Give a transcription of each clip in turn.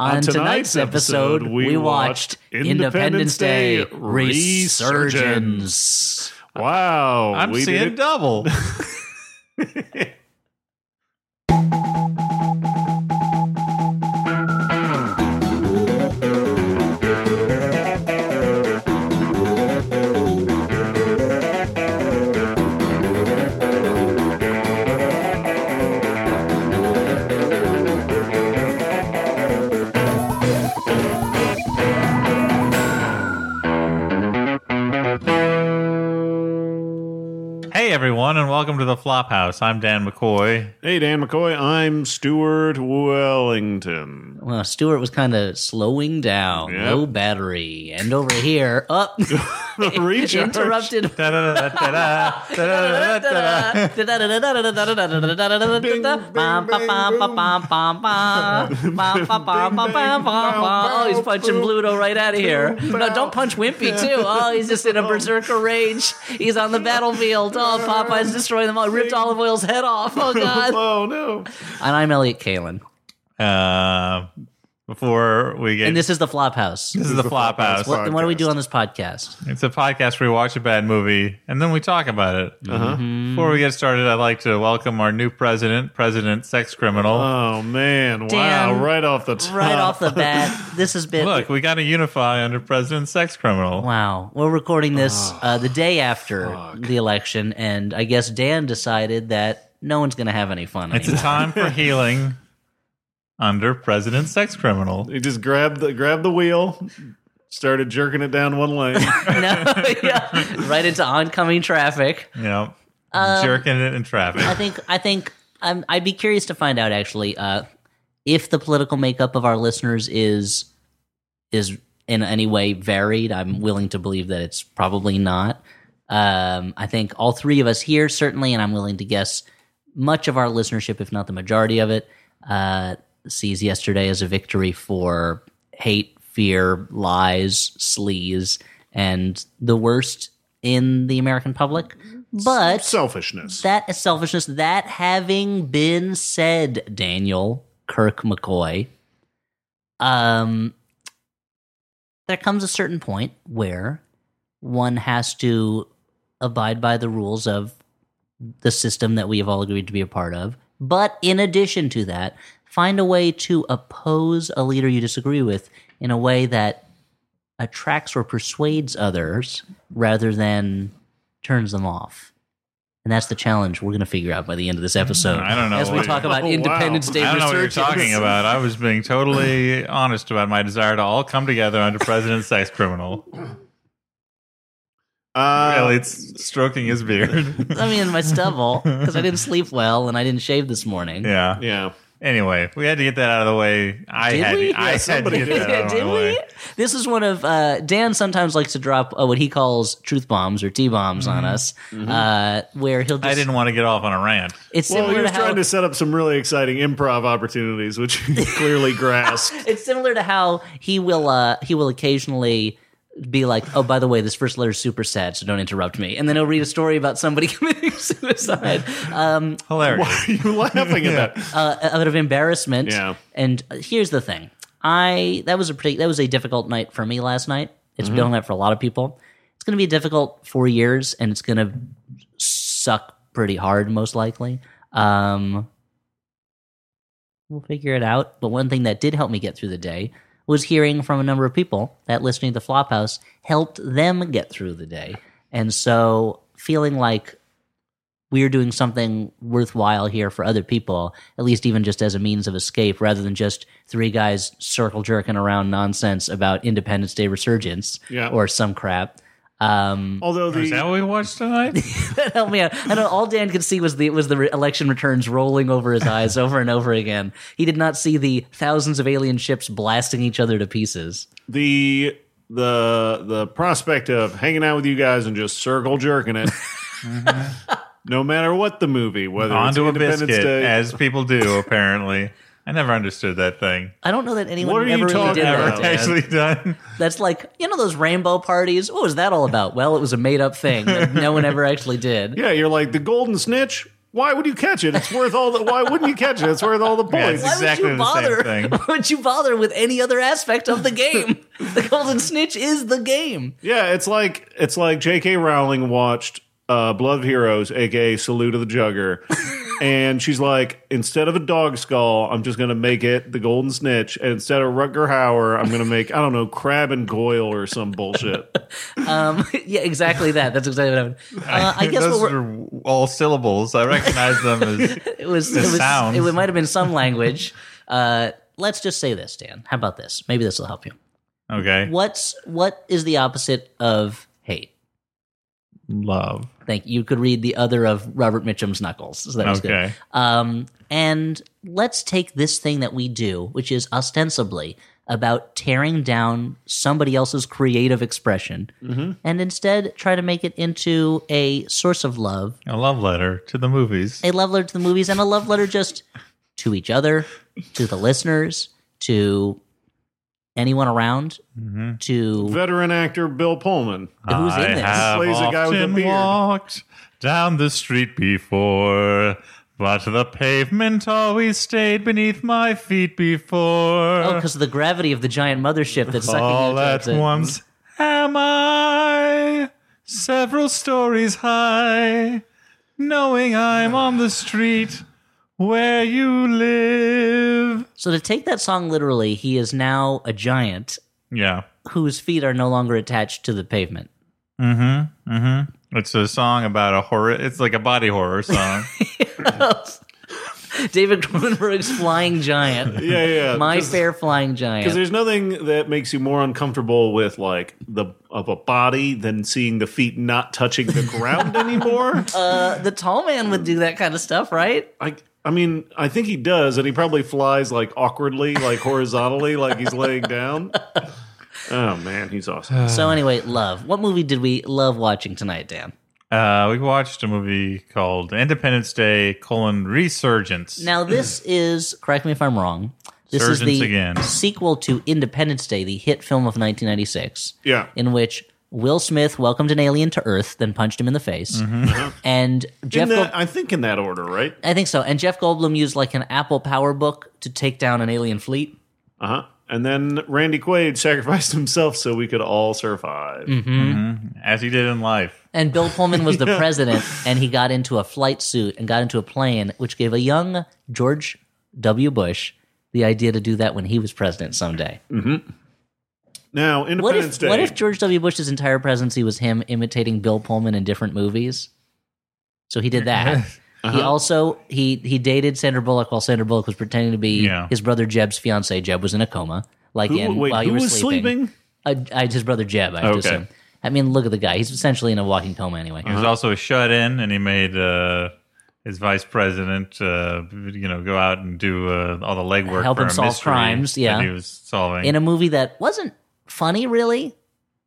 On tonight's episode, we watched Independence Day Resurgence. Wow, I'm we seeing did double. everyone, and welcome to the Flophouse. I'm Dan McCoy. Hey, Dan McCoy. I'm Stuart Wellington. Well, Stuart was kind of slowing down, Yep. low battery, and over here, up, Recharge. interrupted. Oh, he's punching Bluto right out of here. No, don't punch Wimpy too. Oh, he's just in a berserker rage. He's on the battlefield. Oh, Popeye's destroying them all. Ripped Olive Oyl's head off. Oh God. Oh no! And I'm Elliott Kalan, Uh, before we get and this is the Flophouse. this is the Flophouse. What, and what do we do on this podcast? It's a podcast where we watch a bad movie and then we talk about it. Uh-huh. Before we get started, I'd like to welcome our new president, President Sex Criminal. Oh man! Dan, wow! Right off the top. Right off the bat, this has been Look, we got to unify under President Sex Criminal. Wow. We're recording this uh, the day after the election, and I guess Dan decided that no one's going to have any fun It's a time for healing under President Sex Criminal. He just grabbed the grabbed the wheel, started jerking it down one lane. no, yeah. Right into oncoming traffic. You know, Um, jerking it in traffic. I think, I think, I'm, I'd be curious to find out actually uh, if the political makeup of our listeners is is in any way varied. I'm willing to believe that it's probably not. Um, I think all three of us here certainly, and I'm willing to guess much of our listenership, if not the majority of it, uh, sees yesterday as a victory for hate, fear, lies, sleaze, and the worst in the American public. But Selfishness. that is selfishness. That having been said, Daniel Kirk McCoy, um, there comes a certain point where one has to abide by the rules of the system that we have all agreed to be a part of. But in addition to that, find a way to oppose a leader you disagree with in a way that attracts or persuades others rather than turns them off. And that's the challenge we're going to figure out by the end of this episode. I don't know As we talk about Oh, wow. Independence Day I don't know what you're talking about. I was being totally honest about my desire to all come together under President Sex Criminal. Uh, Really, it's stroking his beard. I mean, my stubble, because I didn't sleep well and I didn't shave this morning. yeah. yeah. Anyway, we had to get that out of the way. I Did had we? to, I Yeah, had to somebody get that out of Did the way. we? This is one of uh, Dan. Sometimes likes to drop uh, what he calls truth bombs or T bombs on us, uh, where he'll. Just, Mm-hmm. I didn't want to get off on a rant. It's Well, similar he was to how trying to set up some really exciting improv opportunities, which he clearly grasped. it's similar to how he will uh, he will occasionally be like, "Oh, by the way, this first letter is super sad, so don't interrupt me," and then he'll read a story about somebody committing suicide um, Hilarious. Why are you laughing at that? uh, out of embarrassment. Yeah. And uh, here's the thing: I that was a pretty that was a difficult night for me last night. It's Mm-hmm. been a night for a lot of people. It's going to be a difficult four years, and it's going to suck pretty hard, most likely. Um, we'll figure it out. But one thing that did help me get through the day was hearing from a number of people that listening to the Flophouse helped them get through the day. And so feeling like we're doing something worthwhile here for other people, at least even just as a means of escape, rather than just three guys circle jerking around nonsense about Independence Day resurgence Yeah. or some crap. Um, Although Is that the what we watched tonight? that helped me out. I know all Dan could see was the was the re- election returns rolling over his eyes over and over again. He did not see the thousands of alien ships blasting each other to pieces. the the the prospect of hanging out with you guys and just circle jerking it, no matter what the movie, whether it's a Independence biscuit, Day, as people do, apparently. I never understood that thing. I don't know that anyone What are you ever really talking did Never that. Dan. actually done. That's like you know those rainbow parties. What was that all about? Well, it was a made up thing that no one ever actually did. yeah, you're like the golden snitch. Why would you catch it? It's worth all the. Why wouldn't you catch it? It's worth all the Yeah, points. it's Why exactly would you the same bother? thing. Why would you bother with any other aspect of the game? the golden snitch is the game. Yeah, it's like it's like J.K. Rowling watched uh, Blood of Heroes, aka Salute of the Jugger, and she's like, instead of a dog skull, I'm just gonna make it the Golden Snitch, and instead of Rutger Hauer, I'm gonna make I don't know Crabbe and Goyle or some bullshit. Um, yeah, exactly that. That's exactly what happened. Uh, I guess those what we're, are all syllables. I recognize them as it was the it was sounds. it might have been some language. Uh, let's just say this, Dan. How about this? Maybe this will help you. okay. What's what is the opposite of hate? Love. Thank you. Could read the other of Robert Mitchum's Knuckles. So that was good. Okay. Um, and let's take this thing that we do, which is ostensibly about tearing down somebody else's creative expression, and instead try to make it into a source of love, A love letter to the movies. a love letter to the movies, and a love letter just to each other, to the listeners, to anyone around, mm-hmm. to Veteran actor Bill Pullman. who's in I this. have Plays a guy with a often beard. walked down the street before, but the pavement always stayed beneath my feet before. Oh, because of the gravity of the giant mothership that's sucking All you at towards it. once am I several stories high, knowing I'm on the street where you live. So to take that song literally, he is now a giant Yeah. whose feet are no longer attached to the pavement. Mm-hmm. Mm-hmm. It's a song about a horror. It's like a body horror song. David Cronenberg's Flying Giant. Yeah, yeah. My fair flying Giant. Because there's nothing that makes you more uncomfortable with like the of a body than seeing the feet not touching the ground anymore. Uh, the tall man would do that kind of stuff, right? I I mean, I think he does, and he probably flies like awkwardly, like horizontally, like he's laying down. Oh man, he's awesome. So anyway, love. What movie did we love watching tonight, Dan? uh, we watched a movie called Independence Day: colon Resurgence. Now this is correct me if I'm wrong. This is the again. sequel to Independence Day, the hit film of 1996. Yeah. in which Will Smith welcomed an alien to Earth, then punched him in the face, mm-hmm. uh-huh. and Jeff. In that, Gold- I think in that order, right? I think so. And Jeff Goldblum used like an Apple Power Book to take down an alien fleet. Uh huh. And then Randy Quaid sacrificed himself so we could all survive. Mm-hmm. Mm-hmm. as he did in life. And Bill Pullman was the president, and he got into a flight suit and got into a plane, which gave a young George W. Bush the idea to do that when he was president someday. Now, What Independence if Day. what if George W. Bush's entire presidency was him imitating Bill Pullman in different movies? So he did that. Uh-huh. He also he he dated Sandra Bullock while Sandra Bullock was pretending to be Yeah. his brother Jeb's fiance. Jeb was in a coma, like who, in wait, while who you were was sleeping? Uh, I, his brother Jeb. I have to Okay. assume. I mean, look at the guy. He's essentially in a walking coma anyway. He was also a shut in, and he made uh, his vice president, uh, you know, go out and do uh, all the legwork, Help for him a solve mystery crimes, yeah. that he was solving. In a movie that wasn't funny, really,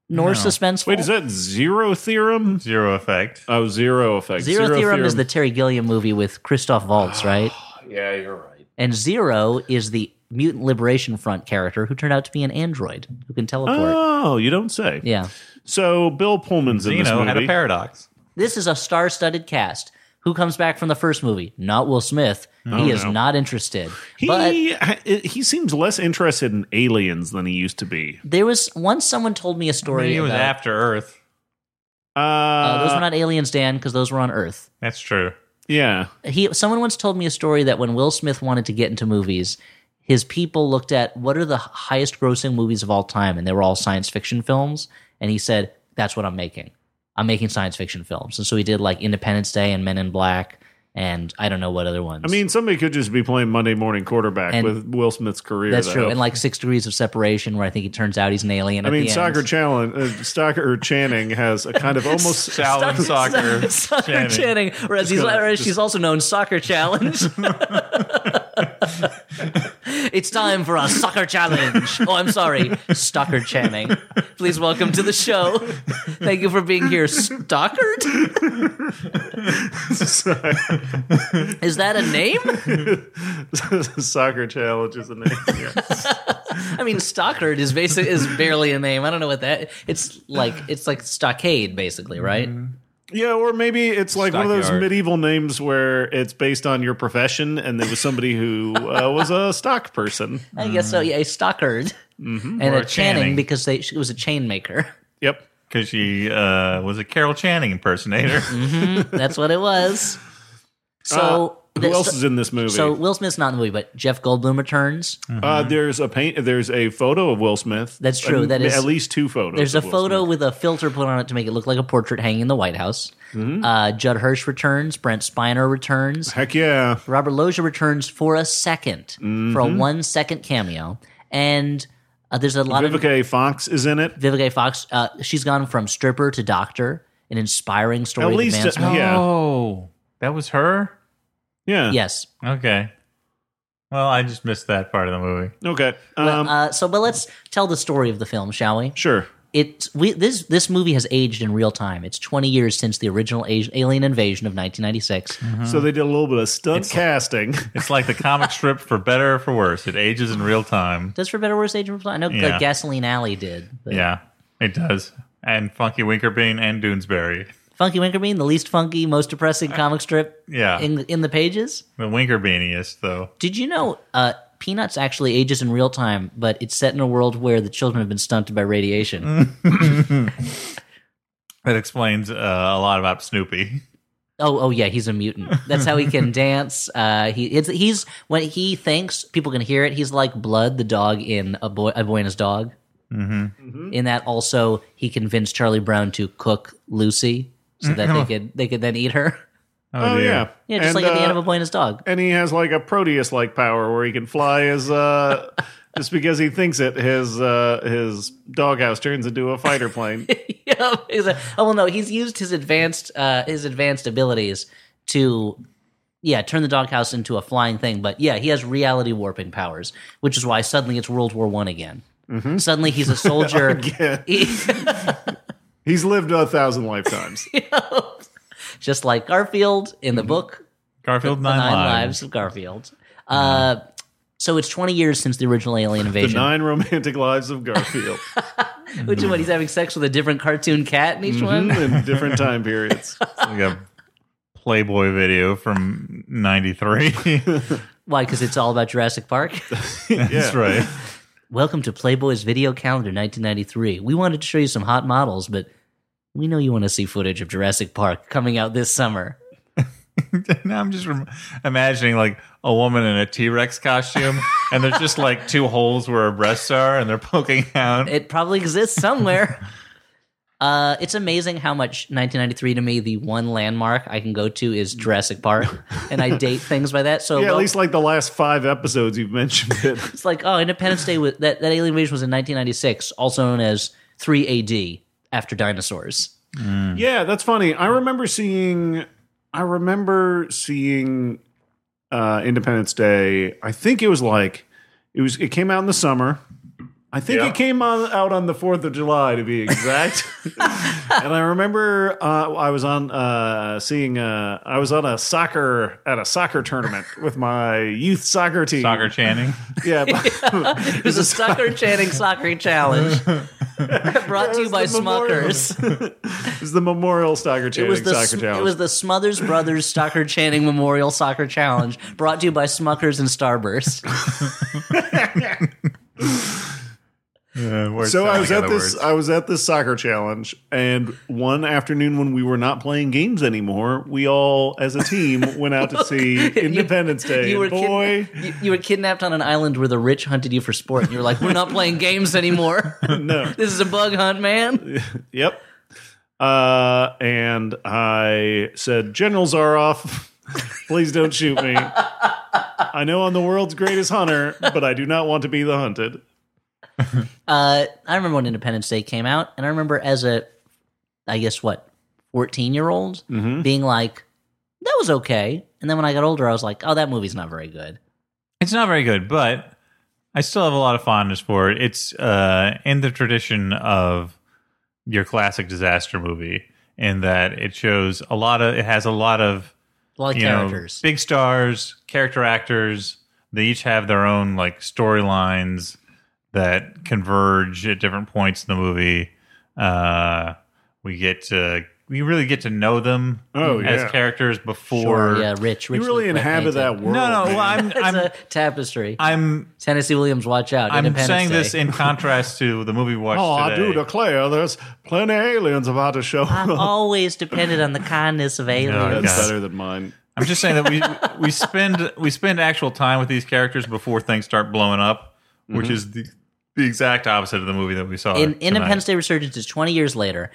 nor suspenseful. Wait, is that Zero Theorem? Zero effect. Oh, Zero Effect. Zero, Theorem, is the Terry Gilliam movie with Christoph Waltz, right? Yeah, you're right. And Zero is the Mutant Liberation Front character who turned out to be an android who can teleport. Oh, you don't say. yeah. So Bill Pullman's in this movie. had a paradox. This is a star studded cast. Who comes back from the first movie? Not Will Smith. he is no. not interested. he but he seems less interested in aliens than he used to be. there was once someone told me a story. Maybe he was about, after Earth. Uh, uh, those were not aliens, Dan, because those were on Earth. That's true. yeah. he someone once told me a story that when Will Smith wanted to get into movies, his people looked at what are the highest grossing movies of all time, and they were all science fiction films. And he said, "That's what I'm making. I'm making science fiction films." And so he did like Independence Day and Men in Black, and I don't know what other ones. I mean, somebody could just be playing Monday Morning Quarterback And- with Will Smith's career. that's though. true. And like Six Degrees of Separation, where I think it turns out he's an alien. I at mean, the Soccer end. Challenge, uh, Soccer Channing has a kind of almost. Shaolin soccer. Soccer Channing. Channing, whereas he's, gonna- whereas just- she's also known Soccer Challenge. it's time for a soccer challenge. Oh, I'm sorry, Stalker Channing. Please welcome to the show. Thank you for being here, Stalkered. Is that a name? Soccer Challenge is a name. Yeah. I mean, Stockard is basic is barely a name. I don't know what that. It's like it's like stockade, basically, right? Yeah, or maybe it's like one of those medieval names where it's based on your profession, and there was somebody who uh, was a stock person. I guess so. Yeah, a Stockard and Or a a Channing, Channing. because they she was a chain maker. Yep. Because she uh, was a Carol Channing impersonator. That's what it was. So Uh, who the- else so- is in this movie? So Will Smith's not in the movie, but Jeff Goldblum returns. uh, there's a paint. There's a photo of Will Smith. That's true, that is- at least two photos. There's a Will photo Smith. with a filter put on it to make it look like a portrait hanging in the White House. Mm-hmm. Uh, Judd Hirsch returns. Brent Spiner returns. Heck yeah! Robert Loggia returns for a 2nd for Mm-hmm. a one second cameo. And uh, there's a lot of Vivica A. Fox is in it. Vivica A. Fox. Uh, she's gone from stripper to doctor, an inspiring story At of least, uh, advancement. Yeah. Oh, that was her? Yeah. Yes. Okay. Well, I just missed that part of the movie. Okay. Um, uh, so, but let's tell the story of the film, shall we? sure. It we this this movie has aged in real time. It's 20 years since the original A- Alien Invasion of 1996. So they did a little bit of stunt casting. It's like the comic strip for better or for worse. It ages in real time. Does for better or worse age in real time? I know Yeah. like Gasoline Alley did. but- Yeah, it does. And Funky Winkerbean and Doonesbury. Funky Winkerbean, the least funky, most depressing comic strip Yeah. in in the pages. The Winkerbeaniest, though. Did you know uh, Peanuts actually ages in real time, but it's set in a world where the children have been stunted by radiation? That explains uh, a lot about Snoopy. oh, oh yeah, he's a mutant. That's how he can dance. Uh, he it's, he's when he thinks people can hear it. He's like Blood, the dog in a boy, a boy and his dog. Mm-hmm. In that, also he convinced Charlie Brown to cook Lucy so that they could they could then eat her. Oh, dear. yeah. Yeah, just And, like at the end uh, of a boy dog. and he has like a Proteus like power where he can fly his uh just because he thinks it his uh his doghouse turns into a fighter plane. yeah, he's a- oh well, no, he's used his advanced uh, his advanced abilities to yeah turn the doghouse into a flying thing. But yeah, he has reality warping powers, which is why suddenly it's World War One again. Suddenly he's a soldier. He- He's lived a thousand lifetimes. just like Garfield in the mm-hmm. book Garfield The Nine, Nine Lives. Lives of Garfield. Mm-hmm. Uh, so it's 20 years since the original Alien The Invasion. nine romantic lives of Garfield Which is what he's having sex with a different cartoon cat in each mm-hmm, one. in different time periods. Like a Playboy video from 93. Why? Because it's all about Jurassic Park. That's right. Welcome to Playboy's video calendar 1993. We wanted to show you some hot models, but we know you want to see footage of Jurassic Park coming out this summer. now I'm just imagining like a woman in a T Rex costume, and there's just like two holes where her breasts are, and they're poking out. It probably exists somewhere. uh, it's amazing how much 1993 to me, the one landmark I can go to is Jurassic Park, and I date things by that. So Yeah, at least like the last five episodes you've mentioned it. it's like, oh, Independence Day was that, that Alien Invasion was in 1996, also known as 3 AD after dinosaurs. Yeah, that's funny. I remember seeing I remember seeing uh Independence Day. I think it was like it was it came out in the summer. I think Yeah. it came on, out on the 4th of July to be exact. and I remember uh, I was on uh, seeing uh, I was on a soccer at a soccer tournament with my youth soccer team. Soccer Channing. Yeah. It was a soccer Channing Soccer Challenge brought to you by. Smuckers. it was the Memorial Soccer It was the Soccer Sm- Challenge. it was the Smothers Brothers Soccer Channing Memorial Soccer Challenge brought to you by Smuckers and Starburst. Words So I was at this. words. I was at this soccer challenge, and one afternoon when we were not playing games anymore, we all, as a team, went out to see Independence Day. You were, boy, kid- you, you were kidnapped on an island where the rich hunted you for sport. And you were like, "We're not playing games anymore. no, this is a bug hunt, man." yep. Uh, and I said, "Generals are off. Please don't shoot me. I know I'm the world's greatest hunter, but I do not want to be the hunted." Uh, I remember when Independence Day came out, and I remember as a, I guess what, fourteen year old, being like, "That was okay." And then when I got older, I was like, "Oh, that movie's not very good." It's not very good, but I still have a lot of fondness for it. It's uh, in the tradition of your classic disaster movie, in that it shows a lot of. It has a lot of A lot of you know, characters. big stars, character actors. They each have their own like storylines that converge at different points in the movie. Uh, we get uh, we really get to know them Oh, as yeah. characters before. yeah, rich, rich. You really inhabit that world. No, no. Well, I'm It's I'm a tapestry. I'm Tennessee Williams, watch out! I'm saying Day. this in contrast to the movie we watched Oh, I do declare there's plenty of aliens about to show I'm up. always dependent on the kindness of aliens. Oh, That's better than mine. I'm just saying that we we spend we spend actual time with these characters before things start blowing up, which is the the exact opposite of the movie that we saw. In tonight. Independence Day Resurgence is 20 years later.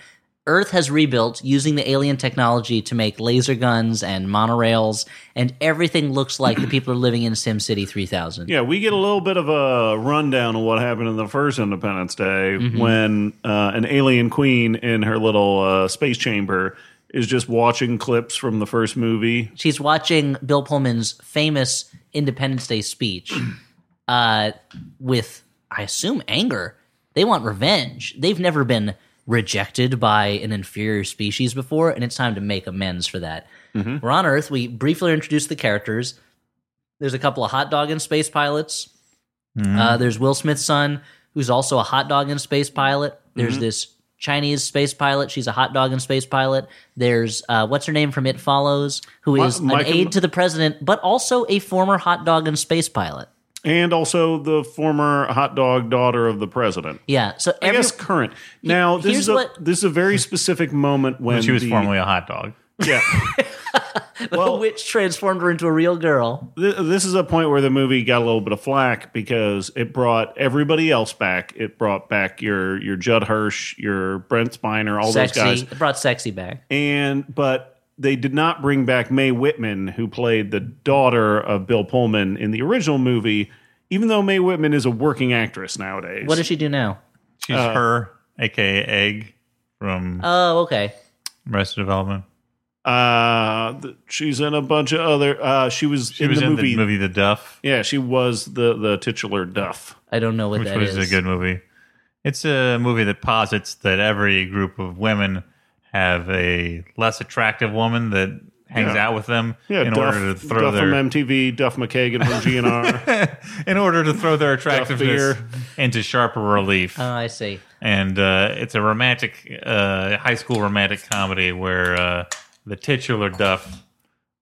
Earth has rebuilt using the alien technology to make laser guns and monorails, and everything looks like the people are living in SimCity 3000. Yeah, we get a little bit of a rundown of what happened in the first Independence Day when uh, an alien queen in her little uh, space chamber is just watching clips from the first movie. She's watching Bill Pullman's famous Independence Day speech uh, with, I assume, anger. They want revenge. They've never been rejected by an inferior species before, and it's time to make amends for that. We're on Earth. We briefly introduce the characters. There's a couple of hot dog and space pilots. Uh, there's Will Smith's son, who's also a hot dog and space pilot. There's this Chinese space pilot. She's a hot dog and space pilot. There's uh, what's her name from It Follows, who Mi- is Maika- an aide to the president, but also a former hot dog and space pilot. And also the former hot dog daughter of the president. Yeah. So I guess current. Now this here's is a what- this is a very specific moment when she was the, formerly a hot dog. yeah. well, which transformed her into a real girl. Th- this is a point where the movie got a little bit of flack because it brought everybody else back. It brought back your your Judd Hirsch, your Brent Spiner, all sexy. those guys. It brought sexy back. And but they did not bring back Mae Whitman, who played the daughter of Bill Pullman in the original movie. Even though Mae Whitman is a working actress nowadays, What does she do now? She's her, aka Egg from Oh, okay. Arrested Development. uh, she's in a bunch of other. Uh, she was She in was the in movie. the movie The Duff, Yeah, she was the the titular Duff. I don't know what which that was is. a good movie. It's a movie that posits that every group of women have a less attractive woman that hangs Yeah. out with them Yeah, in Duff, order to throw Duff their from MTV, Duff McKagan from GNR. in order to throw their attractiveness into sharper relief. Oh, I see. and uh, it's a romantic uh, high school romantic comedy where uh, the titular Duff.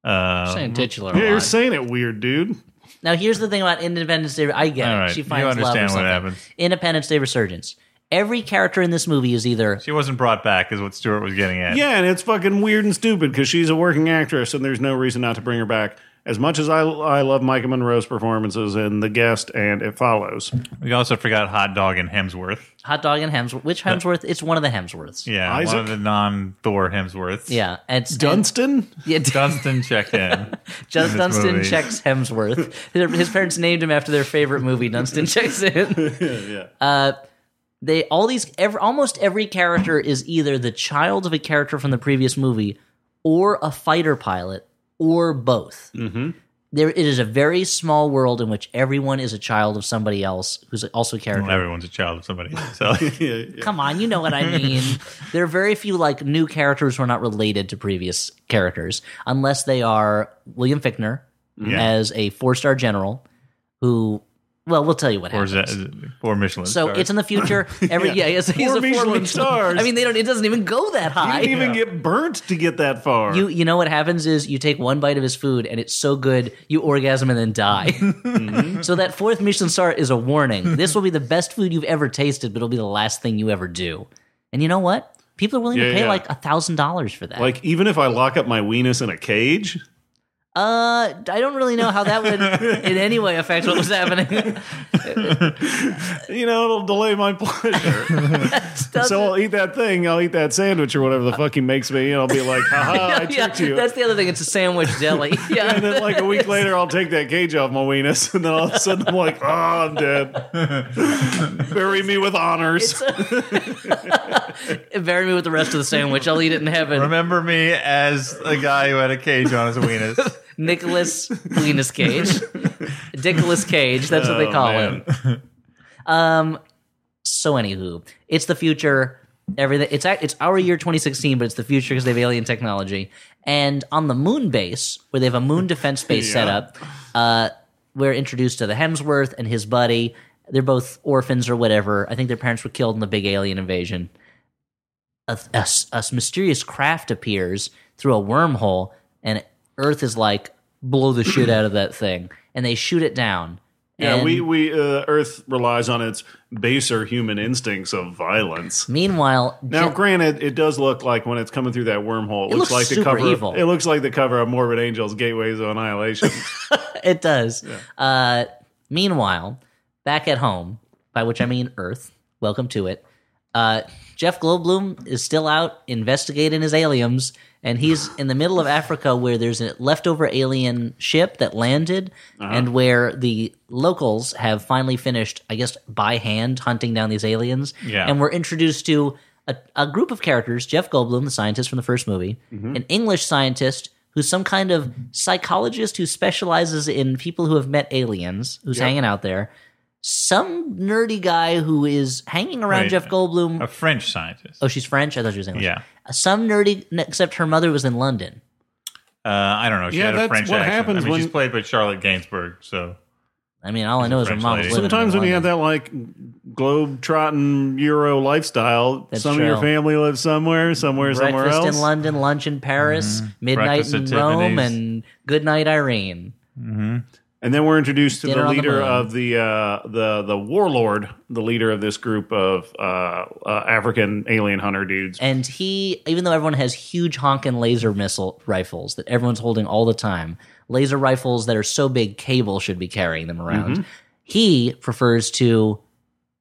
Uh, Saying titular. a yeah, you're saying it weird, dude. Now, here's the thing about Independence Day. I get All it. right, She you finds love or understand what something. happens. Independence Day Resurgence. Every character in this movie is either she wasn't brought back, is what Stuart was getting at. Yeah, and it's fucking weird and stupid because she's a working actress, and there's no reason not to bring her back. As much as I, I love Maika Monroe's performances in The Guest and It Follows, We also forgot Hot Dog and Hemsworth. Hot Dog and Hemsworth. Which Hemsworth? It's one of the Hemsworths. Yeah, Isaac? one of the non-Thor Hemsworths. Yeah. And it's Dunstan. Yeah, Dunstan checked in. Just this Dunstan movie. checks Hemsworth. His, his parents named him after their favorite movie. Dunstan checks in. Uh, yeah, They all these every, almost every character is either the child of a character from the previous movie, or a fighter pilot, or both. Mm-hmm. There, it is a very small world in which everyone is a child of somebody else who's also a character. Well, everyone's a child of somebody. So Come on, you know what I mean. there are very few like new characters who are not related to previous characters, unless they are William Fichtner Yeah. as a four star general who. Well, we'll tell you what four, happens. Z- four Michelin. so stars. it's in the future. Every yeah, he's, he's Four a four Michelin Michelin stars. I mean, they don't. It doesn't even go that he high. didn't even get burnt to get that far. You you know what happens is you take one bite of his food and it's so good you orgasm and then die. Mm-hmm. so that fourth Michelin star is a warning. This will be the best food you've ever tasted, but it'll be the last thing you ever do. And you know what? People are willing Yeah, to pay yeah. like a thousand dollars for that. like even if I lock up my weenus in a cage, uh, I don't really know how that would in any way affect what was happening. you know, it'll delay my pleasure. so I'll eat that thing. I'll eat that sandwich or whatever the fuck he makes me, and I'll be like, "Haha, I yeah, tricked you." that's the other thing. It's a sandwich deli. Yeah, and then like a week later, I'll take that cage off my weenus, and then all of a sudden I'm like, "Oh, I'm dead." Bury me with honors. bury me with the rest of the sandwich. I'll eat it in heaven. remember me as a guy who had a cage on his weenus. Nicholas Linus Cage, Dickolas Cage. That's what they Oh, call man. him. Um. So anywho, it's the future. Everything. It's it's our year 2016, but it's the future because they have alien technology. And on the moon base, where they have a moon defense base set Yeah. up, uh, we're introduced to the Hemsworth and his buddy. They're both orphans or whatever. I think their parents were killed in the big alien invasion. a, a s- a mysterious craft appears through a wormhole, and Earth is like, blow the shit out of that thing, and they shoot it down. Yeah, And we we uh, Earth relies on its baser human instincts of violence. Meanwhile, Now, granted, it does look like when it's coming through that wormhole, it, It looks, looks like the cover. evil. It looks like the cover of Morbid Angels: Gateways of Annihilation. it does. Uh, meanwhile, back at home, by which I mean Earth, welcome to it. Uh, Jeff Goldblum is still out investigating his aliens, and he's in the middle of Africa where there's a leftover alien ship that landed, uh-huh. and where the locals have finally finished, I guess, by hand hunting down these aliens. Yeah. And we're introduced to a, a group of characters Jeff Goldblum, the scientist from the first movie, mm-hmm. an English scientist who's some kind of psychologist who specializes in people who have met aliens, who's hanging out there. Some nerdy guy who is hanging around Wait, Jeff Goldblum. A French scientist. Oh, she's French. I thought she was English. Yeah. Uh, some nerdy, except her mother was in London. Uh, I don't know. She Yeah, had a that's French what accent. happens I mean, she's played by Charlotte Gainsbourg, so I mean, all I know is her French mom lady. living Sometimes in when you have London. that like globe trotting Euro lifestyle, That's some of your true. family lives somewhere, somewhere, somewhere breakfast else. in London, lunch in Paris, mm-hmm. midnight Breakfast in at Rome, Tiffany's. and good night Irene. Mm-hmm. And then we're introduced to Dinner the on the leader of the uh, the the warlord, the leader of this group of uh, uh, African alien hunter dudes. And he, even though everyone has huge honking laser missile rifles that everyone's holding all the time, laser rifles that are so big, Cable should be carrying them around. Mm-hmm. He prefers to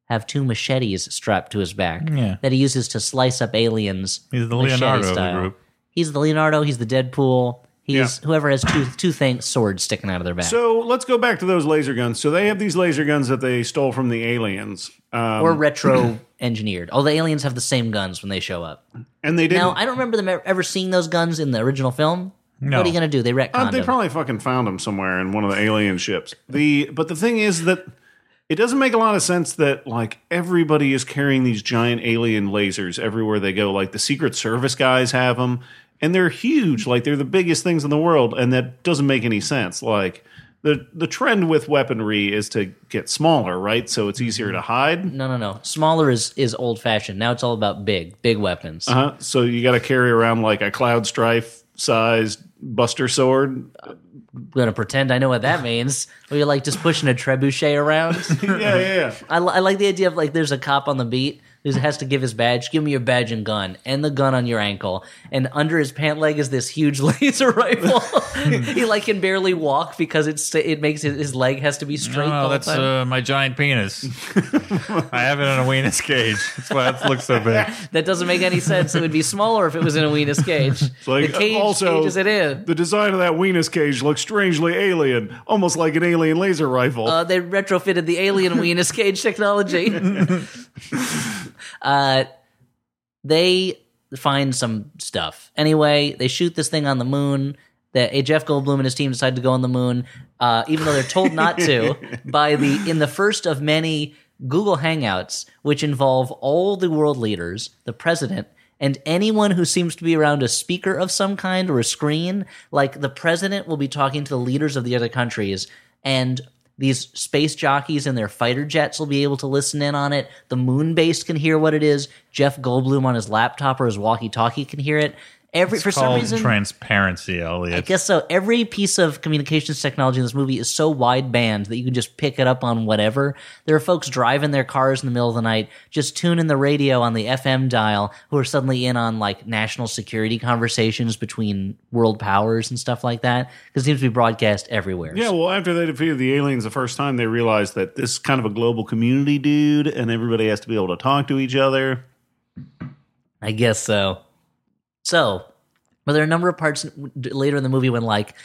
have two machetes strapped to his back Yeah. that he uses to slice up aliens. he's the Leonardo of the group. He's the Leonardo. He's the Deadpool. He's Yeah. whoever has two two things swords sticking out of their back, So let's go back to those laser guns. So they have these laser guns that they stole from the aliens, um, or retro engineered. All the aliens have the same guns when they show up. and they didn't. Now I don't remember them ever seeing those guns in the original film. No. What are you gonna do? They retconned Uh, they them. probably fucking found them somewhere in one of the alien ships. The but the thing is that it doesn't make a lot of sense that like everybody is carrying these giant alien lasers everywhere they go. Like the Secret Service guys have them, and they're huge. Like they're the biggest things in the world, and that doesn't make any sense. Like the the trend with weaponry is to get smaller, right? So it's easier to hide. No, no, no. Smaller is is old fashioned. Now it's all about big, big weapons. Uh-huh. So you got to carry around like a cloud strife sized buster sword. I'm gonna pretend I know what that means. Or you're like just pushing a trebuchet around. yeah, yeah, yeah. I, I like the idea of like there's a cop on the beat who has to give his badge. Give me your badge and gun, and the gun on your ankle. And under his pant leg is this huge laser rifle. he like can barely walk because it's it makes his, his leg has to be straight. the No, whole that's time. uh, my giant penis. I have it in a weenus cage. That's why it looks so big. that doesn't make any sense. It would be smaller if it was in a weenus cage. It's like, the cage also- cages it in. The design of that weenus cage looks strangely alien, almost like an alien laser rifle. Uh, they retrofitted the alien weenus cage technology. uh, they find some stuff. Anyway, they shoot this thing on the moon. That a Jeff Goldblum and his team decide to go on the moon, uh, even though they're told not to by the in the first of many Google Hangouts, which involve all the world leaders, the president, and anyone who seems to be around a speaker of some kind or a screen. Like the president will be talking to the leaders of the other countries, and these space jockeys in their fighter jets will be able to listen in on it. The moon base can hear what it is. Jeff Goldblum on his laptop or his walkie-talkie can hear it. Every for some reason, transparency, Elliott. I guess so. Every piece of communications technology in this movie is so wide band that you can just pick it up on whatever. There are folks driving their cars in the middle of the night, just tuning the radio on the FM dial, who are suddenly in on like national security conversations between world powers and stuff like that. Because it seems to be broadcast everywhere. yeah, well, after they defeated the aliens the first time, they realized that this is kind of a global community, dude, and everybody has to be able to talk to each other. I guess so. So, but there are a number of parts later in the movie when like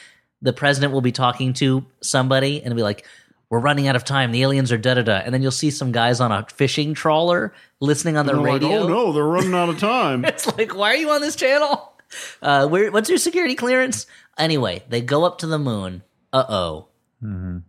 the president will be talking to somebody and be like, "We're running out of time. The aliens are da da da," and then you'll see some guys on a fishing trawler listening on the They're like, radio. oh no, they're running out of time. It's like, why are you on this channel? Uh, where? What's your security clearance? Anyway, they go up to the moon. Uh oh.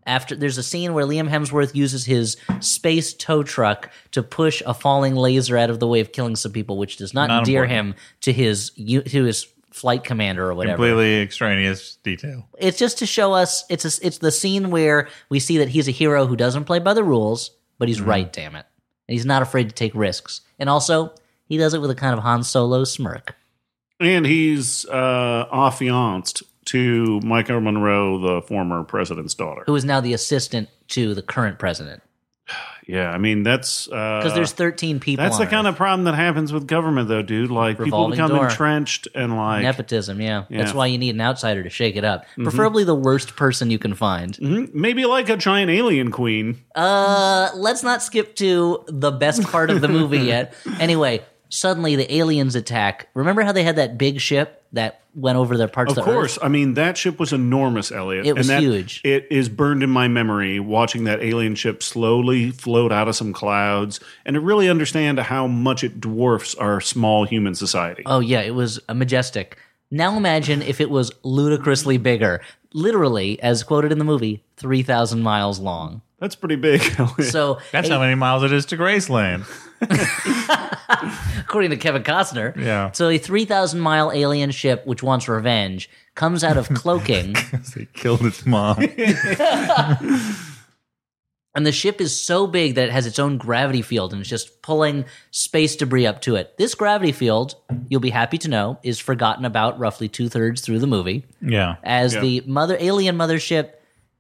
After there's a scene where Liam Hemsworth uses his space tow truck to push a falling laser out of the way of killing some people, which does not, Not endear important. him to his to his flight commander or whatever. Completely extraneous detail. It's just to show us it's a, it's the scene where we see that he's a hero who doesn't play by the rules, but he's right. Damn it, and he's not afraid to take risks. And also, he does it with a kind of Han Solo smirk. And he's uh, affianced to Michael Monroe, the former president's daughter. Who is now the assistant to the current president? Yeah, I mean that's Because because there's 13 people. that's the kind Earth. of problem that happens with government, though, dude. Like people become door. entrenched and like nepotism. Yeah. that's Yeah. Mm-hmm. why you need an outsider to shake it up. Preferably the worst person you can find. Mhm. maybe like a giant alien queen. Uh, let's not skip to the best part of the movie yet. Anyway, suddenly the aliens attack. Remember how they had that big ship that went over their parts Of of, course, Earth? I mean that ship was enormous, Elliott. It was and that, huge. It is burned in my memory watching that alien ship slowly float out of some clouds, and to really understand how much it dwarfs our small human society. Oh yeah, it was a majestic. Now imagine if it was ludicrously bigger. Literally, as quoted in the movie, three thousand miles long. That's pretty big. So That's how many miles it is to Graceland. according to Kevin Costner. Yeah. So a 3,000 mile alien ship which wants revenge comes out of cloaking, they killed its mom. and the ship is so big that it has its own gravity field and it's just pulling space debris up to it. This gravity field, you'll be happy to know, is forgotten about roughly two thirds through the movie yeah. as Yeah. the mother alien mothership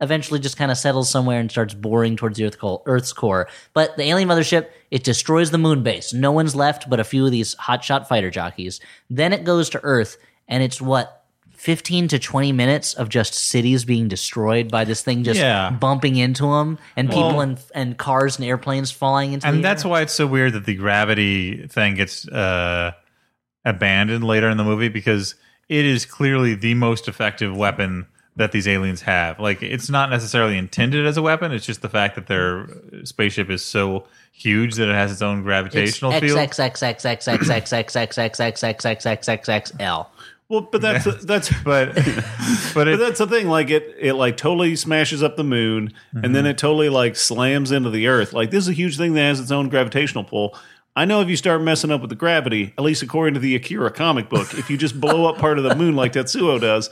eventually just kind of settles somewhere and starts boring towards the Earth co- Earth's core. But the alien mothership, it destroys the moon base. No one's left but a few of these hotshot fighter jockeys. Then it goes to Earth, and it's what. 15 to 20 minutes of just cities being destroyed by this thing just Yeah. bumping into them and people and, and cars and airplanes falling into And that's air. why it's so weird that the gravity thing gets uh, abandoned later in the movie because it is clearly the most effective weapon that these aliens have. Like, it's not necessarily intended as a weapon. It's just the fact that their spaceship is so huge that it has its own gravitational field. XXXXXXXXXXXXXXXL. well, but that's that's But, but But that's the thing, like it, it like totally smashes up the moon, and then it totally like slams into the Earth. Like this is a huge thing that has its own gravitational pull. I know if you start messing up with the gravity, at least according to the Akira comic book, if you just blow up part of the moon like Tetsuo does,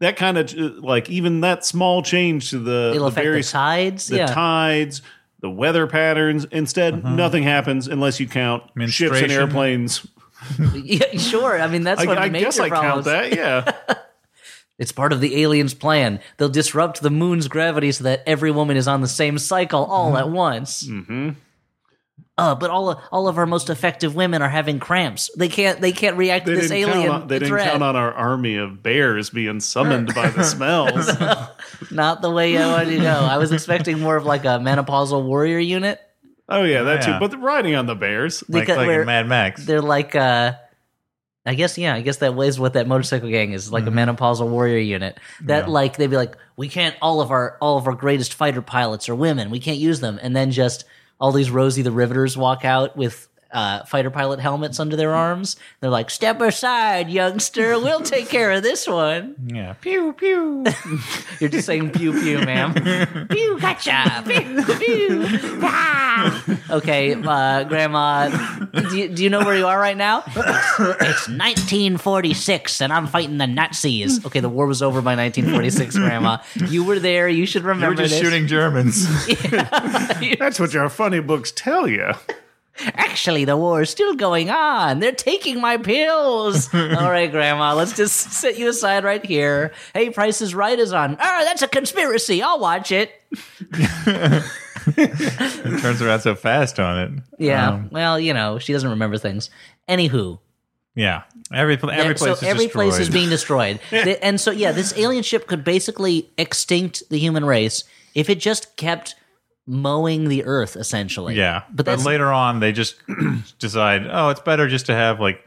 that kind of like even that small change to the, It'll the affect various the tides. the yeah. tides, the weather patterns. Instead, nothing happens unless you count ships and airplanes. yeah, sure. I mean, that's I, what I major guess I count that. Yeah. It's part of the aliens' plan. They'll disrupt the moon's gravity so that every woman is on the same cycle all at once. Mm-hmm. Uh, but all of, all of our most effective women are having cramps. They can't they can't react They to this alien count on, they didn't count on our army of bears being summoned by the smells. Not the way I wanted to go. I was expecting more of like a menopausal warrior unit. Oh yeah, that Yeah. too. But the riding on the bears. like, because like we're- in Mad Max. They're like uh I guess yeah, I guess that is what that motorcycle gang is like Mm-hmm. a menopausal warrior unit. That like they'd be like, we can't all of our all of our greatest fighter pilots are women. We can't use them, and then just all these Rosie the Riveters walk out with uh, fighter pilot helmets under their arms. They're like, step aside, youngster. We'll take care of this one. Yeah. Pew, pew. You're just saying pew pew, ma'am. pew, gotcha. Pew, pew. Ah. Okay, uh, Grandma, do you, do you know where you are right now? It's, it's 1946, and I'm fighting the Nazis. Okay, the war was over by 1946, Grandma. You were there. You should remember. You were just this. shooting Germans. That's what your funny books tell you. Actually, the war is still going on. They're taking my pills. All right, Grandma, let's just set you aside right here. Hey, Price is Right is on. Oh, that's a conspiracy. I'll watch it. it turns around so fast on it. Yeah. Um, well, you know, she doesn't remember things. Anywho, yeah. Every, every so place is every destroyed. place is being destroyed. And so, yeah, this alien ship could basically extinct the human race if it just kept mowing the earth, essentially. Yeah, But but, later on they just decide, oh, it's better just to have like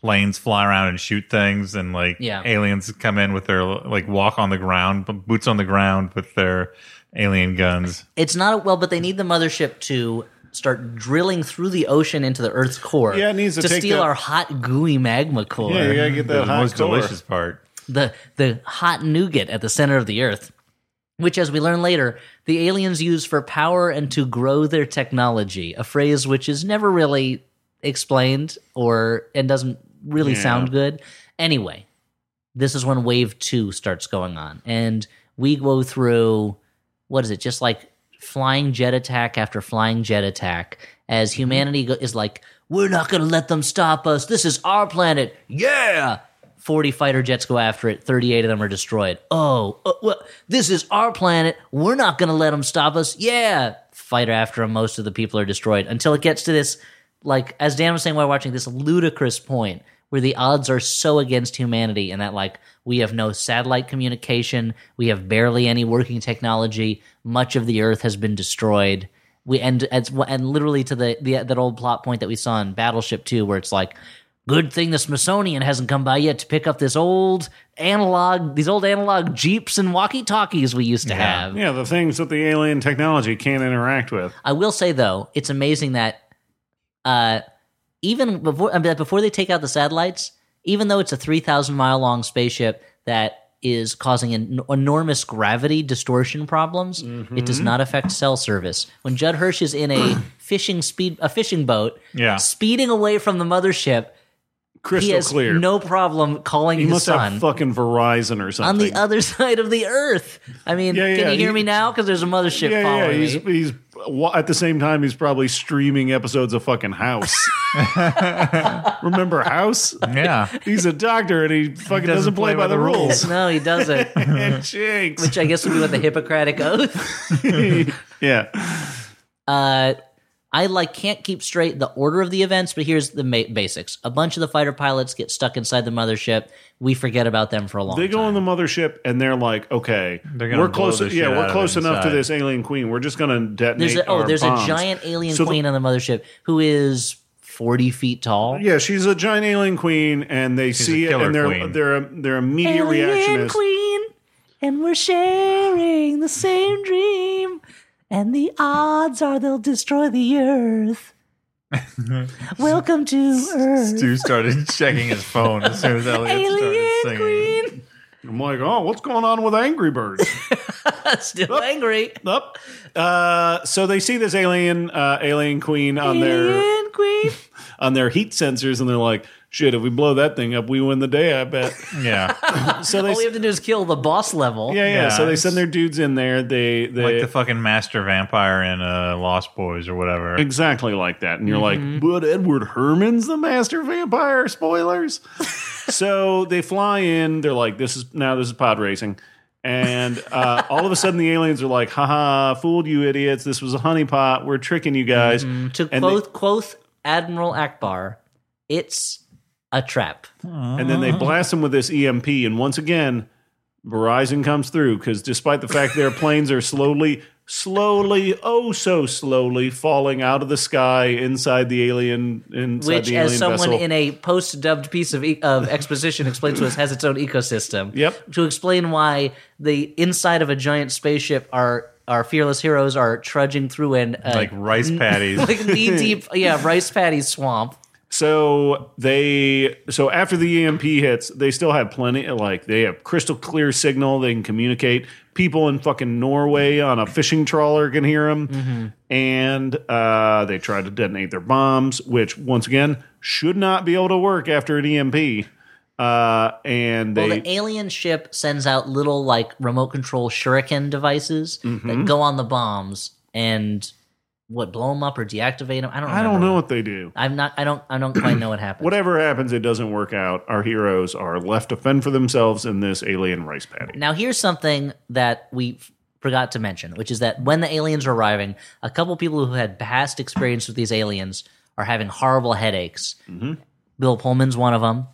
planes fly around and shoot things, and like Yeah. aliens come in with their like walk on the ground, boots on the ground with their alien guns. it's not well, but they need the mothership to start drilling through the ocean into the Earth's core. Yeah, it needs to take steal that- our hot, gooey magma core. Yeah, you gotta get The that hot most core. delicious part. the the hot nougat at the center of the earth which as we learn later the aliens use for power and to grow their technology a phrase which is never really explained or and doesn't really Yeah. sound good anyway this is when wave 2 starts going on and we go through what is it just like flying jet attack after flying jet attack as mm-hmm. humanity go- is like we're not going to let them stop us. This is our planet. Yeah. 40 fighter jets go after it. 38 of them are destroyed. Oh, uh, well, this is our planet. We're not going to let them stop us. Yeah. Fighter after them. Most of the people are destroyed until it gets to this, like, as Dan was saying while watching, this ludicrous point where the odds are so against humanity and that, like, we have no satellite communication. We have barely any working technology. Much of the earth has been destroyed we and and literally to the, the that old plot point that we saw in Battleship 2 where it's like good thing the Smithsonian hasn't come by yet to pick up this old analog these old analog jeeps and walkie-talkies we used to have. Yeah, the things that the alien technology can't interact with. I will say though, it's amazing that uh even before I mean, before they take out the satellites, even though it's a 3000 mile long spaceship that is causing en- enormous gravity distortion problems. It does not affect cell service. When Judd Hirsch is in a fishing speed a fishing boat, Yeah. speeding away from the mothership, he Crystal has clear. no problem calling he his must son have fucking Verizon or something. on the other side of the earth. I mean, Yeah, can yeah, you hear he- me now? Because there's a mothership yeah, yeah, following he's, me. he's wa- at the same time he's probably streaming episodes of fucking House. Remember House? Yeah. He's a doctor and he fucking doesn't, play, by, the rules. no, he doesn't. Jinx. Which I guess would be what the Hippocratic Oath. yeah. Uh, I like can't keep straight the order of the events, but here's the ma- basics. A bunch of the fighter pilots get stuck inside the mothership. We forget about them for a long They go time. on the mothership and they're like, okay, They're we're close. Yeah, we're close it enough to this alien queen. We're just going to detonate. there's a, oh, our there's bombs. a giant alien So the- queen on the mothership who is 40 feet tall. Yeah, she's a giant alien queen, and they see a it, killer and their queen. their their immediate reaction is, queen, and we're sharing the same dream. And the odds are they'll destroy the earth. Welcome to Earth. Stu started checking his phone as soon as Elliott started singing. queen. I'm like, oh, what's going on with Angry Birds? Still angry. Up. Uh, so they see this alien uh, alien queen on their Alien queen. on their heat sensors, and they're like, shit, if we blow that thing up, we win the day. I bet. Yeah. So they, All we have to do is kill the boss level. yeah, yeah, Yeah, So they it's- send their dudes in there. They they like the fucking master vampire in uh, Lost Boys or whatever. Exactly like that. And you're Mm-hmm. like, but Edward Herrmann's the master vampire. Spoilers. so they fly in. They're like, this is now this is pod racing. And uh, all of a sudden, the aliens are like, haha, fooled you idiots. This was a honeypot. We're tricking you guys. To And quote, quote Admiral Ackbar, it's a trap. And then they blast them with this EMP. And once again, Verizon comes through because despite the fact their planes are slowly, slowly, oh so slowly falling out of the sky inside the alien, inside Which, the as someone vessel. in a post-dubbed piece of, e- of exposition explains to us, has its own ecosystem. Yep. To explain why the inside of a giant spaceship, our our fearless heroes are trudging through an uh, like rice paddies. like knee deep, yeah, rice paddy swamp. So they so after the EMP hits, they still have plenty like they have crystal clear signal. They can communicate. People in fucking Norway on a fishing trawler can hear them, and uh, they try to detonate their bombs, which once again should not be able to work after an EMP. Uh, and they Well, the alien ship sends out little like remote control shuriken devices Mm-hmm. that go on the bombs and what blow them up or deactivate them. I don't. I don't know what they do. I'm not. I don't. I don't quite know what happens. Whatever happens, it doesn't work out. Our heroes are left to fend for themselves in this alien rice paddy. Now, here's something that we forgot to mention, which is that when the aliens are arriving, a couple people who had past experience with these aliens are having horrible headaches. Mm-hmm. Bill Pullman's one of them.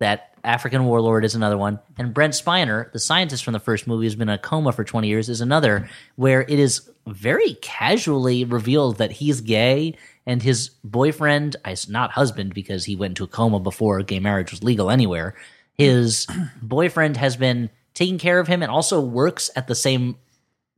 That African warlord is another one. And Brent Spiner, the scientist from the first movie, who's been in a coma for 20 years, is another, where it is very casually revealed that he's gay and his boyfriend, not husband because he went into a coma before gay marriage was legal anywhere, his boyfriend has been taking care of him and also works at the same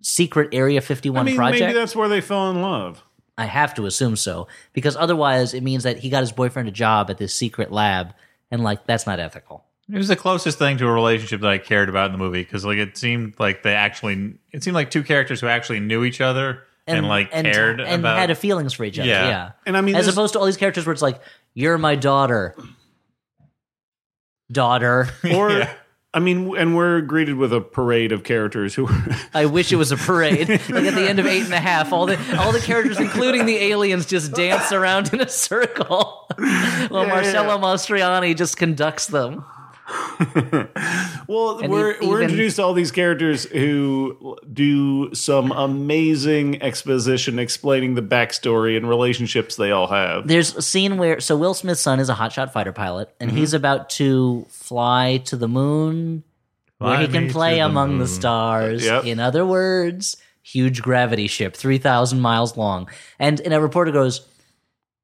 secret Area 51 I mean, project. maybe that's where they fell in love. I have to assume so because otherwise it means that he got his boyfriend a job at this secret lab and like that's not ethical. It was the closest thing to a relationship that I cared about in the movie because like it seemed like they actually it seemed like two characters who actually knew each other and, like cared and about had a feelings for each other. Yeah. Yeah, And I mean, as this- opposed to all these characters where it's like you're my daughter, daughter. or Yeah. I mean, and we're greeted with a parade of characters who. I wish it was a parade. like at the end of eight and a half, all the all the characters, including the aliens, just dance around in a circle while Marcello Mastroianni just conducts them. well, And we're e- we're introduced to all these characters who do some amazing exposition explaining the backstory and relationships they all have. There's a scene where so Will Smith's son is a hotshot fighter pilot, and mm-hmm. he's about to fly to the moon, where he can play the among the stars. Yep. In other words, huge gravity ship, three thousand miles long. And and a reporter goes,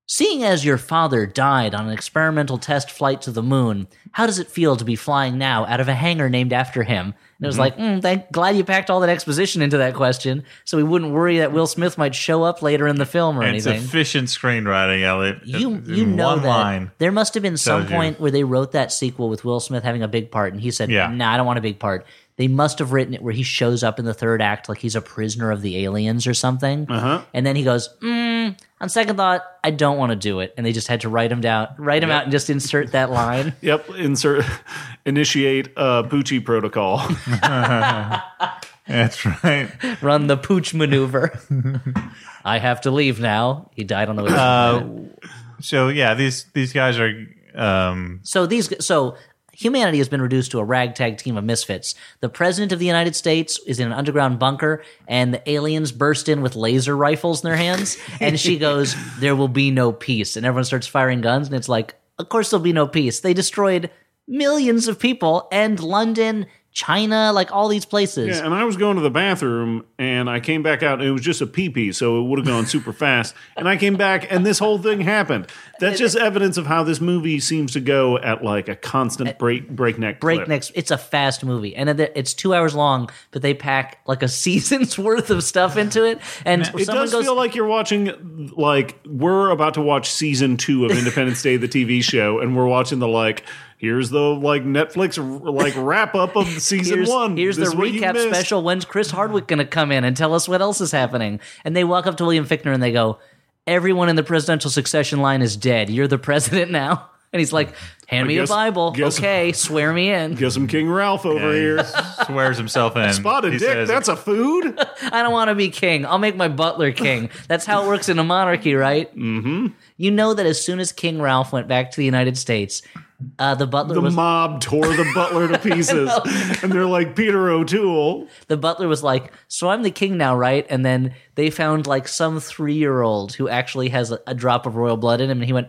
"Seeing as your father died on an experimental test flight to the moon, how does it feel to be flying now out of a hangar named after him?" And it was like, mm, thank, glad you packed all that exposition into that question, so we wouldn't worry that Will Smith might show up later in the film or And it's anything efficient screenwriting, Elliott. you In you know that line. there must have been some tells you. point where they wrote that sequel with Will Smith having a big part, and he said, Yeah. "Nah, I don't want a big part." They must have written it where he shows up in the third act like he's a prisoner of the aliens or something, Uh-huh. and then he goes, mm, "On second thought, I don't want to do it," and they just had to write him down, write him out, and just insert that line. Yep, insert initiate uh Poochie protocol. That's right. Run the pooch maneuver. I have to leave now. He died on the way. to Uh, so yeah, these these guys are um, So these so humanity has been reduced to a ragtag team of misfits. The president of the United States is in an underground bunker and the aliens burst in with laser rifles in their hands and she goes there will be no peace and everyone starts firing guns and it's like of course there'll be no peace. They destroyed millions of people and London, China, like all these places. Yeah, and I was going to the bathroom and I came back out and it was just a pee pee, so it would have gone super fast. And I came back and this whole thing happened. That's just evidence of how this movie seems to go at like a constant break breakneck clip. breakneck. It's a fast movie, and it's two hours long, but they pack like a season's worth of stuff into it. And It does goes, feel like you're watching like we're about to watch season two of Independence Day, the TV show, and we're watching the like. Here's the like Netflix like wrap up of season here's, one. here's This the is what you recap special. When's Chris Hardwick going to come in and tell us what else is happening? And they walk up to William Fichtner and they go, "Everyone in the presidential succession line is dead. You're the president now." And he's like, "Hand me guess- a Bible, guess- okay? Swear me in. Get some King Ralph over here. swears himself in. Spotted He dick. says- that's a food. I don't want to be king. I'll make my butler king. That's how it works in a monarchy, right? Mm-hmm. You know that as soon as King Ralph went back to the United States, uh, the butler The was mob tore the butler to pieces, and they're like Peter O'Toole. the butler was like, "So I'm the king now, right?" And then they found like some three year old who actually has a, a drop of royal blood in him, and he went,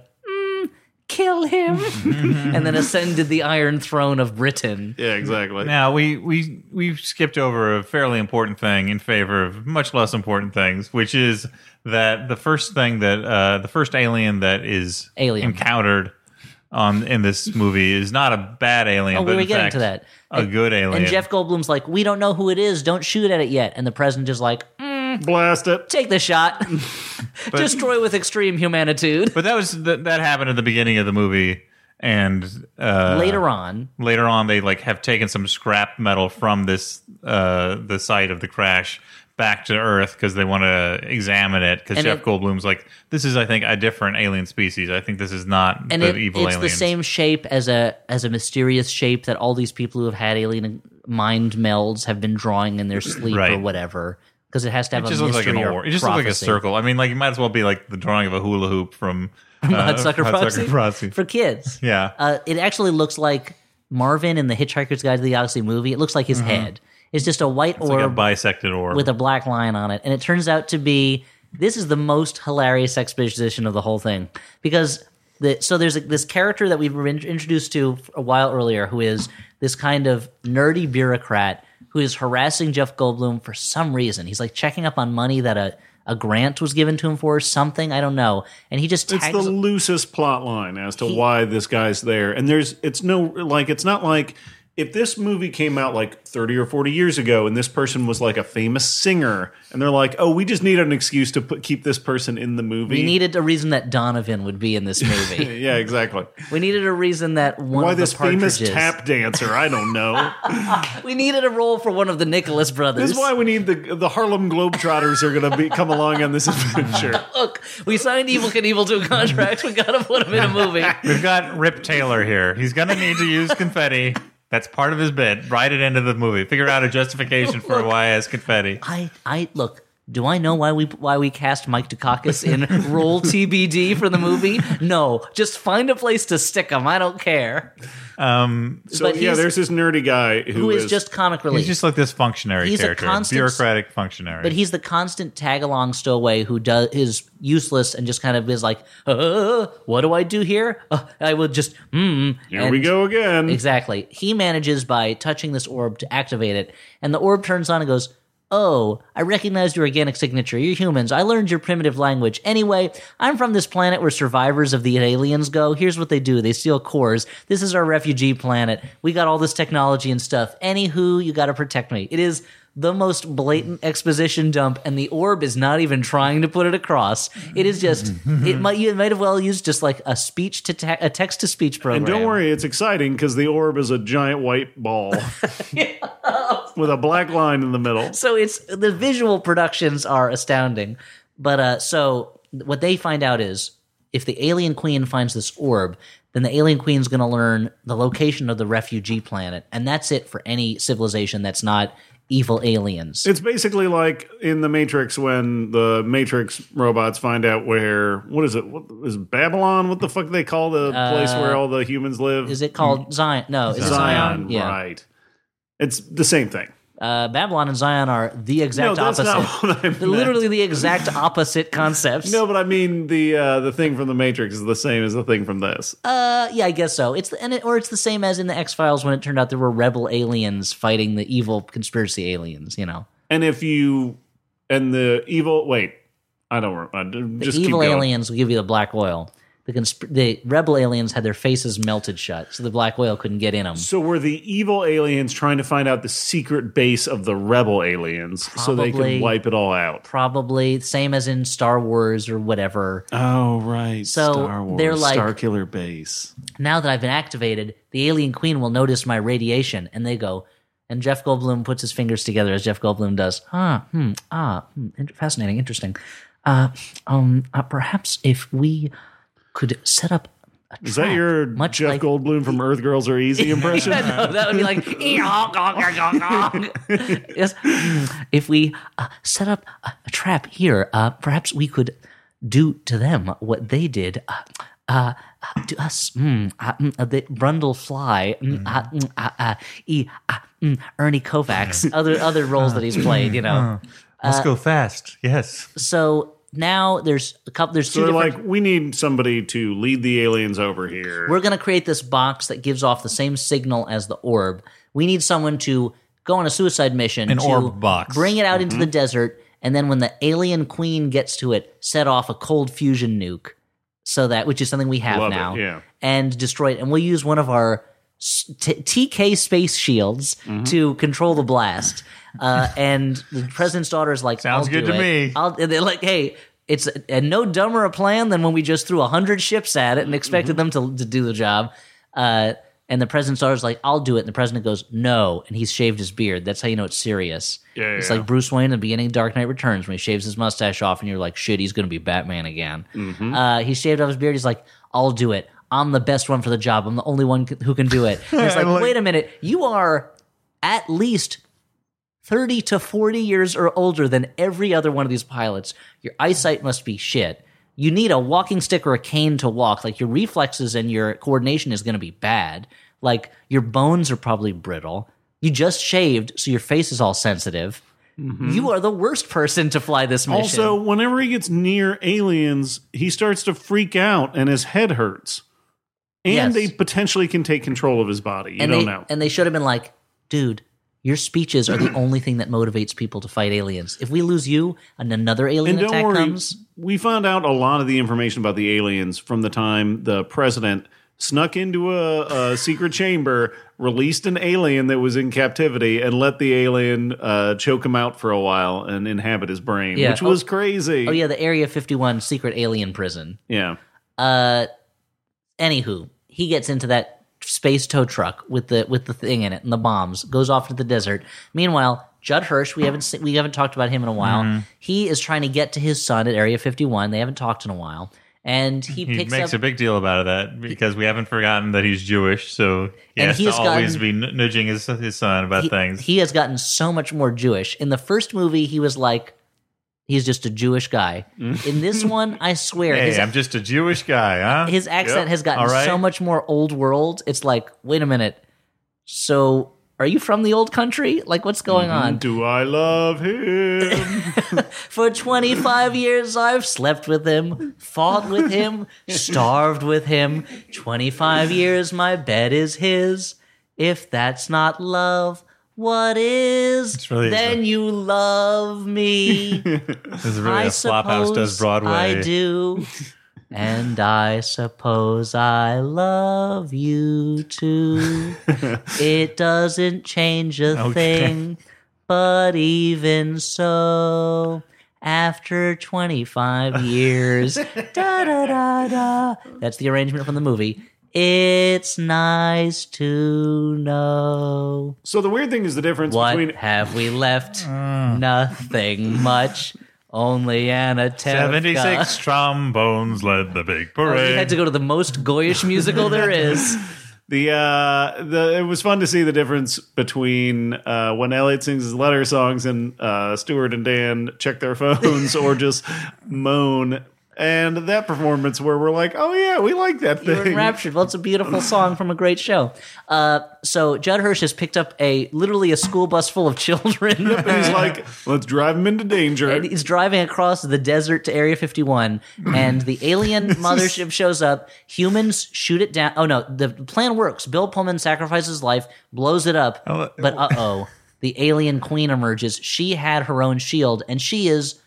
"Kill him," and then ascended the Iron Throne of Britain. Yeah, exactly. Now we we we've skipped over a fairly important thing in favor of much less important things, which is that the first thing that uh, the first alien that is Alien. encountered on in this movie is not a bad alien, Oh, but we were in getting fact to that. a good alien. And Jeff Goldblum's like, "We don't know who it is. Don't shoot at it yet." And the president is like, "Mm, Blast it. "Take the shot. Destroy with extreme humanitude." but that was that, that happened at the beginning of the movie, and uh, Later on, later on they like have taken some scrap metal from this uh the site of the crash back to earth because they want to examine it because And jeff it- goldblum's like this is i think a different alien species i think this is not and the it, evil it's aliens the same shape as a as a mysterious shape that all these people who have had alien mind melds have been drawing in their sleep or Right. whatever because it has to have it a just looks like an or or it just looks like a circle i mean like it might as well be like the drawing of a hula hoop from uh, Hudsucker Proxy? Proxy. for kids. yeah Uh, it actually looks like Marvin in the Hitchhiker's Guide to the Galaxy movie. It looks like his head. It's just a white Mm-hmm. it's like a orb bisected orb with a black line on it, and it turns out to be this is the most hilarious exposition of the whole thing because the so there's a, this character that we've been introduced to a while earlier who is this kind of nerdy bureaucrat who is harassing Jeff Goldblum for some reason. He's like checking up on money that a a grant was given to him for or something. I don't know, and he just It's the loosest plot line as to why this guy's there. And there's it's no like it's not like if this movie came out like 30 or 40 years ago and this person was like a famous singer and they're like, "Oh, we just need an excuse to put, keep this person in the movie." We needed a reason that Donovan would be in this movie. yeah, exactly. we needed a reason that one Why of the this famous tap dancer? I don't know. We needed a role for one of the Nicholas brothers. this is why we need the the Harlem Globetrotters are going to come along on this adventure. Look, we signed Evel Knievel to a contract. We got to put him in a movie. we've got rip taylor here he's gonna need to use confetti That's part of his bit. Write it into the movie. Figure out a justification for why he has confetti. I I look. Do I know why we why we cast Mike Dukakis in role TBD for the movie? No, just find a place to stick him. I don't care. Um, So But yeah, there's this nerdy guy who, Who is, just comic relief? he's just like this functionary He's a constant- bureaucratic functionary. but he's the constant tag along stowaway who does is useless and just kind of is like, uh, what do I do here? Uh, I will just mm. here and- we go again. Exactly. He manages by touching this orb to activate it, and the orb turns on and goes, Oh, I recognized your organic signature. You're humans. I learned your primitive language. Anyway, I'm from this planet where survivors of the aliens go. Here's what they do they steal cores. This is our refugee planet. We got all this technology and stuff. Anywho, you got to protect me. It is the most blatant exposition dump, and the orb is not even trying to put it across. It is just, it might, you might have well used just like a speech to te- a text to speech program. and don't worry, it's exciting because the orb is a giant white ball with a black line in the middle. so it's the visual productions are astounding. But uh, so what they find out is if the alien queen finds this orb, then the alien queen's going to learn the location of the refugee planet, and that's it for any civilization that's not evil aliens. It's basically like in the Matrix when the Matrix robots find out where what is it? What is Babylon? What the fuck they call the place where all the humans live? Uh, is it called Zion? No, is it Zion? Zion? Yeah. Right. It's the same thing. Uh, Babylon and Zion are the exact no, that's opposite. not what I meant. Literally the exact opposite concepts. No, but I mean the uh, the thing from the Matrix is the same as the thing from this. Uh, yeah, I guess so. It's the, and it, or it's the same as in the X Files when it turned out there were rebel aliens fighting the evil conspiracy aliens. You know, And if you and the evil wait, I don't uh, the evil aliens will give you the black oil. The consp- the rebel aliens had their faces melted shut, so the black oil couldn't get in them. So were the evil aliens trying to find out the secret base of the rebel aliens so they Probably. could wipe it all out? Probably same as in Star Wars or whatever. Oh right, So, Star Wars, they're like- Star Killer Base. Now that I've been activated, the alien queen will notice my radiation, and they go. And Jeff Goldblum puts his fingers together as Jeff Goldblum does. Ah, hmm, ah, hmm, in- fascinating, interesting. Uh, um, uh, perhaps if we could set up. A Is that your much Jeff like Goldblum from Earth Girls Are Easy impression? no, that would be like yes. If we uh, set up a, a trap here, uh, perhaps we could do to them what they did. Uh, uh, uh, to us, mm, uh, mm, uh, the Brundle Fly, mm, uh, mm, uh, uh, e, uh, mm, Ernie Kovacs, other other roles that he's played, you know. Let's go fast. Yes. So now there's a couple. There's two So they're like, we need somebody to lead the aliens over here. we're going to create this box that gives off the same signal as the orb. We need someone to go on a suicide mission. An to orb box. Bring it out into the Mm-hmm. desert, and then when the alien queen gets to it, set off a cold fusion nuke. So that, which is something we have Love it, now, yeah. and destroy it. And we'll use one of our s- t- TK space shields Mm-hmm. to control the blast. Uh, and the president's daughter is like, Sounds "I'll good to it." me. I'll, they're like, hey, it's a, a no dumber a plan than when we just threw a hundred ships at it and expected Mm-hmm. them to, to do the job. Uh, and the president's daughter's like, I'll do it. And the president goes, no. And he's shaved his beard. That's how you know it's serious. Yeah, it's yeah. like Bruce Wayne in the beginning of Dark Knight Returns when he shaves his mustache off and you're like, shit, he's going to be Batman again. Mm-hmm. Uh, he shaved off his beard. He's like, I'll do it. I'm the best one for the job. I'm the only one who can do it. And it's like, Like- wait a minute. You are at least 30 to 40 years or older than every other one of these pilots. Your eyesight must be shit. You need a walking stick or a cane to walk. Like your reflexes and your coordination is going to be bad. Like your bones are probably brittle. You just shaved, so your face is all sensitive. Mm-hmm. You are the worst person to fly this mission. Also, whenever he gets near aliens, he starts to freak out and his head hurts. And Yes. they potentially can take control of his body. You and don't they know. and they should have been like, dude, your speeches are the only thing that motivates people to fight aliens. If we lose you and another alien And don't attack worry, comes, we found out a lot of the information about the aliens from the time the president snuck into a, a secret chamber, released an alien that was in captivity, and let the alien uh, choke him out for a while and inhabit his brain, Yeah. which was crazy. oh yeah, the Area 51 secret alien prison. yeah. Uh, anywho, he gets into that space tow truck with the with the thing in it and the bombs. Goes off to the desert. Meanwhile, Judd Hirsch, we haven't se- we haven't talked about him in a while. Mm-hmm. He is trying to get to his son at Area 51. They haven't talked in a while. and he, He picks makes up a big deal about that because we haven't forgotten that he's Jewish, so he has he to always gotten- be nudging his his son about he, things. he has gotten so much more Jewish. In the first movie, he was like, he's just a Jewish guy. In this one, I swear, hey, his, I'm just a Jewish guy, huh? his accent Yep. has gotten All right. so much more old world. It's like, wait a minute. So, are you from the old country? Like, what's going mm-hmm. on? Do I love him? For 25 years, I've slept with him, fought with him, starved with him. 25 years, my bed is his. If that's not love, what is? really then a- you love me. this is really I a Flophouse does Broadway. I do. And I suppose I love you too. it doesn't change a Okay. thing, but even so, after 25 years, da da da da. That's the arrangement from the movie. It's nice to know. so the weird thing is the difference What between have we left? Nothing much. Only Anatevka. 76 trombones led the big Oh, parade. you had to go to the most Goyish musical there is. the uh the it was fun to see the difference between uh when Elliott sings his letter songs and uh Stuart and Dan check their phones or just moan and that performance where we're like oh yeah we like that thing enraptured. Well, it's a beautiful song from a great show. Uh, so Judd Hirsch has picked up a literally a school bus full of children. and he's like let's drive him into danger And he's driving across the desert to Area 51, and the alien mothership shows up. Humans shoot it down. Oh no, the plan works. Bill Pullman sacrifices his life, blows it up, Oh, but uh oh, the alien queen emerges. She had her own shield, and she is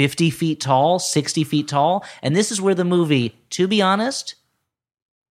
50 feet tall, 60 feet tall. And this is where the movie, to be honest,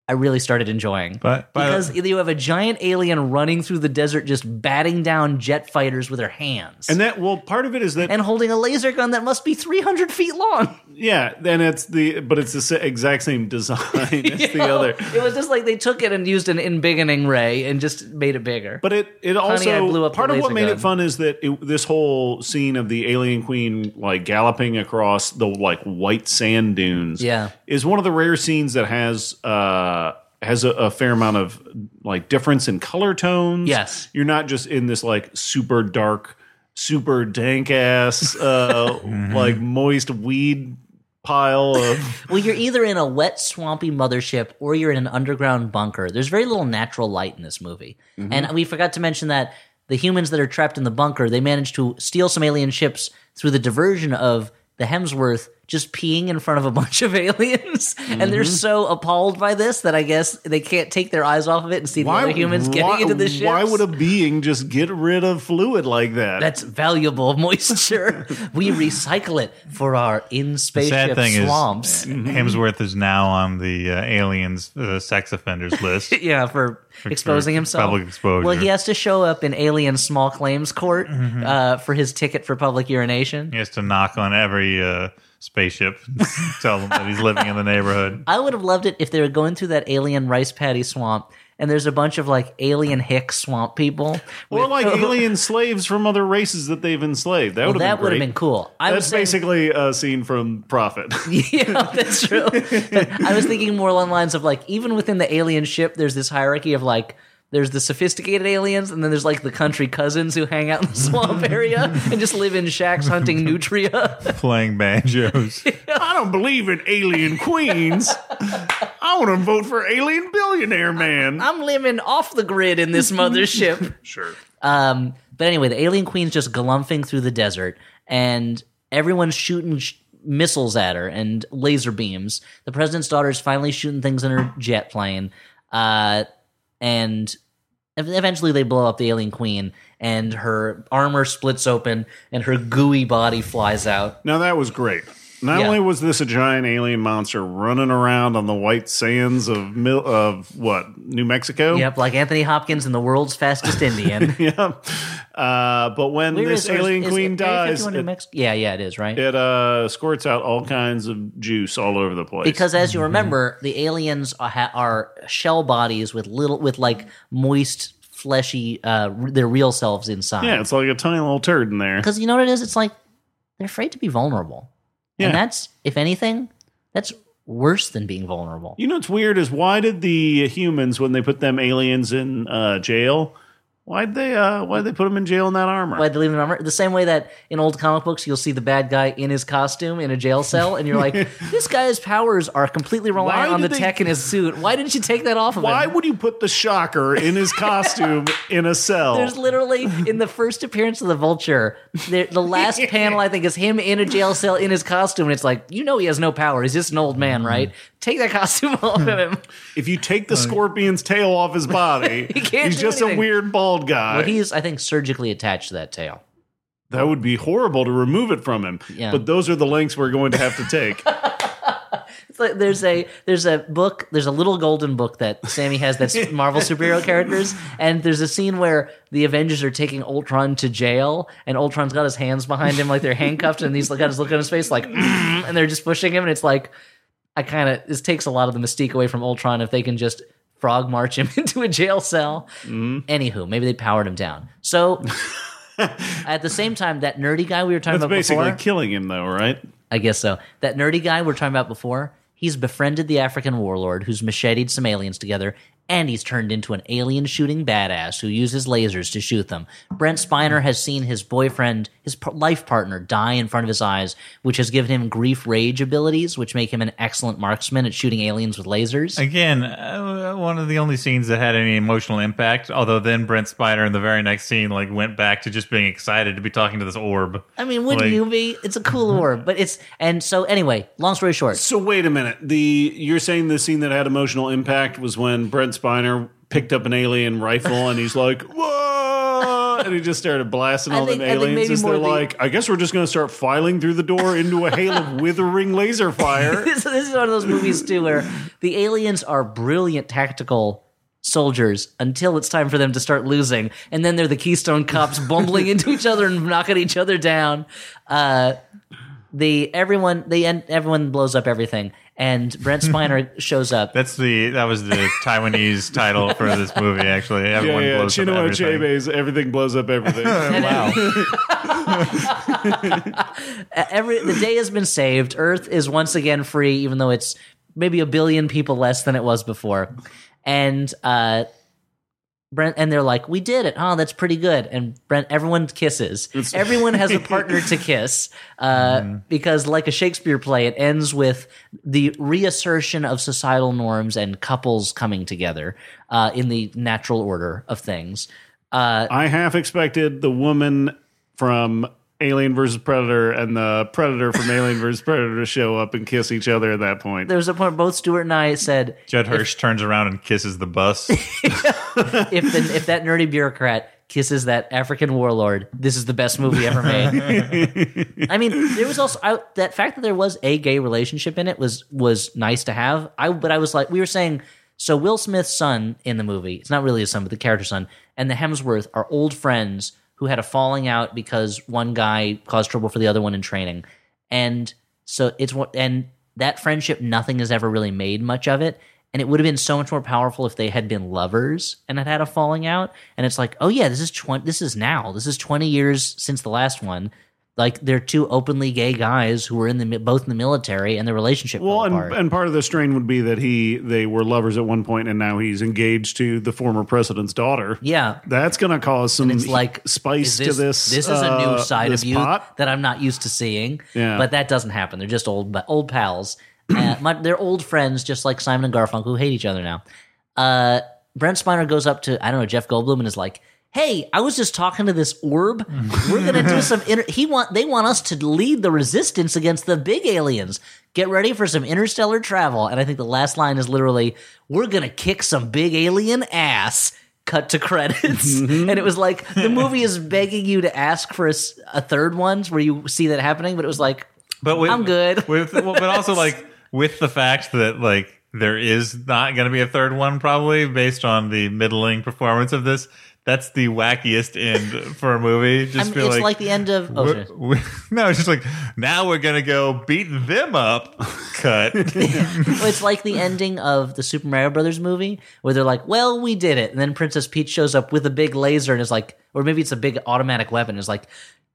I really started enjoying. But- but- because you have a giant alien running through the desert, just batting down jet fighters with her hands and that well part of it is that and holding a laser gun that must be 300 feet long. yeah then it's the but it's the exact same design as the know? other It was just like they took it and used an embiggening ray and just made it bigger. But it it also blew up part of what made gun. it fun is that it, this whole scene of the alien queen like galloping across the like white sand dunes, Yeah. is one of the rare scenes that has uh has a, a fair amount of like difference in color tones. Yes. you're not just in this like super dark, super dank ass uh like moist weed pile of well, you're either in a wet, swampy mothership or you're in an underground bunker. There's very little natural light in this movie. Mm-hmm. And we forgot to mention that the humans that are trapped in the bunker, they managed to steal some alien ships through the diversion of the Hemsworth just peeing in front of a bunch of aliens. And Mm-hmm. they're so appalled by this that I guess they can't take their eyes off of it and see the other humans getting into the ships. why would a being just get rid of fluid like that? That's valuable moisture. we recycle it for our in the spaceship thing swamps. is, Hemsworth is now on the uh, aliens uh, sex offenders list. yeah, for, exposing himself. public exposure. Well, he has to show up in alien small claims court Mm-hmm. uh, for his ticket for public urination. He has to knock on every uh, spaceship, tell them that he's living in the neighborhood. I would have loved it if they were going through that alien rice paddy swamp and there's a bunch of like alien hick swamp people. Or with- like alien slaves from other races that they've enslaved. That Well, would have been been cool. I That's saying- basically a scene from Prophet. yeah, that's true. I was thinking more along the lines of like even within the alien ship, there's this hierarchy of like there's the sophisticated aliens, and then there's like the country cousins who hang out in the swamp area and just live in shacks hunting nutria. Playing banjos. I don't believe in alien queens. I want to vote for alien billionaire man. I'm living off the grid in this mothership. Sure. Um, but anyway, the alien queen's just galumphing through the desert, and everyone's shooting sh- missiles at her and laser beams. The president's daughter is finally shooting things in her jet plane, uh, and eventually they blow up the alien queen, and her armor splits open, and her gooey body flies out. Now that was great. Not Yeah. only was this a giant alien monster running around on the white sands of mil- of what New Mexico, Yep, like Anthony Hopkins in the world's fastest Indian. yeah. Uh, but when Where this is- alien is queen Area dies, it, Mexico? yeah, yeah, it is right. it uh, squirts out all kinds of juice all over the place. because as Mm-hmm. you remember, the aliens are, ha- are shell bodies with little, with like moist, fleshy, uh, their real selves inside. yeah, it's like a tiny little turd in there. because you know what it is? It's like they're afraid to be vulnerable, Yeah. and that's if anything, that's worse than being vulnerable. You know what's weird is why did the humans when they put them aliens in uh, jail? Why'd they uh, why'd they put him in jail in that armor? Why'd they leave them armor? The same way that in old comic books you'll see the bad guy in his costume in a jail cell, and you're like, this guy's powers are completely reliant Why on the did they- tech in his suit. Why didn't you take that off of Why him? would you put the shocker in his costume in a cell? There's literally in the first appearance of the Vulture, the, the last panel I think is him in a jail cell in his costume, and it's like you know he has no power. He's just an old man, right? Take that costume off of him. if you take the scorpion's tail off his body, He can't he's do just anything. a weird bald guy. But he's I think surgically attached to that tail. that would be horrible to remove it from him. Yeah. But those are the lengths we're going to have to take. It's like there's a there's a book there's a little golden book that Sammy has that's Marvel superhero characters and there's a scene where the Avengers are taking Ultron to jail and Ultron's got his hands behind him like they're handcuffed and he's got his look on his face like "Mm," and they're just pushing him and it's like I kind of this takes a lot of the mystique away from Ultron if they can just frog march him into a jail cell. Mm-hmm. Anywho, maybe they powered him down. So at the same time, that nerdy guy we were talking That's about basically before, killing him, though, right? I guess so. That nerdy guy we are talking about before, he's befriended the African warlord who's macheted some aliens together, and he's turned into an alien shooting badass who uses lasers to shoot them. Brent Spiner has seen his boyfriend, his life partner, die in front of his eyes, which has given him grief rage abilities, which make him an excellent marksman at shooting aliens with lasers. Again, uh, one of the only scenes that had any emotional impact. Although then Brent Spiner in the very next scene like went back to just being excited to be talking to this orb. I mean, wouldn't Like- you be? It's a cool orb, but it's and so anyway. Long story short, So wait a minute. The you're saying the scene that had emotional impact was when Brent Spiner picked up an alien rifle and he's like, "Whoa!" and he just started blasting all think- them aliens. As they're the- like, "I guess we're just going to start filing through the door into a hail of withering laser fire." this, this is one of those movies too where the aliens are brilliant tactical soldiers until it's time for them to start losing and then they're the keystone cops bumbling into each other and knocking each other down uh the everyone they end everyone blows up everything and brent spiner shows up That's the that was the Taiwanese title for this movie. Actually, yeah, everyone yeah. blows up Chinua everything. Achebe's everything blows up everything. Wow. every the day has been saved earth is once again free even though it's maybe a billion people less than it was before and uh Brent and they're like, "We did it! Oh, that's pretty good." And Brent, everyone kisses. Everyone has a partner to kiss, uh, because like a Shakespeare play, it ends with the reassertion of societal norms and couples coming together uh, in the natural order of things. Uh, I half expected the woman from Alien versus Predator and the Predator from Alien versus Predator to show up and kiss each other at that point. there was a point both Stuart and I said, Judd Hirsch turns around and kisses the bus. if the, if that nerdy bureaucrat kisses that African warlord, this is the best movie ever made. I mean, there was also I, that fact that there was a gay relationship in it was was nice to have. I but I was like, we were saying. So Will Smith's son in the movie, it's not really his son, but the character son, and the Hemsworth are old friends who had a falling out because one guy caused trouble for the other one in training, and so it's what and that friendship, nothing has ever really made much of it. And it would have been so much more powerful if they had been lovers and had had a falling out. And it's like, oh yeah, this is twenty. This is now. This is twenty years since the last one. Like they're two openly gay guys who were in the both in the military, and the relationship Well, and, and part of the strain would be that he they were lovers at one point, and now he's engaged to the former president's daughter. yeah, That's going to cause some it's like spice this, to this. This is a uh, new side of you pot. that I'm not used to seeing. Yeah. but that doesn't happen. They're just old old pals. Uh, my, they're old friends, just like Simon and Garfunkel, who hate each other now. Uh, Brent Spiner goes up to I don't know Jeff Goldblum and is like, "Hey, I was just talking to this orb. We're gonna do some. Inter- he want they want us to lead the resistance against the big aliens. Get ready for some interstellar travel." And I think the last line is literally, "We're gonna kick some big alien ass." Cut to credits, mm-hmm. and it was like the movie is begging you to ask for a third one where you see that happening, but it was like, But with, I'm good. With well, but also like with the fact that like there is not going to be a third one probably based on the middling performance of this. That's the wackiest end for a movie. I Just mean, feel it's like, like, the end of. Oh, we- no, it's just like now we're gonna go beat them up. Cut. It's like the ending of the Super Mario Brothers movie where they're like, "Well, we did it," and then Princess Peach shows up with a big laser and is like, or maybe it's a big automatic weapon. Is like,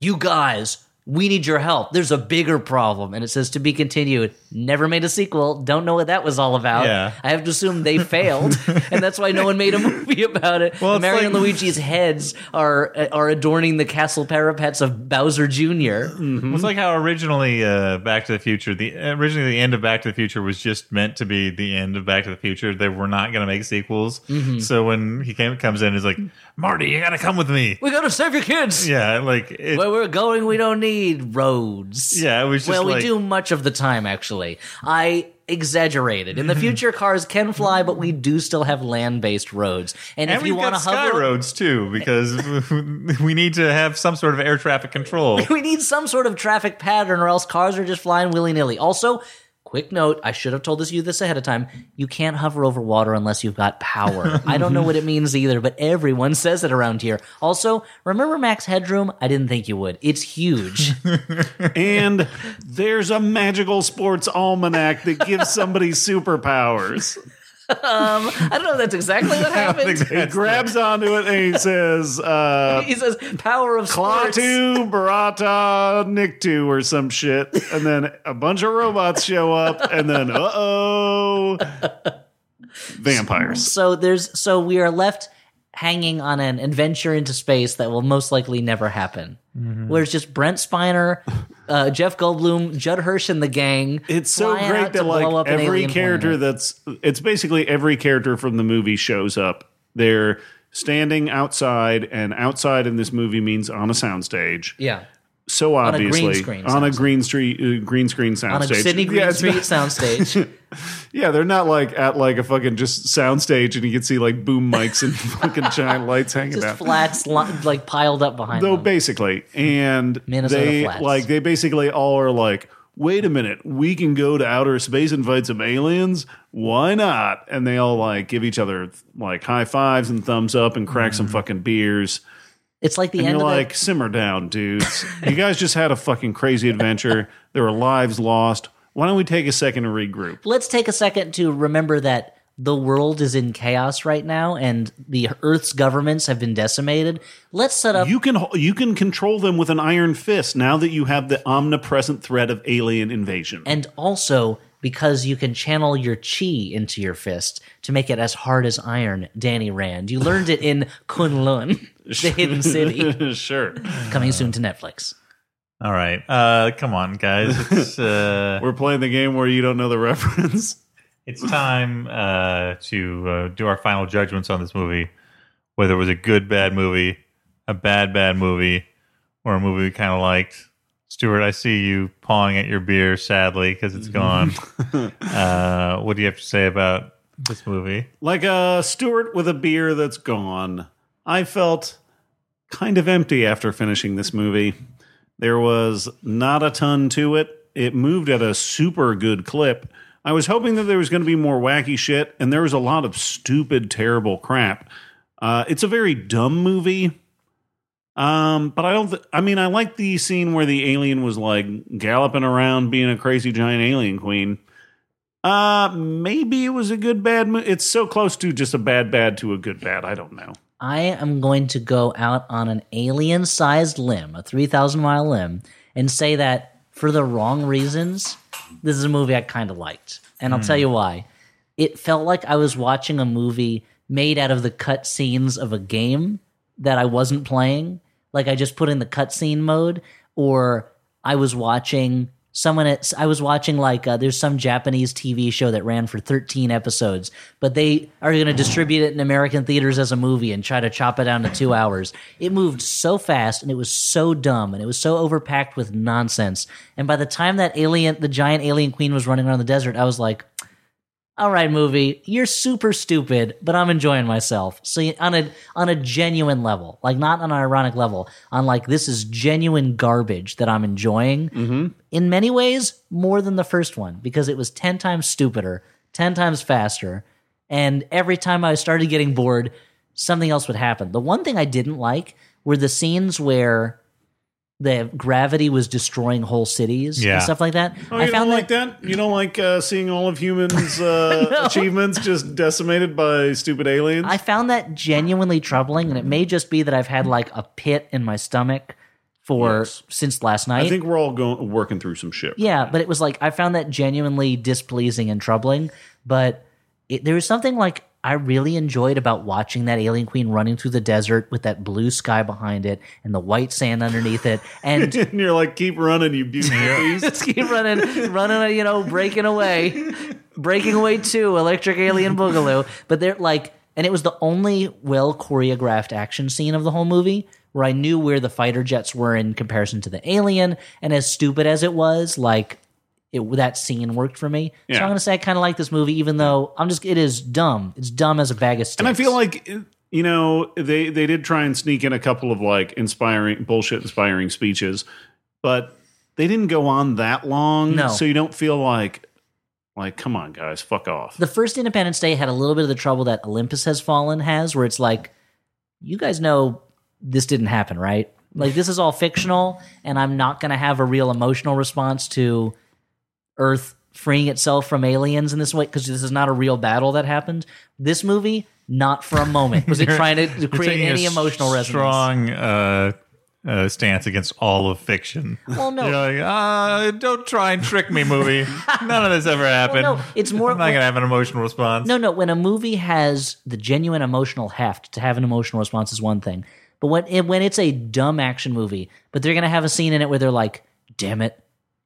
"You guys, we need your help. There's a bigger problem. And it says to be continued. Never made a sequel. Don't know what that was all about. Yeah. I have to assume they failed. and that's why no one made a movie about it. Well, Mario and Luigi's heads are are adorning the castle parapets of Bowser Jr. It's like how originally uh, Back to the Future, the originally the end of Back to the Future was just meant to be the end of Back to the Future. They were not going to make sequels. Mm-hmm. So when he came, comes in, he's like, Marty, you got to come with me. We gotta save your kids. Yeah, like it, Where we're going, we don't need roads. yeah, it was just well, like, we do much of the time, actually. I exaggerated. In the future, cars can fly, but we do still have land-based roads. And, And if you want to sky hover, roads too, because we need to have some sort of air traffic control. we need some sort of traffic pattern, or else cars are just flying willy-nilly. Also. Quick note, I should have told this you this ahead of time. You can't hover over water unless you've got power. I don't know what it means either, but everyone says it around here. Also, remember Max Headroom? I didn't think you would. It's huge. and there's a magical sports almanac that gives somebody superpowers. I don't know if that's exactly what happened. He grabs onto it and he says, uh, He says power of sports. Klaatu, Barada, Niktu, or some shit. And then a bunch of robots show up, and then, uh oh, vampires. So there's so we are left hanging on an adventure into space that will most likely never happen. Mm-hmm. Where it's just Brent Spiner, uh, Jeff Goldblum, Judd Hirsch, and the gang. It's so great that like every character planet. that's it's basically every character from the movie shows up. They're standing outside, and outside in this movie means on a soundstage. yeah So a green obviously screen on a green street, uh, green screen on a soundstage. Sydney Green yeah, Street soundstage. yeah, they're not like at like a fucking just soundstage, and you can see like boom mics and fucking giant lights hanging just out. flats like piled up behind Though them. basically, and Minnesota they flats. like they basically all are like, wait a minute, we can go to outer space and fight some aliens. Why not? And they all like give each other like high fives and thumbs up and crack some mm. fucking beers. it's like the And end you're of like, simmer down, dudes. you guys just had a fucking crazy adventure. There were lives lost. Why don't we take a second to regroup? Let's take a second to remember that the world is in chaos right now, and the Earth's governments have been decimated. Let's set up You can you can control them with an iron fist now that you have the omnipresent threat of alien invasion. and also because you can channel your chi into your fist to make it as hard as iron, Danny Rand. You learned it in Kunlun, the hidden city, sure. coming soon to Netflix. All right, uh, come on, guys, it's uh, We're playing the game where you don't know the reference. it's time uh, to uh, do our final judgments on this movie. Whether it was a good bad movie, a bad bad movie, or a movie we kind of liked. Stuart, I see you pawing at your beer sadly because it's gone. uh, what do you have to say about this movie? Like a Stuart with a beer that's gone. I felt kind of empty after finishing this movie. There was not a ton to it. It moved at a super good clip. I was hoping that there was going to be more wacky shit, and there was a lot of stupid, terrible crap. Uh, it's a very dumb movie. Um, but I don't. Th- I mean, I like the scene where the alien was like galloping around, being a crazy giant alien queen. Uh, maybe it was a good bad. Mo- it's so close to just a bad bad to a good bad. I don't know. I am going to go out on an alien sized limb, a 3,000 mile limb, and say that for the wrong reasons, this is a movie I kind of liked. And I'll tell hmm. you why. It felt like I was watching a movie made out of the cut scenes of a game that I wasn't playing. Like I just put in the cutscene mode, or I was watching someone at, I was watching like uh, there's some Japanese TV show that ran for 13 episodes, but they are going to distribute it in American theaters as a movie and try to chop it down to two hours. It moved so fast and it was so dumb and it was so overpacked with nonsense. And by the time that alien, the giant alien queen was running around the desert, I was like, all right, movie, you're super stupid, but I'm enjoying myself. So you- on a on a genuine level, like not on an ironic level, on like this is genuine garbage that I'm enjoying. Mm-hmm. In many ways, more than the first one because it was ten times stupider, ten times faster, and every time I started getting bored, something else would happen. The one thing I didn't like were the scenes where the gravity was destroying whole cities Yeah. and stuff like that. Oh, you don't like that? You don't like uh, seeing all of humans' uh, achievements just decimated by stupid aliens? I found that genuinely troubling, and it may just be that I've had like a pit in my stomach for Yes. since last night. I think we're all going working through some shit. Yeah, but it was like I found that genuinely displeasing and troubling. But it, there was something like I really enjoyed about watching that alien queen running through the desert with that blue sky behind it and the white sand underneath it, and and you're like, keep running, you beast. just keep running, running, uh, you know, breaking away, breaking away too, Electric Alien Boogaloo. But they're like, and it was the only well choreographed action scene of the whole movie where I knew where the fighter jets were in comparison to the alien. And as stupid as it was, like it that scene worked for me. So I'm gonna say I kind of like this movie, even though I'm just it is dumb. It's dumb as a bag of sticks. And I feel like you know they they did try and sneak in a couple of like inspiring bullshit inspiring speeches, but they didn't go on that long. No. so you don't feel like like come on guys, fuck off. the first Independence Day had a little bit of the trouble that Olympus Has Fallen has, where it's like, you guys know this didn't happen, right? Like this is all fictional, and I'm not going to have a real emotional response to Earth freeing itself from aliens in this way because this is not a real battle that happened. This movie, not for a moment was it trying to, create any emotional resonance. Strong uh, uh, stance against all of fiction. Well, no. You're like, uh, don't try and trick me, movie. None of this ever happened. no, it's more- I'm not gonna have an emotional response. No, no. When a movie has the genuine emotional heft, to have an emotional response is one thing. But when it, when it's a dumb action movie, but they're gonna have a scene in it where they're like, "Damn it,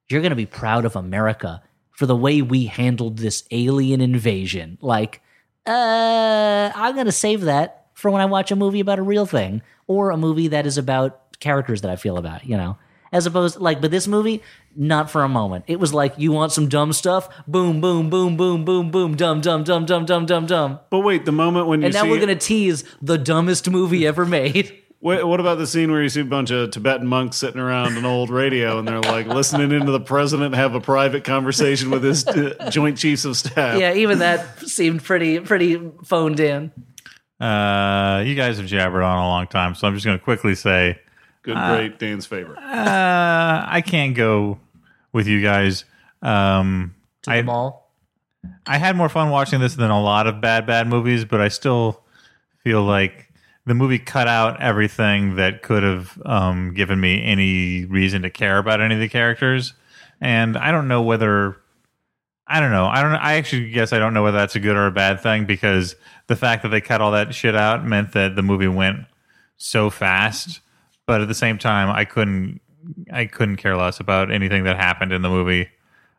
you're gonna be proud of America for the way we handled this alien invasion." Like, uh, I'm gonna save that for when I watch a movie about a real thing or a movie that is about characters that I feel about. You know. As opposed, like, but this movie, not for a moment. It was like, you want some dumb stuff? Boom, boom, boom, boom, boom, boom, dumb, dumb, dumb, dumb, dumb, dumb, dumb. But wait, the moment when you And now see we're gonna tease the dumbest movie ever made. What, what about the scene where you see a bunch of Tibetan monks sitting around an old radio and they're like listening into the president have a private conversation with his uh, joint chiefs of staff? Yeah, even that seemed pretty pretty phoned in. Uh, you guys have jabbered on a long time, so I'm just gonna quickly say Good, great, Dan's favorite. uh, I can't go with you guys. Um, To I, the mall. I had more fun watching this than a lot of bad, bad movies, but I still feel like the movie cut out everything that could have um, given me any reason to care about any of the characters. And I don't know whether I don't know. I don't. I actually guess I don't know whether that's a good or a bad thing because the fact that they cut all that shit out meant that the movie went so fast. But at the same time, I couldn't. I couldn't care less about anything that happened in the movie.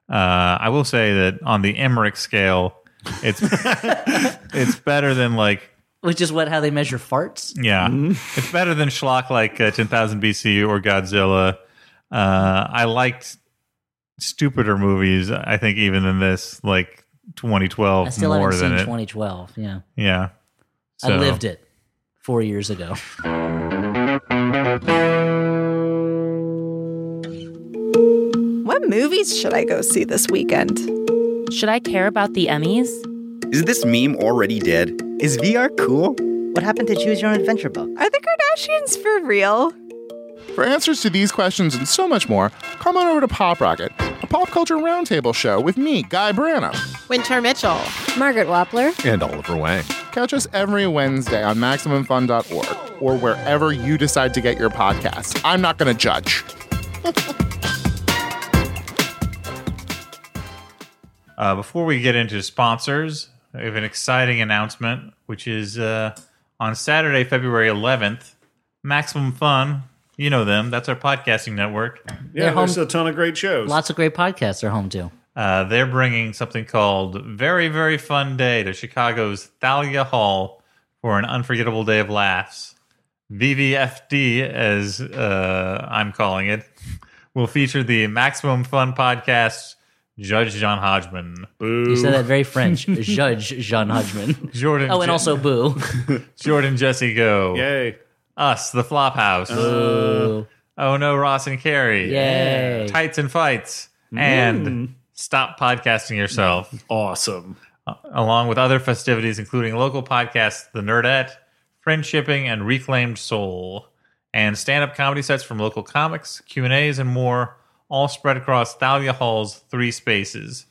Uh, I will say that on the Emmerich scale, it's it's better than like Which is what how they measure farts. yeah, it's better than schlock like uh, 10,000 BC or Godzilla. Uh, I liked stupider movies. I think even than this, like 2012, I still more haven't than seen it. 2012. Yeah. Yeah, I So- lived it four years ago. What movies should I go see this weekend? Should I care about the Emmys? Is this meme already dead? Is VR cool? What happened to Choose Your Own Adventure book? Are the Kardashians for real? For answers to these questions and so much more, come on over to Pop Rocket, a pop culture roundtable show with me, Guy Branum. Wynter Mitchell. Margaret Wappler. And Oliver Wang. Catch us every Wednesday on MaximumFun.org or wherever you decide to get your podcasts. I'm not going to judge. Uh, before we get into sponsors, I have an exciting announcement, which is uh, on Saturday, February 11th, Maximum Fun. You know them. That's our podcasting network. Yeah, They're there's a ton of great shows. Lots of great podcasts they're home to. Uh, they're bringing something called Very, Very Fun Day to Chicago's Thalia Hall for an unforgettable day of laughs. VVFD, as uh, I'm calling it, will feature the Maximum Fun podcast, Judge John Hodgman, You said that very French. Judge John Hodgman. Jordan. Oh, and Je- also Boo. Jordan Jesse Go, Yay. us, the Flophouse, Boo. Oh No, Ross and Carrie, Yay. Tights and Fights, and mm. Stop Podcasting Yourself. Awesome. Uh, along with other festivities, including local podcasts, The Nerdette, Friendshipping, and Reclaimed Soul, and stand-up comedy sets from local comics, Q and A's, and more, all spread across Thalia Hall's three spaces.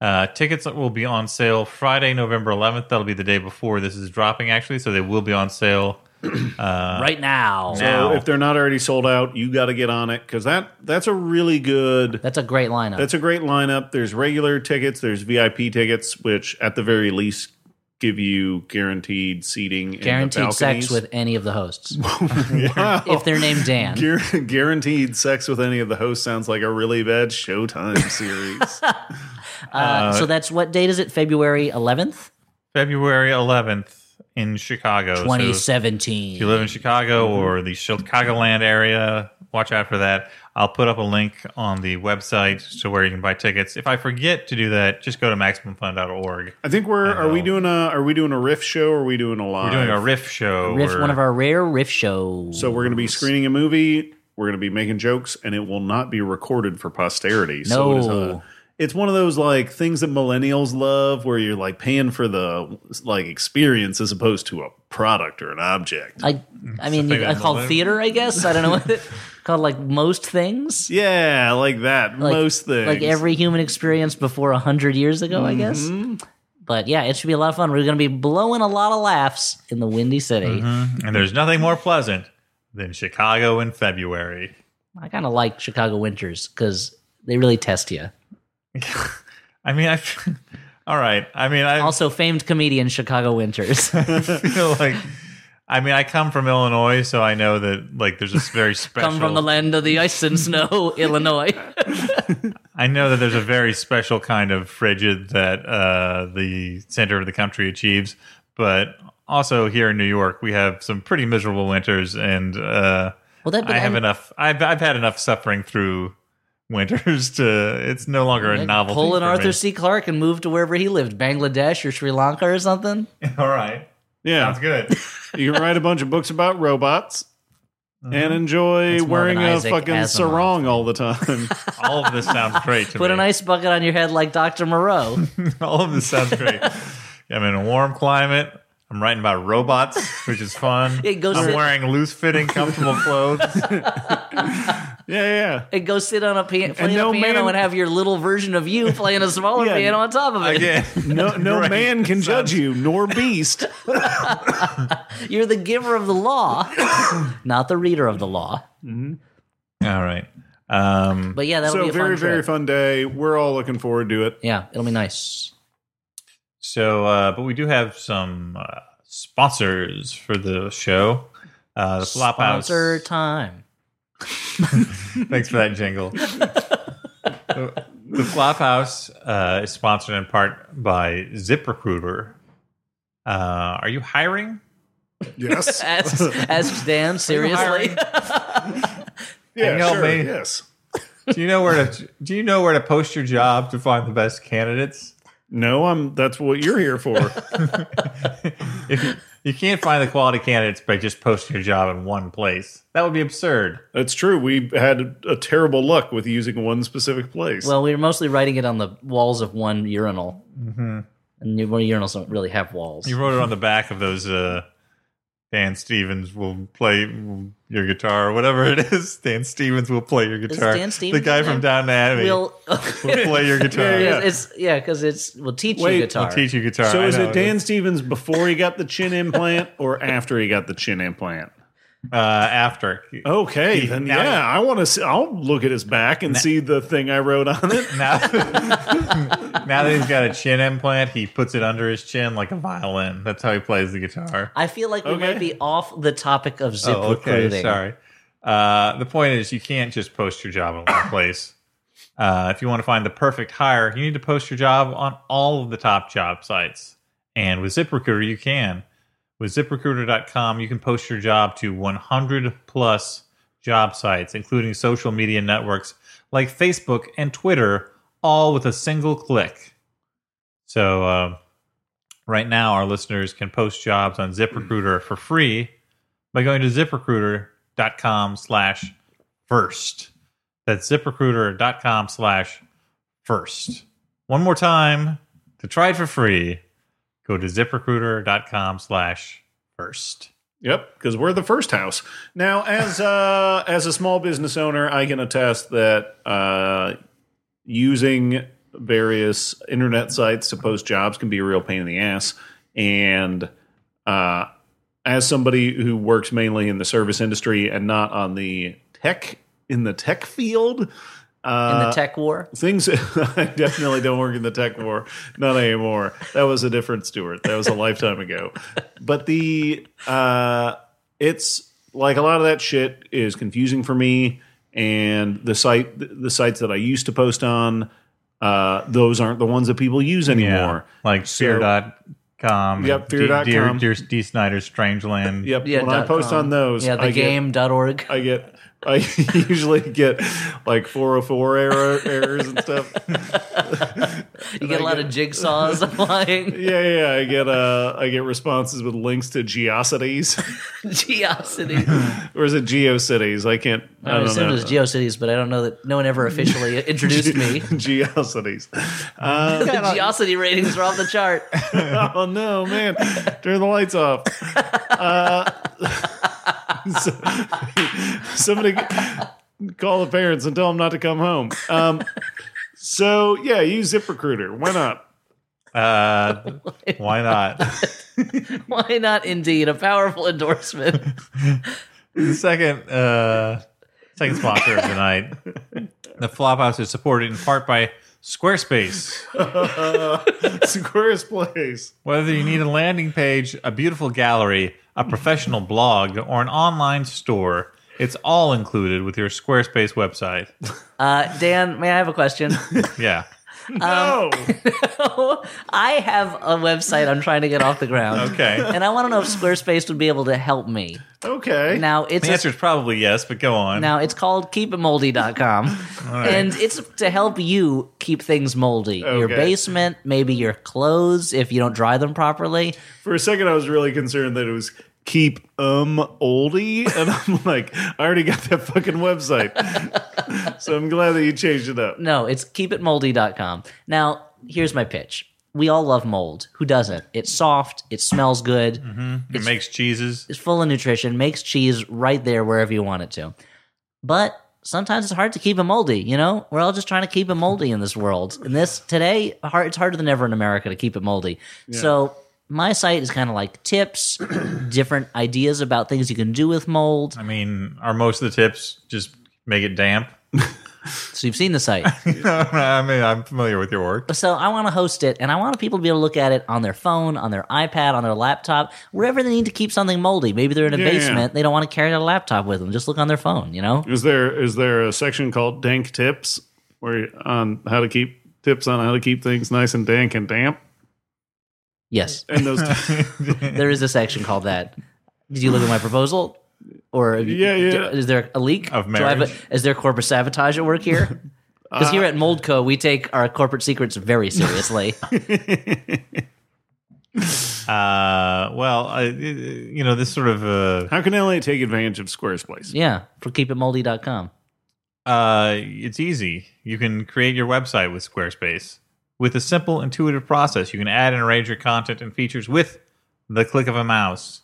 Uh, tickets will be on sale Friday, November 11th. That'll be the day before this is dropping, actually, so they will be on sale right now. So Now. if they're not already sold out, you got to get on it because that that's a really good. That's a great lineup. That's a great lineup. There's regular tickets. There's VIP tickets, which at the very least give you guaranteed seating. Guaranteed in the sex with any of the hosts. Wow. if they're named Dan. Guar- guaranteed sex with any of the hosts sounds like a really bad Showtime series. Uh, so that's what date is it? February 11th, February 11th in Chicago. So 2017. if you live in Chicago or the Chicagoland area, watch out for that. I'll put up a link on the website to where you can buy tickets. If I forget to do that, just go to maximumfun.org. I think we're are we um, doing a are we doing a riff show or are we doing a live? We're doing a riff show. riff, where- one of our rare riff shows. So we're going to be screening a movie. We're going to be making jokes, and it will not be recorded for posterity. So it is No. a, it's one of those like things that millennials love, where you're like paying for the like experience as opposed to a product or an object. I, I mean, Something I call theater, I guess. I don't know what it called, like most things. yeah, like that. Like, Most things. Like every human experience before a hundred years ago, I guess. Mm-hmm. But yeah, it should be a lot of fun. We're going to be blowing a lot of laughs in the Windy City. Mm-hmm. and there's nothing more pleasant than Chicago in February. I kind of like Chicago winters because they really test you. I mean, I. All right. I mean, I Also, famed comedian Chicago winters. feel like. I mean, I come from Illinois, so I know that like there's a very special. Come from the land of the ice and snow, Illinois. I know that there's a very special kind of frigid that uh, the center of the country achieves, but also here in New York, we have some pretty miserable winters, and uh, Well, that- I have I'm- enough. I've I've had enough suffering through winters to. It's no longer a novelty. Pull an Arthur me. C. Clarke and move to wherever he lived, Bangladesh or Sri Lanka or something. All right, yeah, sounds good. you can write a bunch of books about robots mm-hmm. and enjoy It's wearing an a Isaac fucking Asimov sarong all the time. All of this sounds great to Put me. an ice bucket on your head like Dr. Moreau. All of this sounds great. I'm in a warm climate. I'm writing about robots, which is fun. It goes I'm sit- wearing loose fitting, comfortable clothes. Yeah, yeah. and go sit on a piano, play no a piano man- and have your little version of you playing a smaller Yeah. piano on top of it. Again, No, no Right. man can judge you, nor beast. You're the giver of the law, not the reader of the law. All right. Um, But yeah, that'll so be a very, fun very trip. fun day. We're all looking forward to it. Yeah, it'll be nice. so, uh, but we do have some uh, sponsors for the show. Uh, the Flophouse. Sponsor time. Thanks for that jingle. the the Flophouse uh, is sponsored in part by ZipRecruiter. Uh, are you hiring? Yes. Ask, ask Dan seriously. yeah, you help sure. me? Yes. Do you know where to Do you know where to post your job to find the best candidates? No, I'm. That's what you're here for. If you, you can't find the quality candidates by just posting your job in one place, that would be absurd. That's true. We had a terrible luck with using one specific place. well, we were mostly writing it on the walls of one urinal. Mm-hmm. And your- urinals don't really have walls. You wrote it on the back of those. Uh, Dan Stevens will play your guitar, or whatever it is. Dan Stevens will play your guitar. Dan Stevens the guy from name? Downton Abbey, We'll, will play your guitar. Yeah, It's yeah, because it's we'll teach Wait, you guitar. I'll teach you guitar. so I is know. it Dan Stevens before he got the chin implant or after he got the chin implant? Uh, after. Okay, He- then now- yeah, I want to. see I'll look at his back and see the thing I wrote on it. Now, now that he's got a chin implant, he puts it under his chin like a violin. That's how he plays the guitar. I feel like we might be off the topic of zip Oh, okay. recruiting. Sorry. Uh, the point is, you can't just post your job in one place. Uh, if you want to find the perfect hire, you need to post your job on all of the top job sites. And with ZipRecruiter, you can. With ZipRecruiter.com, you can post your job to 100 plus job sites, including social media networks like Facebook and Twitter, all with a single click. So, uh, right now, our listeners can post jobs on ZipRecruiter for free by going to ziprecruiter.com slash first. That's ziprecruiter.com slash first. One more time to try it for free, go to ziprecruiter.com slash first. Yep, because we're the first house. Now, as uh, as a small business owner, I can attest that uh, using various internet sites to post jobs can be a real pain in the ass. And uh, as somebody who works mainly in the service industry and not on the tech in the tech field, In uh, the tech war, things I definitely don't work in the tech war, not anymore. That was a different Stuart. That was a lifetime ago. But the uh, it's like a lot of that shit is confusing for me, and the site the sites that I used to post on. Uh, those aren't the ones that people use anymore. like So- fear.com. Yep, D- fear.com. Dear, Dear Dee Snider's Strangeland. Yep. yeah, when I post com. on those, yeah, the I get- game.org. I get I usually get like 404 error, errors and stuff. you get a lot of jigsaws applying. Yeah, yeah, I get uh I get responses with links to Geocities. Geocities. or is it GeoCities? I can't I, I don't assumed know. it was GeoCities, but I don't know that no one ever officially introduced me. Geocities. Uh, The Geocity ratings are off the chart. oh no, man. Turn the lights off. Uh, so- somebody call the parents and tell them not to come home. Um, so yeah, use ZipRecruiter. Why not? Uh, why not? Why not? Indeed, a powerful endorsement. the second uh, second sponsor of the night. The Flophouse is supported in part by Squarespace. Squarespace. Whether you need a landing page, a beautiful gallery, a professional blog, or an online store, it's all included with your Squarespace website. Uh, Dan, may I have a question? Yeah. No. I have a website I'm trying to get off the ground. Okay. And I want to know if Squarespace would be able to help me. okay. Now it's The answer is probably yes, but go on. now it's called keepitmoldy.com. And it's to help you keep things moldy. Your basement, maybe your clothes if you don't dry them properly. For a second, I was really concerned that it was keep um oldie, and I'm like, I already got that fucking website. so I'm glad that you changed it up. No, it's keepitmoldy.com. Now, here's my pitch. We all love mold. Who doesn't? It's soft, it smells good, mm-hmm. it makes cheeses. it's full of nutrition, makes cheese right there wherever you want it to. But sometimes it's hard to keep it moldy, you know? We're all just trying to keep it moldy in this world. And this today, it's harder than ever in America to keep it moldy. So my site is kind of like tips, different ideas about things you can do with mold. I mean, are most of the tips just make it damp? So you've seen the site. I mean, I'm familiar with your work. So I want to host it, and I want people to be able to look at it on their phone, on their iPad, on their laptop, wherever they need to keep something moldy. Maybe they're in a Yeah, yeah. basement; they don't want to carry their laptop with them. Just look on their phone, you know. Is there is there a section called Dank Tips where you- on how to keep tips on how to keep things nice and dank and damp? Yes, And those there is a section called that. Did you look at my proposal? Or have you- Yeah, yeah. Is there a leak Of Do I have a- marriage? is there corporate sabotage at work here? Because here at Moldco, we take our corporate secrets very seriously. Uh, well, I, you know, this sort of uh, how can LA take advantage of Squarespace? yeah, for keepitmoldy.com. uh, it's easy. You can create your website with Squarespace with a simple, intuitive process. You can add and arrange your content and features with the click of a mouse.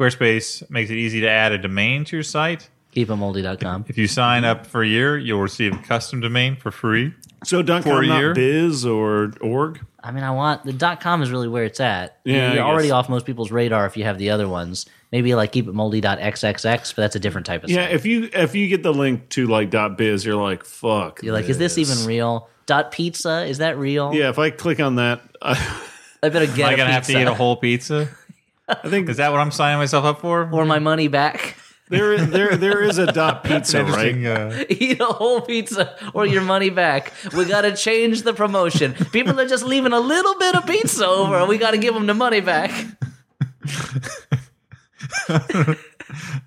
Squarespace makes it easy to add a domain to your site. Keepitmoldy.com. If you sign up for a year, you'll receive a custom domain for free. So dot For com, a year? not biz or org. I mean, I want the dot com is really where it's at. Yeah, you're I already guess. off most people's radar if you have the other ones. Maybe like keepitmoldy.xxx, but that's a different type of Yeah, site. if you if you get the link to like dot biz, you're like, fuck. You're like, is this even real? Dot pizza is that real? Yeah, if I click on that, I, I better get Am I a gonna have to pizza eat a whole pizza? I think Is that what I'm signing myself up for? or my money back. there there there is a dot pizza, right? Interesting. Uh, eat a whole pizza or your money back. We got to change the promotion. People are just leaving a little bit of pizza over. and We got to give them the money back. uh,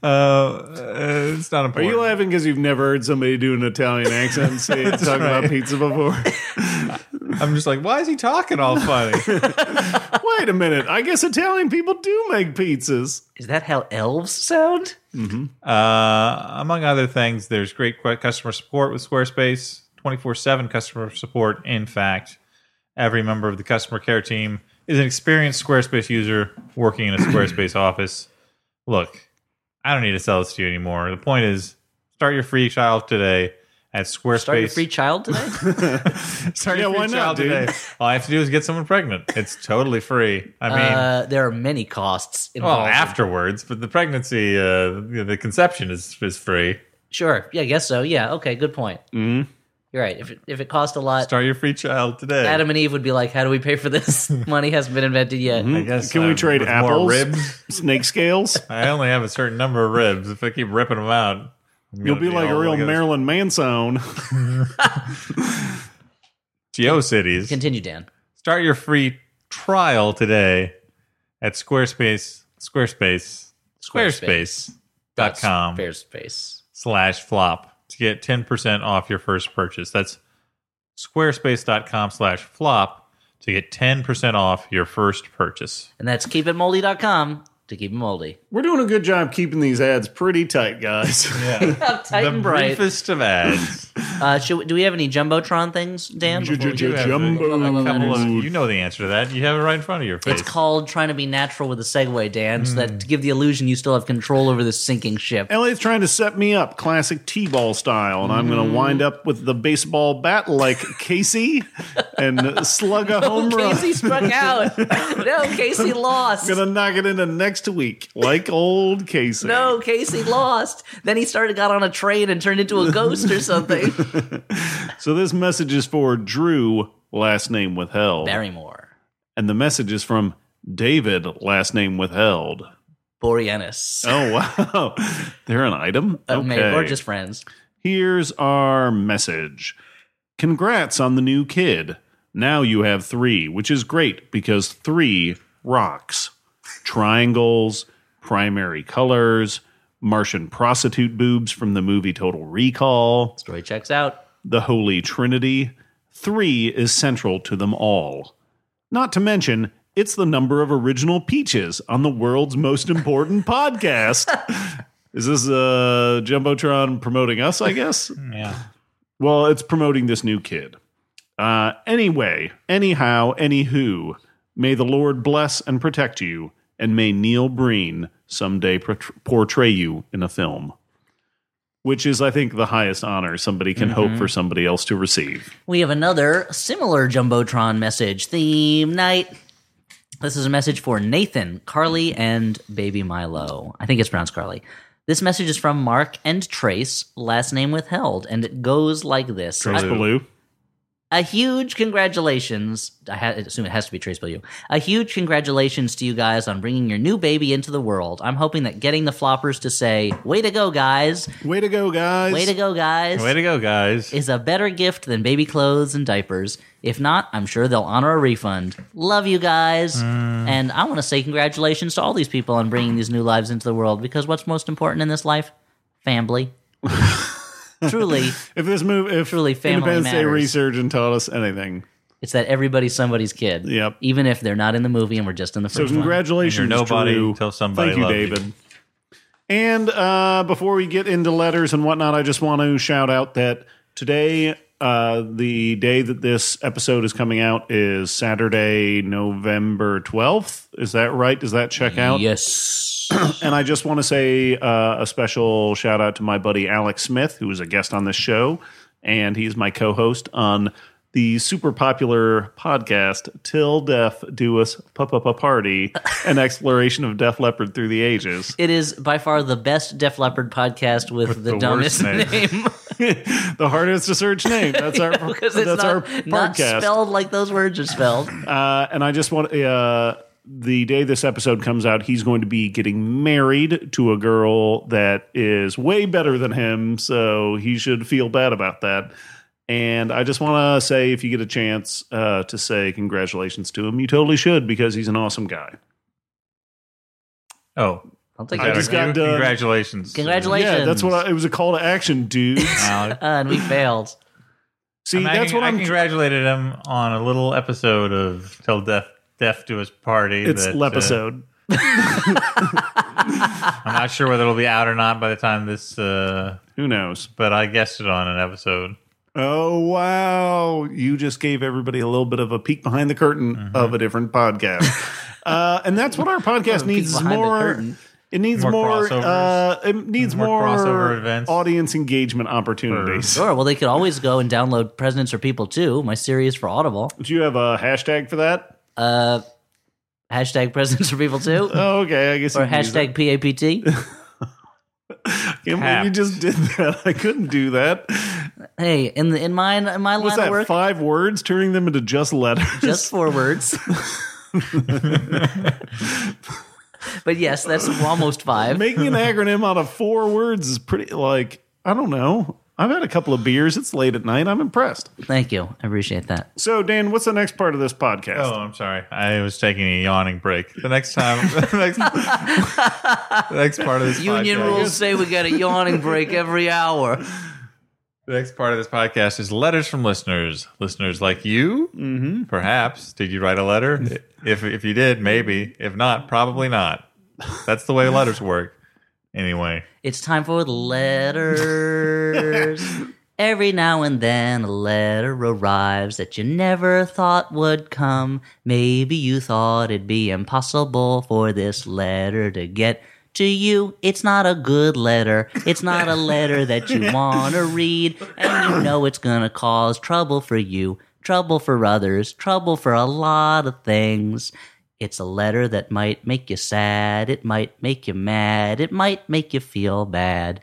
uh, it's not a. Are you laughing because you've never heard somebody do an Italian accent and say talk about pizza before? I'm just like, why is he talking all funny? Wait a minute. I guess Italian people do make pizzas. Is that how elves sound? uh, among other things, there's great customer support with Squarespace, 24 7 customer support. In fact, every member of the customer care team is an experienced Squarespace user working in a Squarespace office. Look, I don't need to sell this to you anymore. The point is, start your free trial today at Start your Squarespace. free child today. Start Yeah, your free why not, trial dude? today. All I have to do is get someone pregnant. It's totally free. I mean, uh, there are many costs well, involved. afterwards, but the pregnancy, uh, the the conception is is free. Sure. Yeah, I guess so. Yeah. Okay. Good point. Mm-hmm. You're right. If it, if it cost a lot, Start your free child today. Adam and Eve would be like, "How do we pay for this? Money hasn't been invented yet." I guess. Can we uh, trade with apples? More ribs. Snake scales. I only have a certain number of ribs. If I keep ripping them out, I'm You'll gonna be like a all real like Marilyn Manson. GeoCities. Continue, Dan. Start your free trial today at Squarespace. Squarespace. Squarespace. Squarespace.com Squarespace. slash flop to get 10% off your first purchase. That's squarespace.com slash flop to get 10% off your first purchase. And that's keepitmoldy.com to keep it moldy. We're doing a good job keeping these ads pretty tight, guys. Yeah. Tight the and bright. briefest of ads. Uh, should we, do we have any jumbotron things, Dan? before we Ju- Jumbo. a couple you know the answer to that. You have it right in front of your face. It's called trying to be natural with a segue, Dan, so Hmm. that to give the illusion you still have control over this sinking ship. Elliot's trying to set me up, classic T-ball style, and I'm going to wind up with the baseball bat like Casey and slug a home run. Casey struck out. no, Casey lost. Gonna knock it into next week, like old Casey. No, Casey lost. Then he started, got on a train and turned into a ghost or something. So this message is for Drew, last name withheld, Barrymore. and the message is from David, last name withheld. Boreanaz. Oh wow, they're an item. Uh, Okay, maybe- or just friends. Here's our message. Congrats on the new kid. Now you have three, which is great because three rocks. Triangles, primary colors, Martian prostitute boobs from the movie Total Recall, Story checks out. the Holy Trinity. Three is central to them all. Not to mention, it's the number of original peaches on the world's most important podcast. Is this uh, Jumbotron promoting us, I guess? yeah. Well, it's promoting this new kid. Uh, anyway, anyhow, anywho, may the Lord bless and protect you, and may Neil Breen someday portray you in a film. Which is, I think, the highest honor somebody can hope mm-hmm. for somebody else to receive. We have another similar Jumbotron message. Theme night. This is a message for Nathan, Carly, and baby Milo. I think it's pronounced Carly. This message is from Mark and Trace, last name withheld, and it goes like this. Trace Ballou. A huge congratulations. I ha- assume it has to be Trace you. A huge congratulations to you guys on bringing your new baby into the world. I'm hoping that getting the floppers to say, way to go, guys, Way to go, guys. way to go, guys, Way to go, guys. is a better gift than baby clothes and diapers. If not, I'm sure they'll honor a refund. Love you guys. Mm. And I want to say congratulations to all these people on bringing these new lives into the world because what's most important in this life? Family. Truly, If this move, if Truly family Independence Day matters. research and taught us anything, it's that everybody's somebody's kid. Yep. Even if they're not in the movie and we're just in the So first one. congratulations, And you're nobody Drew. till somebody Thank you, loved you. David. And uh, before we get into letters and whatnot, I just want to shout out that today, uh, the day that this episode is coming out, is Saturday, November twelfth. Is that right? Does that check out? Yes. And I just want to say uh, a special shout out to my buddy Alex Smith, who is a guest on this show, and he's my co-host on the super popular podcast "Till Death Do Us Pop Up a Party: An Exploration of Def Leppard Through the Ages." It is by far the best Def Leppard podcast with, the, the dumbest name. name. the hardest to search name. That's our Because it's that's not, our not podcast. spelled like those words are spelled. Uh, and I just want uh, the day this episode comes out, he's going to be getting married to a girl that is way better than him, so he should feel bad about that. And I just want to say, if you get a chance uh, to say congratulations to him, you totally should because he's an awesome guy. Oh, I'll take I it. just got done. congratulations. Congratulations. Yeah, that's what I, it was a call to action, dudes. Uh, Uh, and we failed. See, I mean, that's con- what I I'm. congratulated him on a little episode of Till Death Death to His Party. it's that, uh, lepisode. I'm not sure whether it'll be out or not by the time this, uh, Who knows? but I guessed it on an episode. Oh wow! You just gave everybody a little bit of a peek behind the curtain Mm-hmm. of a different podcast, uh, and that's what our podcast needs is behind the more. Curtain. It needs More more. uh, it needs More more, crossover events. audience engagement opportunities. Sure. Well, they could always go and download Presidents Are People too. My series for Audible. Do you have a hashtag for that? Uh, Hashtag Presidents Are People too. Oh, okay. I guess or you use hashtag PAPT. that. Can't believe you just did that. I couldn't do that. hey, in the in my in my What's line of that? work, Five words, turning them into just letters. just four words. but yes, that's almost five. Making an acronym out of four words is pretty. Like I don't know. I've had a couple of beers. It's late at night. I'm impressed. Thank you. I appreciate that. So, Dan, what's the next part of this podcast? Oh, I'm sorry. I was taking a yawning break. The next time, the next, the next part of this Union podcast, rules say we got a yawning break every hour. The next part of this podcast is letters from listeners. Listeners like you, mm-hmm. perhaps. Did you write a letter? if if you did, maybe. If not, probably not. That's the way letters work. Anyway, It's time for the letters. Every now and then a letter arrives that you never thought would come. Maybe you thought it'd be impossible for this letter to get to you. It's not a good letter. It's not a letter that you want to read. And you know it's going to cause trouble for you, trouble for others, trouble for a lot of things. It's a letter that might make you sad. It might make you mad. It might make you feel bad.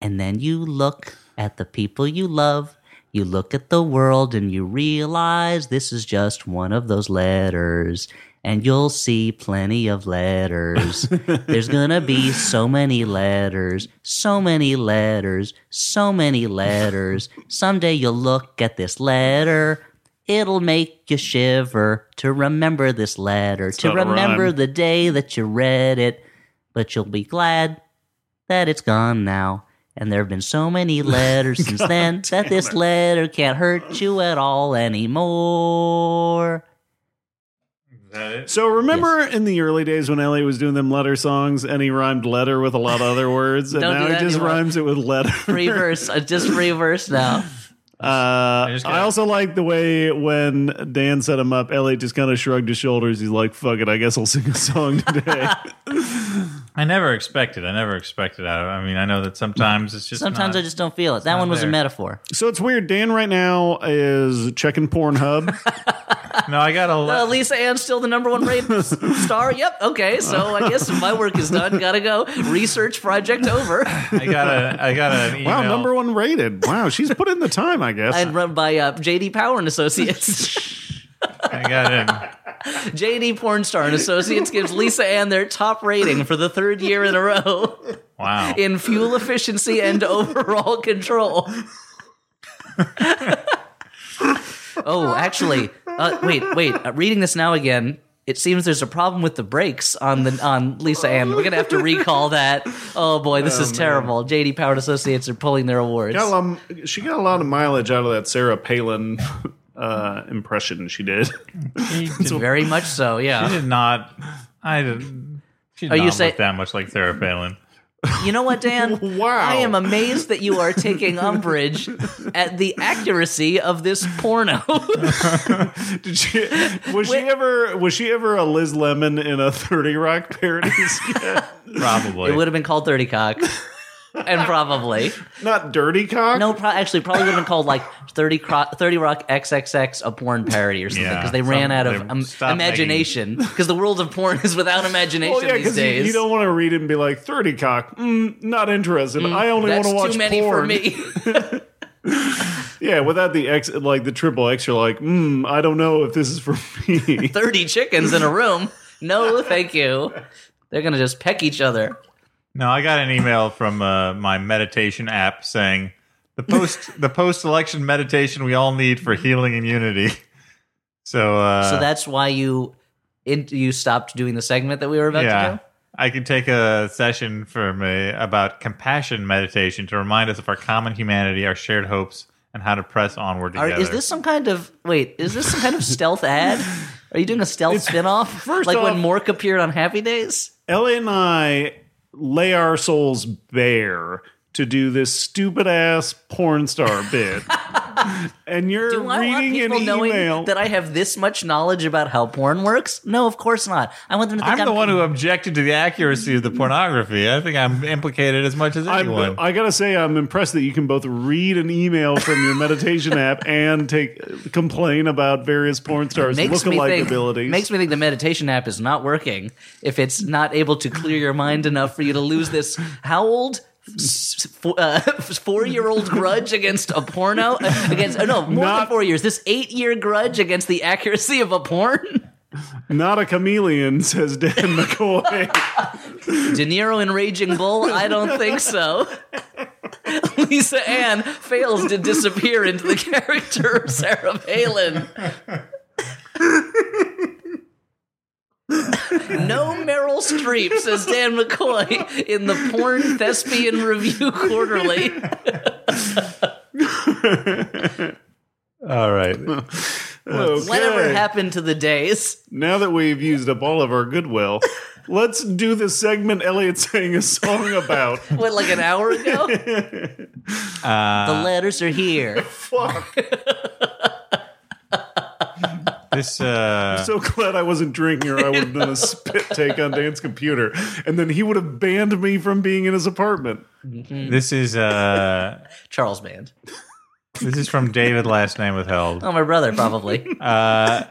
And then you look at the people you love. You look at the world and you realize this is just one of those letters. And you'll see plenty of letters. There's gonna be so many letters, so many letters, so many letters. Someday you'll look at this letter. It'll make you shiver to remember this letter, to remember the day that you read it. But you'll be glad that it's gone now. And there have been so many letters since then that this letter can't hurt you at all anymore. Is? So remember in the early days when Elliot was doing them letter songs and he rhymed letter with a lot of other words, and now he just anymore. rhymes it with letter. Reverse, uh, just reverse now. Uh, just I also like the way when Dan set him up, Elliot just kind of shrugged his shoulders. He's like, "Fuck it, I guess I'll sing a song today." I never expected. I never expected out. I mean, I know that sometimes it's just Sometimes not- I just don't feel it. That one was a metaphor. so it's weird. Dan right now is checking Pornhub. no. I got a Uh, Lisa Ann's still the number one rated star. Yep. Okay. So I guess my work is done. Gotta go. Research project over. I got a. I got an email. wow, number one rated. Wow, she's put in the time, I guess. And run by uh, JD Power and Associates. I got an. JD Pornstar and Associates gives Lisa Ann their top rating for the third year in a row Wow. in fuel efficiency and overall control. oh, actually, uh, wait, wait. Uh, reading this now again, it seems there's a problem with the brakes on the on Lisa Ann. We're gonna have to recall that. Oh boy, this is terrible. JD Power and Associates are pulling their awards. Got a lot- she got a lot of mileage out of that Sarah Palin uh, impression she did. She did, Very much so. Yeah. She did not. I did. She did Are you not say- look that much like Sarah Palin. You know what, Dan? Wow. I am amazed that you are taking umbrage at the accuracy of this porno. Did she, was she ever was she ever a Liz Lemon in a Thirty Rock parody skit? Probably. it would have been called 30 Cock. And probably. Not Dirty Cock. No, pro- actually, probably would have been called like 30, Cro- 30 Rock XXX, a porn parody or something, Yeah, because they ran out of they um, stopped imagination. Because the world of porn is without imagination Well, yeah, these because you, days. you don't want to read it and be like thirty cock. Mm, not interested. I only want That's to watch too many porn. for me. Yeah, without the X, like the triple X, you're like, mm, I don't know if this is for me. 30 chickens in a room. No, thank you. They're to just peck each other. No, I got an email from uh, my meditation app saying the post the post election meditation we all need for healing and unity. So, uh, So that's why you in, you stopped doing the segment that we were about to do? I could take a session for me about compassion meditation to remind us of our common humanity, our shared hopes, and how to press onward Are, together. is this some kind of wait? Is this some kind of stealth ad? Are you doing a stealth spinoff? first like off- when Mork appeared on Happy Days. Elliot and I lay our souls bare to do this stupid ass porn star bit, and you're Do I want reading people an knowing email. that I have this much knowledge about how porn works? No, of course not. I want them to think I'm I'm, the one who objected to the accuracy of the pornography. I think I'm implicated as much as I'm, anyone. I gotta say, I'm impressed that you can both read an email from your meditation app and take complain about various porn stars' makes me lookalike think abilities. makes me think the meditation app is not working if it's not able to clear your mind enough for you to lose this how old four uh, year old grudge against a porno against oh, no more than four years. This eight year grudge against the accuracy of a porn? Not a chameleon, says Dan McCoy. De Niro in Raging Bull? I don't think so. Lisa Ann fails to disappear into the character of Sarah Palin No Meryl Streep, says Dan McCoy in the Porn Thespian Review Quarterly. All right. Okay. Whatever happened to the days? Now that we've used up all of our goodwill, let's do the segment Elliot sang a song about. What, like an hour ago? Uh, the letters are here. Fuck. This uh, I'm So glad I wasn't drinking, or I would have done a spit take on Dan's computer, and then he would have banned me from being in his apartment. this is uh, Charles Band. this is from David, last name withheld. Oh, my brother, probably. Uh,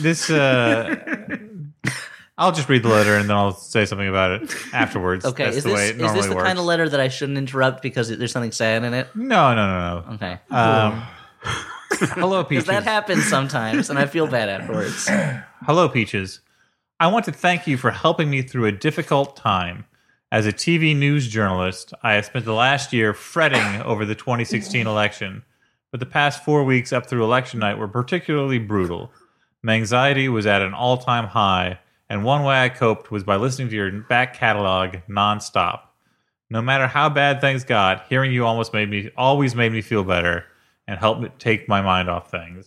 this uh, I'll just read the letter and then I'll say something about it afterwards. Okay, That's is the way this it is normally this the works. kind of letter that I shouldn't interrupt because there's something sad in it? no, no, no, no. Okay. Um, hello, Peaches. That happens sometimes, and I feel bad afterwards. Hello, Peaches. I want to thank you for helping me through a difficult time. As a TV news journalist, I have spent the last year fretting over the 2016 election, but the past four weeks up through election night were particularly brutal. My anxiety was at an all time high, and one way I coped was by listening to your back catalog nonstop. No matter how bad things got, hearing you almost made me always made me feel better and helped me take my mind off things.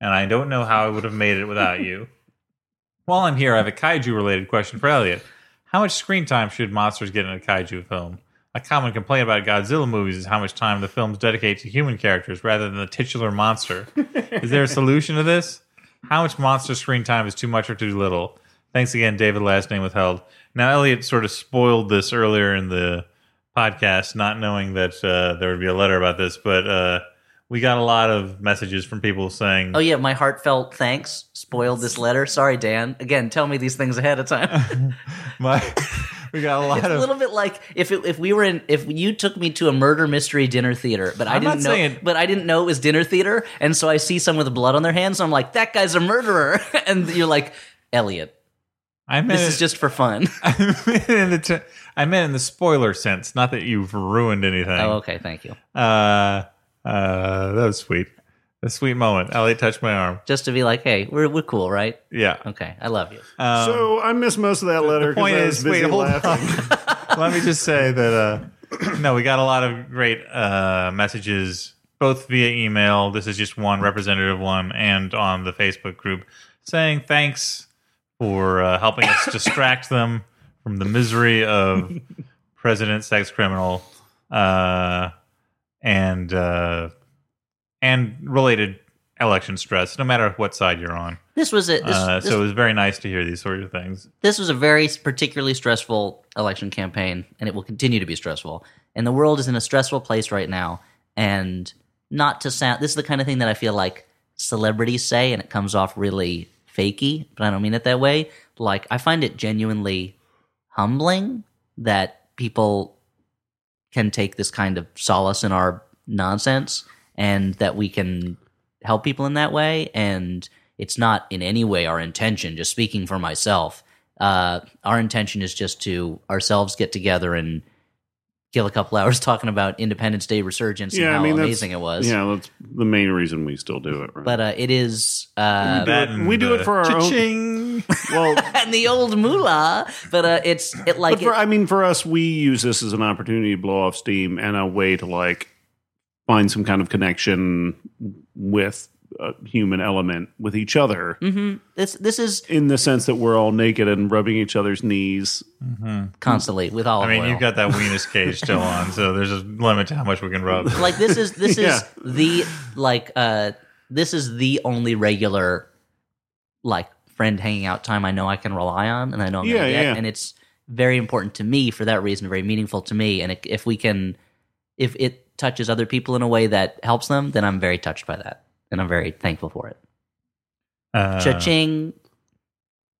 And I don't know how I would have made it without you. While I'm here, I have a kaiju related question for Elliot. How much screen time should monsters get in a kaiju film? A common complaint about Godzilla movies is how much time the films dedicate to human characters rather than the titular monster. is there a solution to this? How much monster screen time is too much or too little? Thanks again, David. Last name withheld. Now, Elliot sort of spoiled this earlier in the podcast, not knowing that uh, there would be a letter about this, but uh, we got a lot of messages from people saying, Oh yeah, my heartfelt thanks spoiled this letter. Sorry, Dan. Again, tell me these things ahead of time. My, we got a lot It's a of. little bit like if it, if we were in if you took me to a murder mystery dinner theater, but I I'm didn't know saying- but I didn't know it was dinner theater, and so I see someone with blood on their hands, and I'm like, that guy's a murderer, and you're like, Elliot, I meant this is just for fun. I meant in the t- I meant in the spoiler sense, not that you've ruined anything. oh, okay, thank you. Uh, uh, that was sweet. A sweet moment. Elliot touched my arm. Just to be like, hey, we're we're cool, right? Yeah. Okay, I love you. Um, so I missed most of that letter because point I was is, busy wait, hold laughing. on. Let me just say that uh, no, we got a lot of great uh, messages, both via email. This is just one representative one, and on the Facebook group, saying thanks for uh, helping us distract them from the misery of President Sex Criminal uh, and uh, and related election stress, no matter what side you're on. This was it. This, Uh, this, so it was very nice to hear these sort of things. this was a very particularly stressful election campaign, and it will continue to be stressful. And the world is in a stressful place right now. And not to sound, this is the kind of thing that I feel like celebrities say, and it comes off really fakey, but I don't mean it that way. Like, I find it genuinely humbling that people can take this kind of solace in our nonsense and that we can help people in that way. And it's not in any way our intention, just speaking for myself. Uh, our intention is just to ourselves get together and kill a couple hours talking about Independence Day resurgence and yeah, how I mean amazing it was. Yeah, that's the main reason we still do it. Right? But uh, it is uh, do it- we do it for our own- Cha-ching. well, and the old moolah. But uh, it's it like but for, it- I mean, for us, we use this as an opportunity to blow off steam and a way to like find some kind of connection with a human element with each other This this is in the sense that we're all naked and rubbing each other's knees. constantly with all. I mean, oil. you've got that weenus cage still on, so there's a limit to how much we can rub. like this is this Yeah. is the like uh this is the only regular like friend hanging out time I know I can rely on and I know I'm Yeah, gonna get yeah. and it's very important to me for that reason very meaningful to me and it, if we can if it touches other people in a way that helps them then I'm very touched by that and I'm very thankful for it. Uh, Cha-ching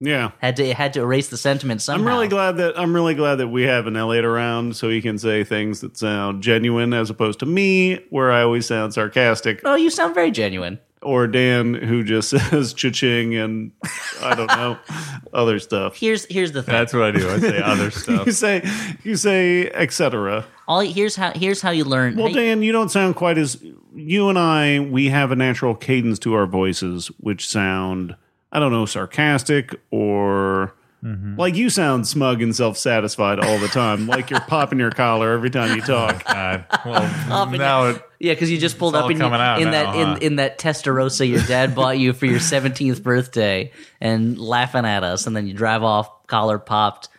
Yeah. had to had to erase the sentiment somehow. I'm really glad that I'm really glad that we have an Elliot around so he can say things that sound genuine as opposed to me where I always sound sarcastic Oh, you sound very genuine. Or Dan who just says cha-ching and I don't know other stuff. Here's here's the thing. That's what I do. I say other stuff. You stuff. say you say etc. All here's how here's how you learn. Well, how- Dan, you don't sound quite as you and I. We have a natural cadence to our voices, which sound I don't know sarcastic or Mm-hmm. like you sound smug and self satisfied all the time, like you're popping your collar every time you oh talk. God. Well, now it, Yeah, because you just pulled up in, coming out in now, that huh? in, in that Testarossa your dad bought you for your seventeenth birthday, and laughing at us, and then you drive off, collar popped,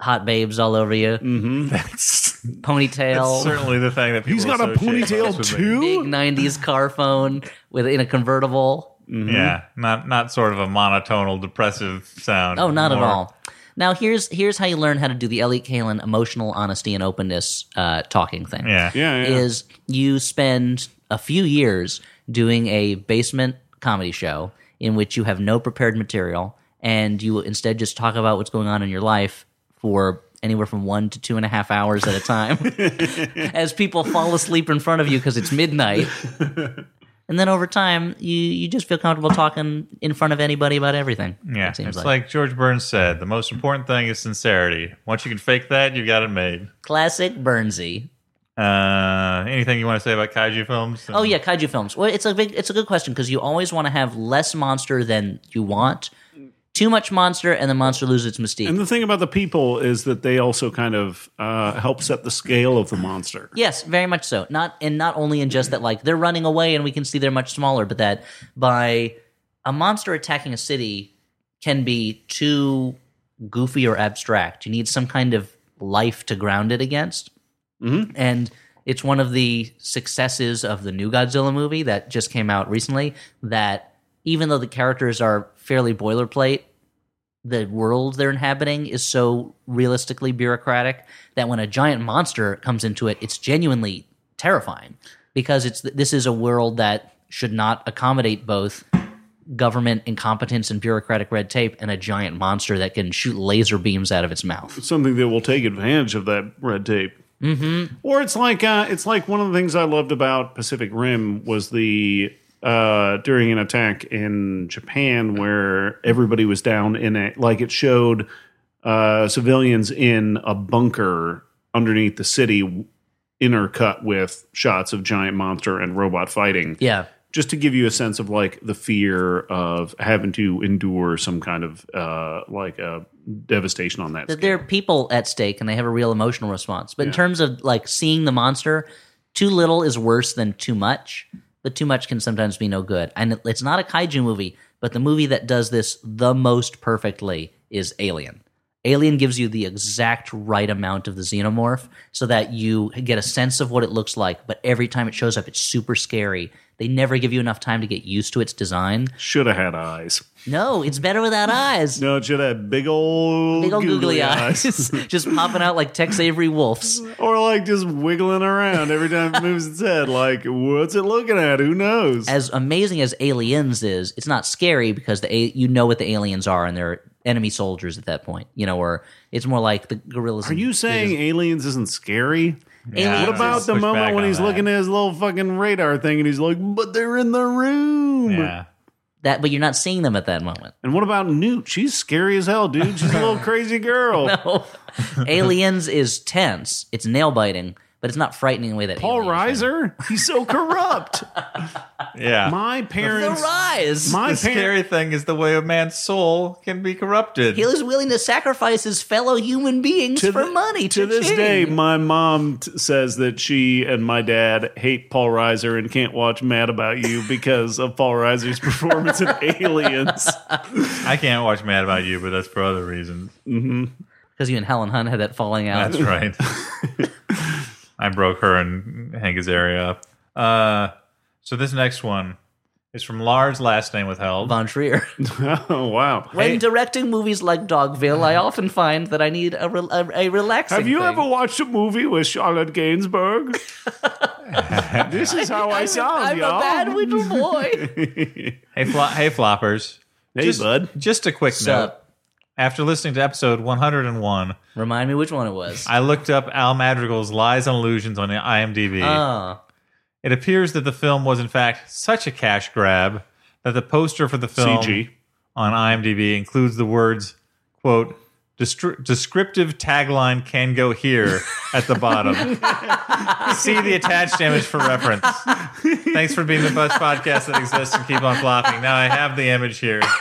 hot babes all over you, mm-hmm. that's, ponytail, that's certainly the thing that people He's got a ponytail most with me. too. big '90s car phone with in a convertible. Yeah, not not sort of a monotonal depressive sound. Oh, not at all. Now here's here's how you learn how to do the Elliott Kalan emotional honesty and openness uh, talking thing. Yeah, Yeah, yeah. is you spend a few years doing a basement comedy show in which you have no prepared material and you instead just talk about what's going on in your life for anywhere from one to two and a half hours at a time as people fall asleep in front of you because it's midnight. And then over time, you, you just feel comfortable talking in front of anybody about everything. Yeah, it seems it's like. like. George Burns said, the most important thing is sincerity. Once you can fake that, you've got it made. classic Burnsy. Uh, anything you want to say about kaiju films? Oh yeah, kaiju films. Well, it's a big, it's a good question because you always want to have less monster than you want. Too much monster, and the monster loses its mystique. And the thing about the people is that they also kind of uh, help set the scale of the monster. yes, very much so. Not and not only in just that, like they're running away, and we can see they're much smaller, but that by a monster attacking a city can be too goofy or abstract. You need some kind of life to ground it against. And it's one of the successes of the new Godzilla movie that just came out recently. That even though the characters are fairly boilerplate, the world they're inhabiting is so realistically bureaucratic that when a giant monster comes into it, it's genuinely terrifying because it's this is a world that should not accommodate both government incompetence and bureaucratic red tape and a giant monster that can shoot laser beams out of its mouth. something that will take advantage of that red tape. Mm-hmm. Or it's like uh, it's like one of the things I loved about Pacific Rim was the uh, during an attack in Japan where everybody was down in a like it showed uh, civilians in a bunker underneath the city intercut with shots of giant monster and robot fighting Yeah. just to give you a sense of like the fear of having to endure some kind of uh like uh devastation on that that there are people at stake and they have a real emotional response. But in terms of like seeing the monster, too little is worse than too much, but too much can sometimes be no good. And it's not a kaiju movie, but the movie that does this the most perfectly is Alien. Alien gives you the exact right amount of the xenomorph so that you get a sense of what it looks like, but every time it shows up, it's super scary. They never give you enough time to get used to its design. should have had eyes No, it's better without eyes. no it should have big old Big old googly, eyes, just popping out like Tex Avery wolves. or like just wiggling around every time it moves its head like what's it looking at who knows As amazing as Aliens is, it's not scary because the a- you know what the aliens are and they're enemy soldiers at that point. You know, or it's more like the gorillas. are you saying aliens isn't scary Aliens what about the moment when he's that. looking at his little fucking radar thing and he's like but they're in the room Yeah. that? But you're not seeing them at that moment. and what about newt she's scary as hell dude she's a little crazy girl Aliens is tense. It's nail biting, but it's not frightening in the way that Paul Aliens are. Reiser, he's so corrupt. Yeah. My parents. The rise. my the parents. scary thing is the way a man's soul can be corrupted. he was willing to sacrifice his fellow human beings for th- money. to this day, my mom t- says that she and my dad hate Paul Reiser and can't watch Mad About You because of Paul Reiser's performance in Aliens. I can't watch Mad About You, but that's for other reasons. Mm-hmm. because you and Helen Hunt had that falling out. That's right. I broke her and Hank Azaria up. Uh, so this next one is from Lars, last name withheld. Von Trier. oh wow! When directing movies like Dogville, I often find that I need a, re- a, a relaxing. Have you thing. ever watched a movie with Charlotte Gainsbourg? this is how I I'm, sound, I'm y'all. a bad little boy. Hey, flo- hey, floppers. Hey, just, bud. Just a quick note. Sup? After listening to episode 101, Remind me which one it was. I looked up Al Madrigal's Lies and Illusions on IMDb. Oh, ah. It appears that the film was, in fact, such a cash grab that the poster for the film CG. on IMDb includes the words, quote, "Destri- descriptive tagline can go here at the bottom. See the attached image for reference. Thanks for being the best podcast that exists and keep on flopping. Now I have the image here.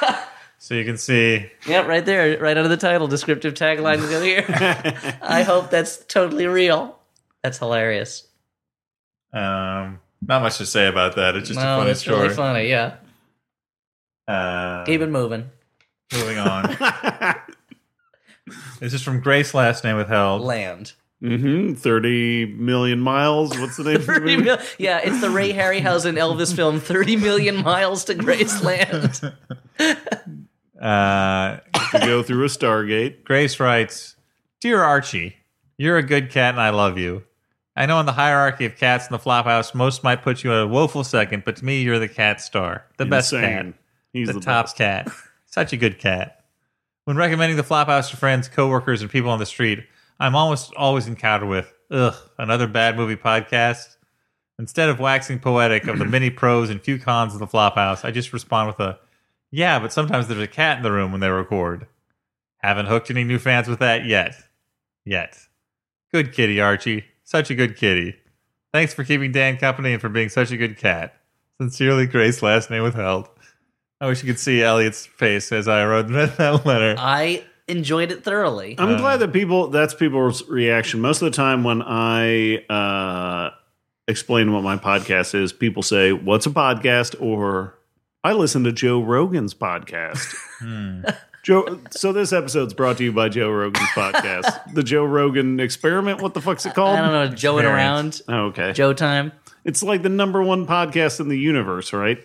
So you can see yeah, right there, right under the title, descriptive tagline go here. I hope that's totally real. That's hilarious. um, not much to say about that. It's just a funny that's story. really funny. Yeah, Uh, keep it moving. moving on. this is from Grace, last name withheld. Land. hmm Thirty million miles. What's the name of the 30 movie? mil- yeah, it's the Ray Harryhausen Elvis film, 30 million miles to Graceland. Uh, to go through a Stargate. Grace writes, Dear Archie, you're a good cat and I love you. I know in the hierarchy of cats in the Flophouse, most might put you at a woeful second, but to me, you're the cat star, the best cat, He's the, the, top best. cat. Such a good cat. When recommending the Flophouse to friends, coworkers, and people on the street, I'm almost always encountered with, ugh, another bad movie podcast. Instead of waxing poetic of the many pros and few cons of the Flophouse, I just respond with a, yeah, but sometimes there's a cat in the room when they record. Haven't hooked any new fans with that yet. Yet. Good kitty, Archie. Such a good kitty. Thanks for keeping Dan company and for being such a good cat. Sincerely, Grace, last name withheld. I wish you could see Elliott's face as I wrote that letter. I enjoyed it thoroughly. I'm glad that people. That's people's reaction. Most of the time, when I uh, explain what my podcast is, people say, "What's a podcast?" or "I listen to Joe Rogan's podcast." Hmm. Joe. So this episode's brought to you by Joe Rogan's podcast, the Joe Rogan Experiment. What the fuck's it called? I don't know, Joeing around, Oh, okay. Joe time. It's like the number one podcast in the universe, right?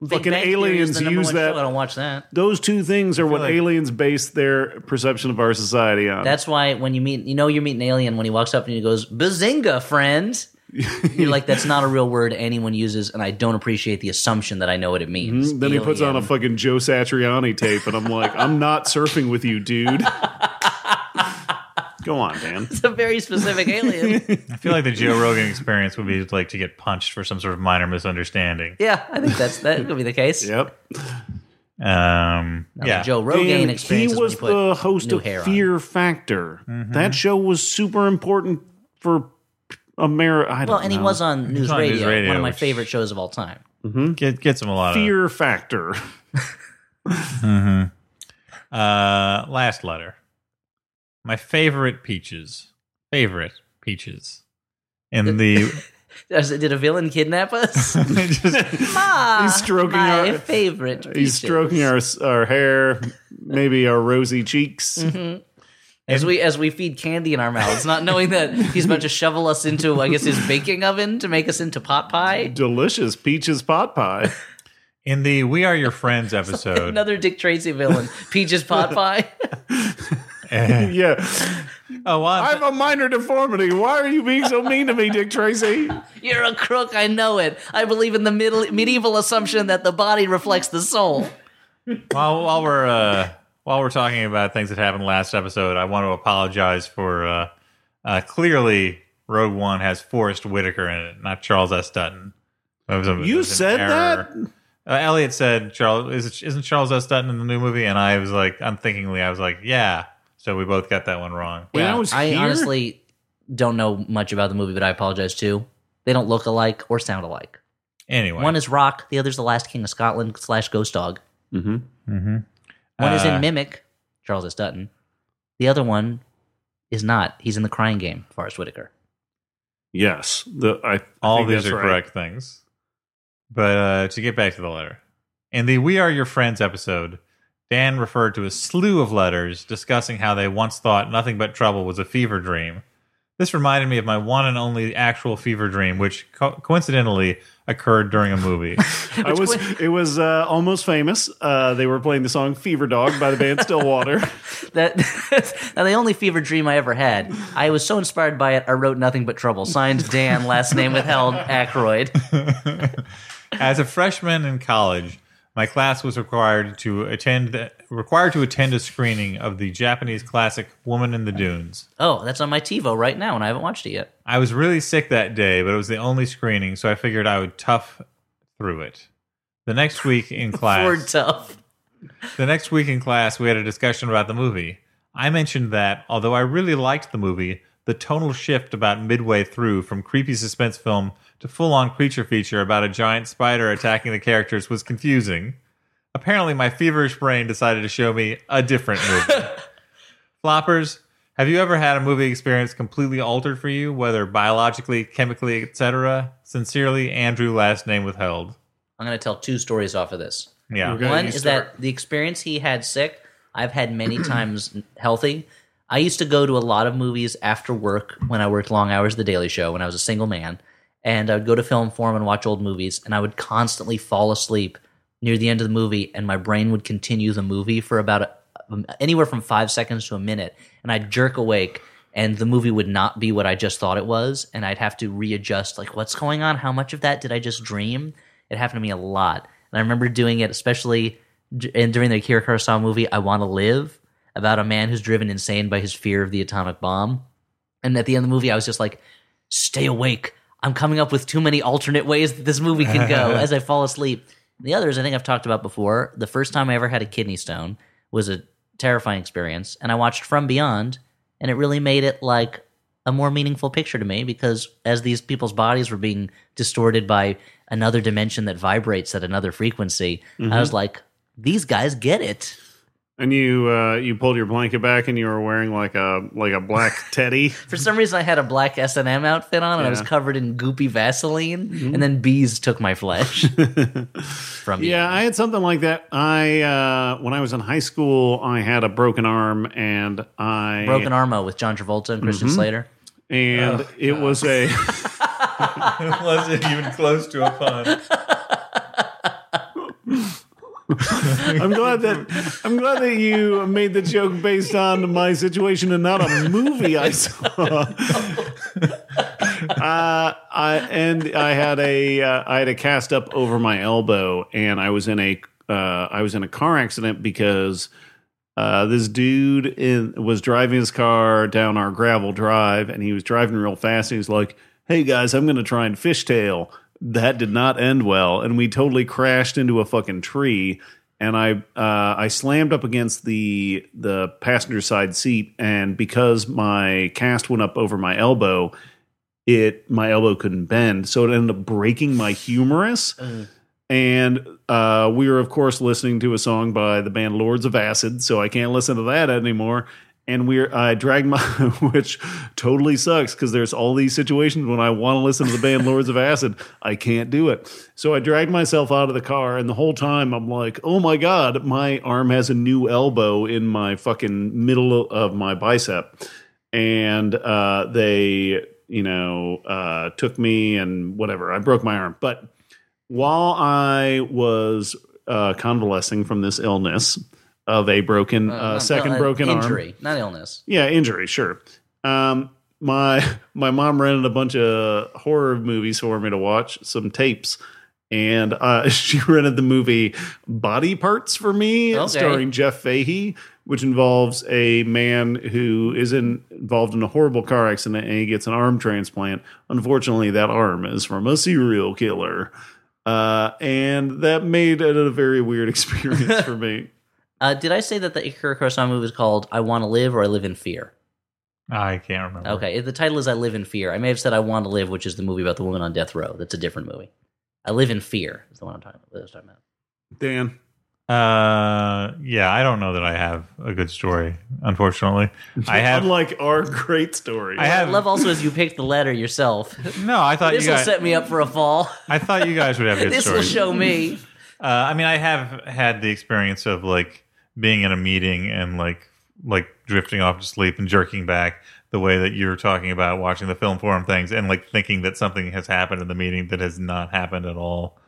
Big Fucking Bang Theory is aliens the number use one that. show. I don't watch that. Those two things are what like- aliens base their perception of our society on. That's why when you meet, you know, you're meeting an alien when he walks up and he goes, "Bazinga, friend." You're like, that's not a real word anyone uses, and I don't appreciate the assumption that I know what it means. Mm-hmm. Then he puts on a fucking Joe Satriani tape, and I'm like, I'm not surfing with you, dude. Go on, Dan. It's a very specific alien. I feel like the Joe Rogan experience would be like to get punched for some sort of minor misunderstanding. yeah, I think that's that could be the case. Yep. Um, Now, yeah. Joe Rogan And he experience is when was the host of hair on. Fear Factor. Mm-hmm. That show was super important for America. I don't Well, and he was on News, on News Radio, Radio, one of my which- favorite shows of all time. Get, gets him a lot Fear Factor. of. Uh, last letter. My favorite peaches. Favorite peaches. In the. Did a villain kidnap us? just, Ma, He's stroking my our- favorite. He's stroking our our hair, maybe our rosy cheeks. Mm-hmm. As we as we feed candy in our mouths, not knowing that he's about to shovel us into, I guess, his baking oven to make us into pot pie. Delicious peaches pot pie. in the We Are Your Friends episode. Another Dick Tracy villain, Peaches pot pie. yeah. oh, well, I I'm- have a minor deformity. Why are you being so mean to me, Dick Tracy? You're a crook. I know it. I believe in the middle, medieval assumption that the body reflects the soul. while while we're uh, while we're talking about things that happened last episode, I want to apologize for uh, uh, clearly Rogue One has Forest Whitaker in it, not Charles S. Dutton. It was a- You was said error. that? Uh, Elliott said Charles is it, isn't Charles S. Dutton in the new movie, and I was like unthinkingly, I was like, yeah. So we both got that one wrong. When Yeah, I was I honestly don't know much about the movie, but I apologize too. They don't look alike or sound alike. Anyway, One is Rock, the other's the Last King of Scotland slash Ghost Dog. Mm-hmm. Mhm. One is Uh, in Mimic, Charles S. Dutton. The other one is not. He's in the Crying Game, Forest Whitaker. Yes, the I, I all think these are right. correct things. But uh, to get back to the letter, in the "We Are Your Friends" episode, Dan referred to a slew of letters discussing how they once thought nothing but trouble was a fever dream. This reminded me of my one and only actual fever dream, which co- coincidentally occurred during a movie. I was. It was uh, almost famous. Uh, they were playing the song "Fever Dog" by the band Stillwater. That now the only fever dream I ever had. I was so inspired by it. I wrote nothing but trouble. Signed Dan, last name withheld. Aykroyd. As a freshman in college, my class was required to attend the, required to attend a screening of the Japanese classic "Woman in the Dunes." Oh, that's on my TiVo right now, and I haven't watched it yet. I was really sick that day, but it was the only screening, so I figured I would tough through it. The next week in Word class, tough. the next week in class, we had a discussion about the movie. I mentioned that although I really liked the movie, the tonal shift about midway through from creepy suspense film to full-on creature feature about a giant spider attacking the characters was confusing. Apparently, my feverish brain decided to show me a different movie. Floppers, have you ever had a movie experience completely altered for you, whether biologically, chemically, etc.? Sincerely, Andrew, last name withheld. I'm going to tell two stories off of this. Yeah. Okay. One is start. that the experience he had sick, I've had many times healthy. I used to go to a lot of movies after work when I worked long hours at The Daily Show when I was a single man. And I would go to Film Forum and watch old movies, and I would constantly fall asleep near the end of the movie, and my brain would continue the movie for about a, um, anywhere from five seconds to a minute. And I'd jerk awake, and the movie would not be what I just thought it was, and I'd have to readjust like, what's going on? How much of that did I just dream? It happened to me a lot. And I remember doing it, especially and during the Akira Kurosawa movie, I Want to Live, about a man who's driven insane by his fear of the atomic bomb. And at the end of the movie, I was just like, stay awake. I'm coming up with too many alternate ways that this movie can go as I fall asleep. The others, I think I've talked about before. The first time I ever had a kidney stone was a terrifying experience. And I watched From Beyond, and it really made it like a more meaningful picture to me because as these people's bodies were being distorted by another dimension that vibrates at another frequency, I mm-hmm. was like, these guys get it. And you uh, you pulled your blanket back, and you were wearing like a like a black teddy. For some reason, I had a black S and M outfit on, and I was covered in goopy Vaseline, and then bees took my flesh from me. Yeah, I had something like that. I uh, when I was in high school, I had a broken arm, and I Broken Armo with John Travolta and Christian Slater. and it was a it wasn't even close to a pun. I'm glad that I'm glad that you made the joke based on my situation and not a movie I saw. uh, I and I had a uh, I had a cast up over my elbow, and I was in a uh, I was in a car accident because uh, this dude in, was driving his car down our gravel drive, and he was driving real fast. And he was like, "Hey guys, I'm going to try and fishtail." That did not end well, and we totally crashed into a fucking tree. And I uh, I slammed up against the the passenger side seat, and because my cast went up over my elbow, it my elbow couldn't bend, so it ended up breaking my humerus. And uh, we were, of course, listening to a song by the band Lords of Acid, so I can't listen to that anymore. And we're I dragged my, which totally sucks because there's all these situations when I want to listen to the band Lords of Acid, I can't do it. So I dragged myself out of the car, and the whole time I'm like, oh my god, my arm has a new elbow in my fucking middle of my bicep, and uh, they, you know, uh, took me and whatever. I broke my arm, but while I was uh, convalescing from this illness of a broken, uh, no, second no, broken arm, injury, not illness. yeah, injury, sure. Um, my my mom rented a bunch of horror movies for me to watch, some tapes, and uh, she rented the movie Body Parts for me, Okay. starring Jeff Fahey, which involves a man who is in, involved in a horrible car accident and he gets an arm transplant. Unfortunately, that arm is from a serial killer. Uh, and that made it a very weird experience for me. Uh, did I say that the Akira Kurosawa movie is called "I Want to Live" or "I Live in Fear"? I can't remember. Okay, the title is "I Live in Fear." I may have said "I Want to Live," which is the movie about the woman on death row. That's a different movie. "I Live in Fear" is the one I'm talking about. I was talking about. Dan. Uh, yeah, I don't know that I have a good story. Unfortunately, I have. Unlike our great story. I have. Love also as you picked the letter yourself. no, I thought this you will guys. set me up for a fall. I thought you guys would have good this will show me. Uh, I mean, I have had the experience of like being in a meeting and like like drifting off to sleep and jerking back the way that you're talking about watching the film forum things and like thinking that something has happened in the meeting that has not happened at all.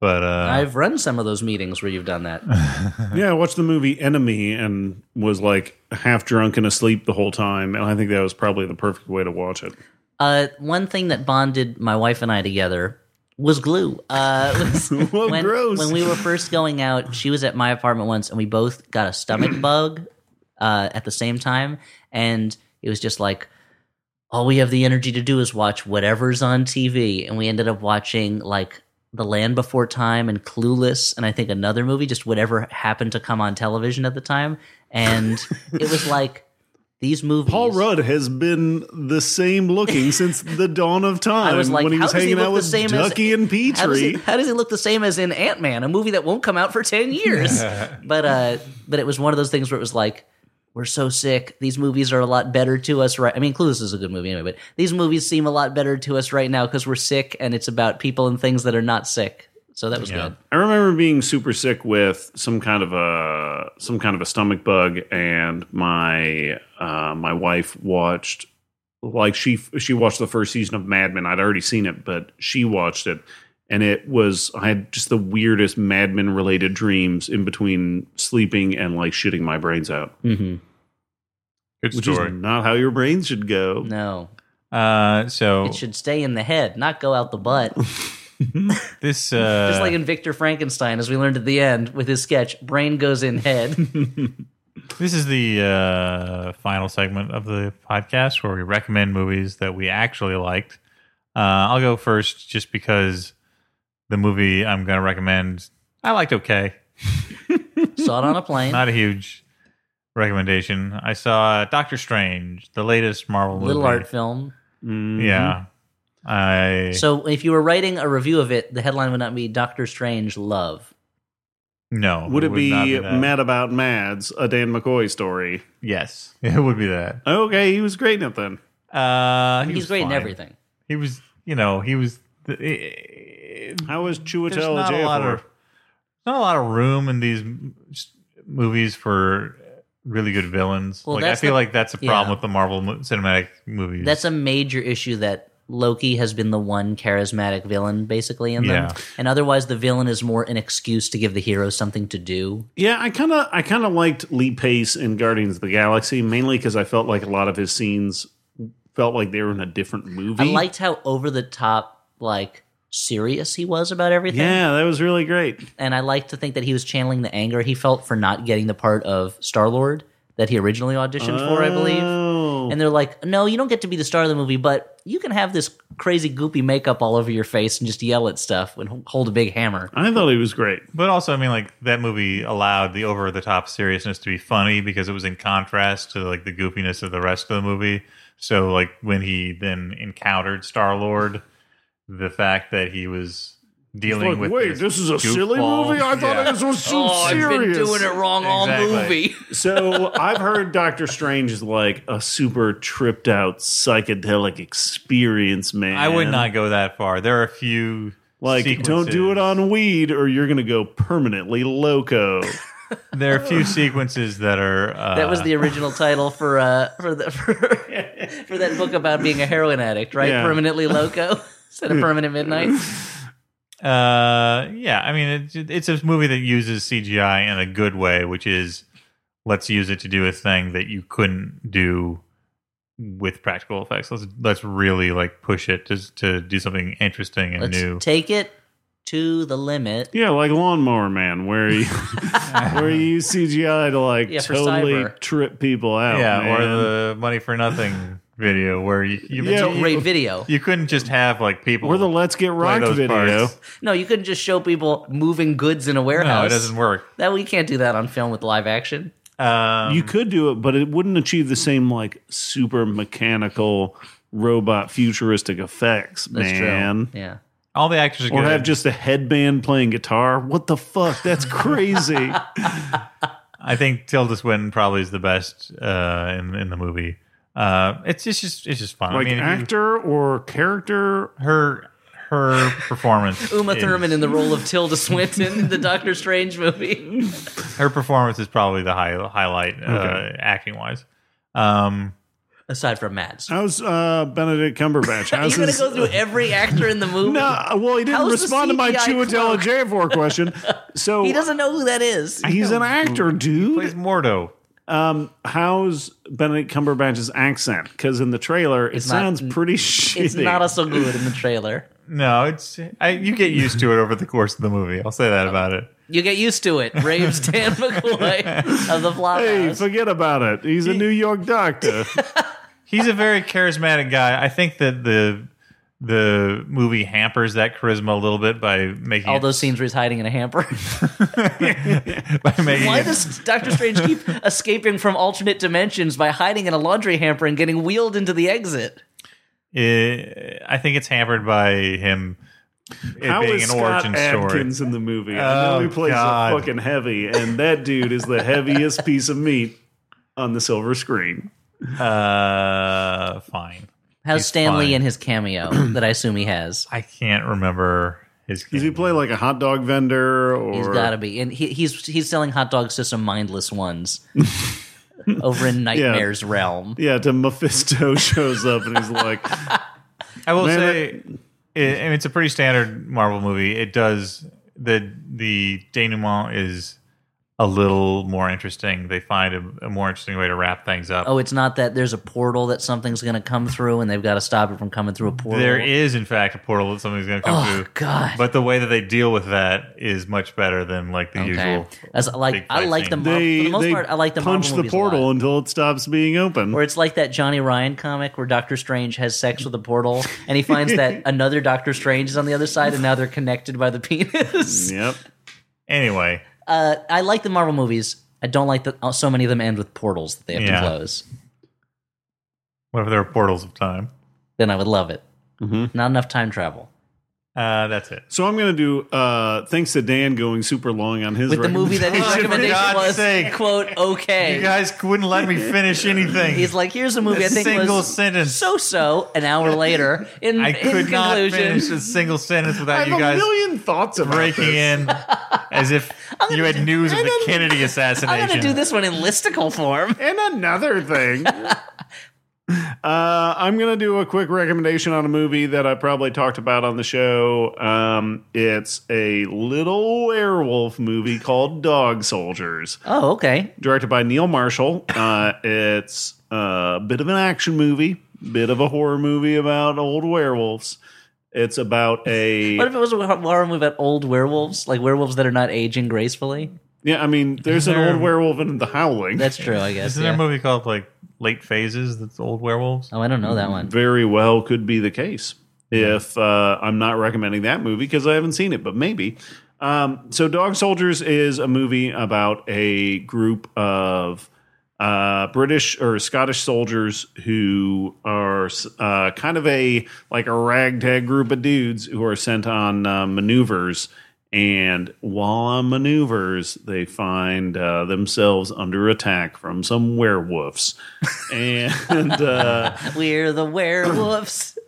But uh, I've run some of those meetings where you've done that. Yeah, I watched the movie Enemy and was like half drunk and asleep the whole time. And I think that was probably the perfect way to watch it. Uh, one thing that bonded my wife and I together was glue. Uh, was Well, when, gross. when we were first going out, she was at my apartment once, and we both got a stomach bug uh, at the same time, and it was just like all we have the energy to do is watch whatever's on TV, and we ended up watching like The Land Before Time and Clueless, and I think another movie, just whatever happened to come on television at the time, and it was like. These movies. Paul Rudd has been the same looking since the dawn of time I was like, when he how was does he hanging look out the with same Ducky as, and How does, he, Petrie. how does he look the same as in Ant Man, a movie that won't come out for ten years? but uh, but it was one of those things where it was like, we're so sick. These movies are a lot better to us, right? I mean, Clueless is a good movie anyway, but these movies seem a lot better to us right now because we're sick, and it's about people and things that are not sick. So that was Yeah. good. I remember being super sick with some kind of a some kind of a stomach bug, and my uh, my wife watched like she she watched the first season of Mad Men. I'd already seen it, but she watched it, and it was I had just the weirdest Mad Men related dreams in between sleeping and like shitting my brains out, Mm-hmm. good which story. is not how your brains should go. No, uh, so it should stay in the head, not go out the butt. this uh, Just like in Victor Frankenstein, as we learned at the end with his sketch, brain goes in head. This is the uh, final segment of the podcast where we recommend movies that we actually liked. Uh, I'll go first just because the movie I'm going to recommend I liked okay. Saw it on a plane. Not a huge recommendation. I saw Doctor Strange, the latest Marvel movie. Little art film. Yeah. I So if you were writing a review of it, the headline would not be Doctor Strange Love. no. Would it not be, that. Mad About Mads, a Dan McCoy story? Yes, it would be that. Okay, he was great in it then. Uh, he He's was great in fine. everything. He was, you know, he was. How was there's Chiwetel not a lot Ejiofor? of not a lot of room in these m- s- movies for really good villains. Well, like I that's feel the- like that's a problem yeah. with the Marvel mo- cinematic movies. That's a major issue that Loki has been the one charismatic villain basically in them. Yeah. And otherwise the villain is more an excuse to give the hero something to do. Yeah, I kind of I kind of liked Lee Pace in Guardians of the Galaxy mainly because I felt like a lot of his scenes felt like they were in a different movie. I liked how over the top like serious he was about everything. Yeah, that was really great. And I like to think that he was channeling the anger he felt for not getting the part of Star Lord that he originally auditioned for, I believe. Oh. And they're like, no, you don't get to be the star of the movie, but you can have this crazy goopy makeup all over your face and just yell at stuff and hold a big hammer. I thought he was great. but also, I mean, like that movie allowed the over the top seriousness to be funny because it was in contrast to like the goofiness of the rest of the movie. So, like when he then encountered Star Lord, the fact that he was dealing Like, with wait, this is a silly movie. I thought Yeah. this was so Oh, serious. I've been doing it wrong all movie. So I've heard Doctor Strange is like a super tripped out psychedelic experience, man. I would not go that far. There are a few like don't do it on weed or you're gonna go permanently loco. There are a few sequences that are uh, That was the original title for uh for the for, for that book about being a heroin addict, right? Yeah. Permanently loco instead of permanent midnight. Uh, yeah, I mean, it's it's a movie that uses CGI in a good way, which is let's use it to do a thing that you couldn't do with practical effects. Let's let's really like push it to to do something interesting and Let's new. take it to the limit. yeah, like Lawnmower Man, where you where you use CGI to like Yeah, totally cyber. trip people out. yeah, or the money for nothing video where you you, Yeah, you, Great video. you couldn't just have like people or the Let's Get play Rocked video. parts. No, you couldn't just show people moving goods in a warehouse. No, it doesn't work. That we can't do that on film with live action. Um, you could do it, but it wouldn't achieve the same like super mechanical robot futuristic effects, That's man. true. Yeah. all the actors are Or good. have just a headband playing guitar. What the fuck? That's crazy. I think Tilda Swinton probably is the best uh, in in the movie. Uh, it's it's just it's just fun. like I mean, actor or character. her her performance. Uma is- Thurman in the role of Tilda Swinton in the Doctor Strange movie. her performance is probably the high, highlight uh, acting wise. Um, Aside from Mads. How's uh, Benedict Cumberbatch? Are you How's going to go through every actor in the movie? No, well, he didn't How's respond to my CGI Chiwetel cloak? Ejiofor question. So He doesn't know who that is. He's an actor, dude. plays Mordo. Um, how's Benedict Cumberbatch's accent? Because in the trailer, it It's not- sounds pretty shitty. It's not a so good in the trailer. No, it's I, you get used to it over the course of the movie. I'll say that about it. You get used to it. Raves Dan McCoy of the Hey, Flophouse. forget about it. He's a New York doctor. He's a very charismatic guy. I think that the the movie hampers that charisma a little bit by making All it, those scenes where he's hiding in a hamper. by making Why it- does Doctor Strange keep escaping from alternate dimensions by hiding in a laundry hamper and getting wheeled into the exit? Eh, I think it's hampered by him it How being is an Scott origin story. Adkins in the movie? I know Oh, he plays God. a fucking heavy, and that dude is the heaviest piece of meat on the silver screen. Uh, fine. How's He's Stanley fine. in his cameo that I assume he has? I can't remember his. Does he play like a hot dog vendor? Or He's got to be, and he, he's he's selling hot dogs to some mindless ones over in Nightmare's realm. Yeah, to Mephisto shows up and he's like, I will Man, say, it, I mean, it's a pretty standard Marvel movie. It does the the denouement is a little more interesting. They find a, a more interesting way to wrap things up. Oh, it's not that there's a portal that something's going to come through, and they've got to stop it from coming through a portal. there is, in fact, a portal that something's going to come Oh through. God! But the way that they deal with that is much better than like the okay, usual. As, like big I like the. Mar- they, for the most they part, I like the punch the movies a lot. portal until it stops being open. Or it's like that Johnny Ryan comic where Doctor Strange has sex with a portal, and he finds that another Doctor Strange is on the other side, and now they're connected by the penis. Yep. Anyway, Uh, I like the Marvel movies. I don't like that so many of them end with portals that they have Yeah. to close. what if there are portals of time? Then I would love it. Mhm. Not enough time travel. Uh, that's it. So I'm going to do, uh, thanks to Dan going super long on his With the movie that his recommendation. For recommendation God's was, sake. quote, okay. You guys wouldn't let me finish anything. He's like, here's a movie A I think single was sentence. so so. An hour later, in, I in could not conclusion, finish a single sentence I without have you a guys million thoughts about breaking this. in as if you had news of the Kennedy assassination. I'm going to do this one in listicle form. And another thing. Uh, I'm going to do a quick recommendation on a movie that I probably talked about on the show. Um, it's a little werewolf movie called Dog Soldiers, Oh, okay. directed by Neil Marshall. Uh, it's a bit of an action movie, bit of a horror movie about old werewolves. It's about a What if it was a horror movie about old werewolves, like werewolves that are not aging gracefully? Yeah. I mean, there's an There- old werewolf in The Howling. That's true, I guess. Isn't yeah. there a movie called like Late Phases? That's old werewolves. Oh, I don't know that one. very well could be the case if uh, I'm not recommending that movie because I haven't seen it, but maybe. Um, so, Dog Soldiers is a movie about a group of uh, British or Scottish soldiers who are uh, kind of a like a ragtag group of dudes who are sent on uh, maneuvers. And while on maneuvers, they find uh, themselves under attack from some werewolves. and uh, We're the werewolves.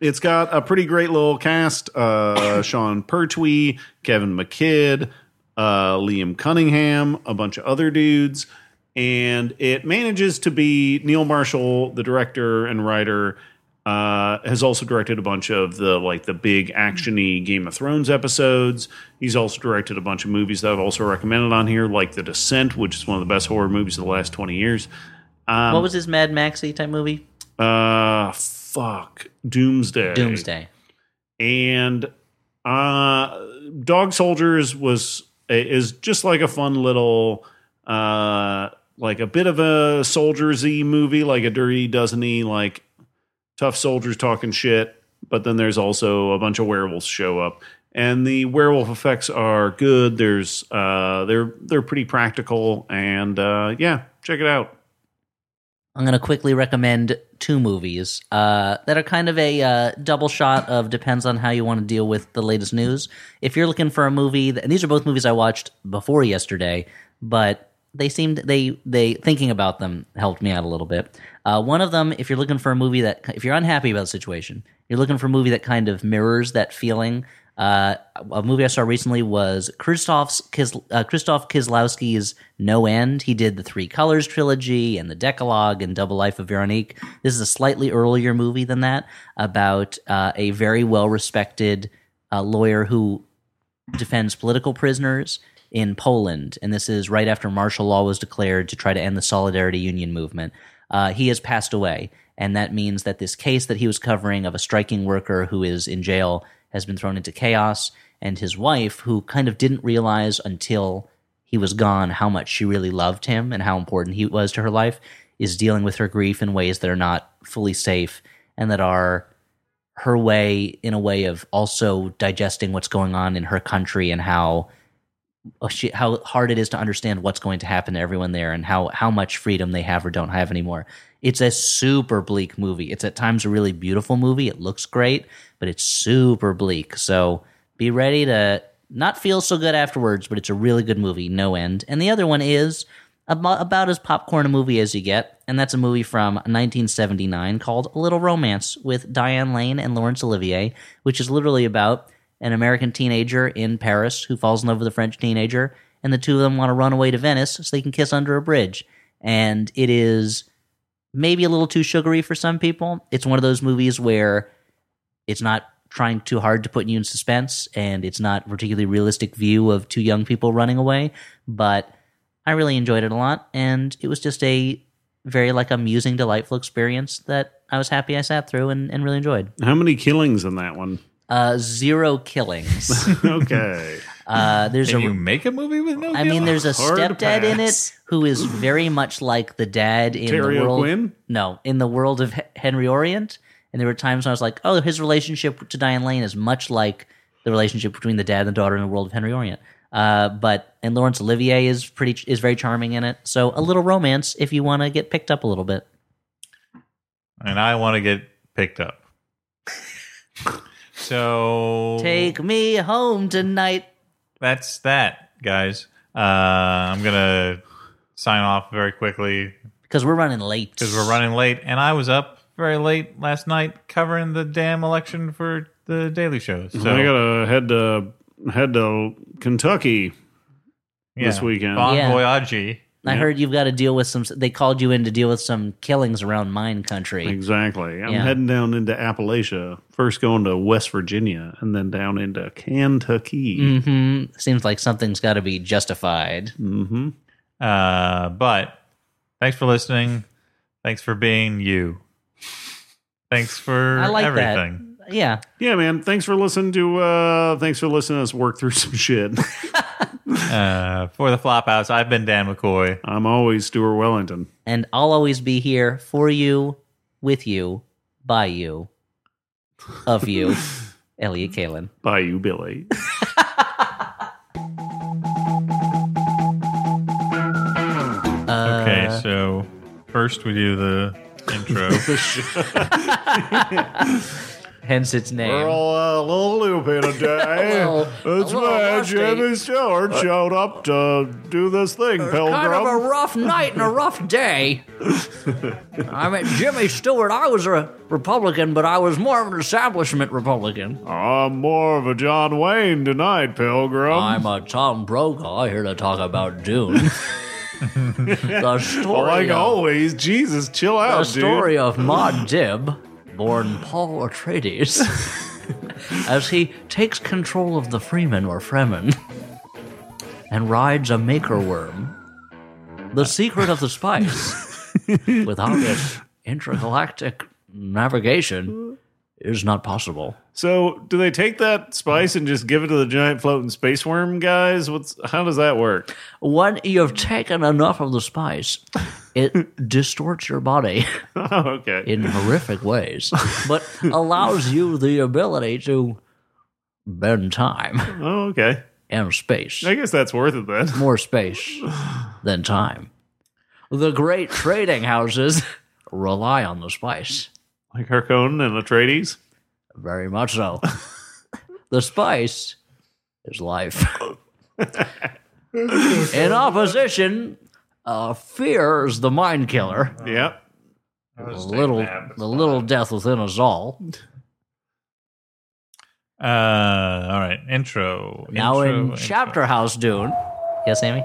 it's got a pretty great little cast uh, Sean Pertwee, Kevin McKidd, uh, Liam Cunningham, a bunch of other dudes. And it manages to be Neil Marshall, the director and writer, uh, has also directed a bunch of the like the big actiony Game of Thrones episodes. He's also directed a bunch of movies that I've also recommended on here, like The Descent, which is one of the best horror movies of the last twenty years. Um, what was his Mad Maxy type movie? Uh, fuck, Doomsday. Doomsday. and uh dog soldiers was is just like a fun little uh like a bit of a soldiersy movie like a dirty dozen like tough soldiers talking shit but then there's also a bunch of werewolves show up and the werewolf effects are good. There's uh, they're they're pretty practical, and uh, yeah, check it out. I'm going to quickly recommend two movies uh, that are kind of a uh, double shot of depends on how you want to deal with the latest news. If you're looking for a movie, and these are both movies I watched before yesterday, but they seemed they they thinking about them helped me out a little bit. Uh, one of them, if you're looking for a movie that if you're unhappy about the situation, you're looking for a movie that kind of mirrors that feeling. Uh, a movie I saw recently was Kis, uh, Krzysztof Kieslowski's No End. He did the Three Colors trilogy and the Decalogue and Double Life of Veronique. This is a slightly earlier movie than that about uh, a very well respected uh, lawyer who defends political prisoners in Poland, and this is right after martial law was declared to try to end the Solidarity Union movement. Uh, he has passed away, and that means that this case that he was covering of a striking worker who is in jail has been thrown into chaos, and his wife, who kind of didn't realize until he was gone how much she really loved him and how important he was to her life, is dealing with her grief in ways that are not fully safe and that are her way in a way of also digesting what's going on in her country and how how hard it is to understand what's going to happen to everyone there and how how much freedom they have or don't have anymore. It's a super bleak movie. It's at times a really beautiful movie. It looks great, but it's super bleak. So be ready to not feel so good afterwards, but it's a really good movie, no end. And the other one is about, as popcorn a movie as you get, and that's a movie from 1979 called A Little Romance with Diane Lane and Laurence Olivier, which is literally about an American teenager in Paris who falls in love with a French teenager, and the two of them want to run away to Venice so they can kiss under a bridge. And it is maybe a little too sugary for some people. It's one of those movies where it's not trying too hard to put you in suspense, and it's not a particularly realistic view of two young people running away, but I really enjoyed it a lot, and it was just a very like amusing, delightful experience that I was happy I sat through and, and really enjoyed. How many killings in that one? Uh, zero killings. Okay. Uh, there's Can a you make a movie with no? I mean, there's a Hard to stepdad in it pass. who is very much like the dad in Terry the world. O'Quinn? No, in the world of H- Henry Orient. And there were times when I was like, oh, his relationship to Diane Lane is much like the relationship between the dad and the daughter in the world of Henry Orient. Uh, but and Laurence Olivier is pretty is very charming in it. So a little romance if you want to get picked up a little bit. and I want to get picked up. so Take me home tonight. that's that, guys. Uh, I'm gonna sign off very quickly Because we're running late. because we're running late, and I was up very late last night covering the damn election for the Daily Show. So I gotta head to head to Kentucky. this weekend. Bon Yeah. voyage. I Yeah. heard you've got to deal with some. They called you in to deal with some killings around mine country. Exactly. I'm Yeah. heading down into Appalachia. First going to West Virginia and then down into Kentucky. hmm Seems like something's got to be justified. Mm-hmm. Uh, but thanks for listening. Thanks for being you. Thanks for I like everything. that. Yeah. Yeah, man. Thanks for listening to uh thanks for listening to us work through some shit. Uh, for the Flophouse, I've been Dan McCoy. I'm always Stuart Wellington. And I'll always be here for you, with you, by you, of you, Elliott Kalan. By you, Billy. Uh, Okay, so first we do the intro. Hence its name. We're all uh, a little loopy today. it's a little me, rusty. Uh, Jimmy Stewart, showed up to do this thing, Pilgrim. Kind of a rough night and a rough day. I mean, Jimmy Stewart, I was a Republican, but I was more of an establishment Republican. I'm more of a John Wayne tonight, Pilgrim. I'm a Tom Brokaw here to talk about Dune. the story, like of, always, Jesus, chill the out, dude. story of Muad'Dib, born Paul Atreides, as he takes control of the Freeman or Fremen and rides a maker worm. The secret of the spice, without its intergalactic navigation, is not possible. So, do they take that spice and just give it to the giant floating space worm guys? What's how does that work? When you've taken enough of the spice, it distorts your body Oh, okay. in horrific ways, but allows you the ability to bend time Oh, okay. and space. I guess that's worth it then. More space than time. The great trading houses rely on the spice. Like Harkonnen and Atreides. Very much so. the spice is life. In opposition, uh, fear is the mind killer. Yep. The little, the little death within us all. Uh, all right. Intro. Now Intro, in intro. Chapter House Dune. Yes, Sammy?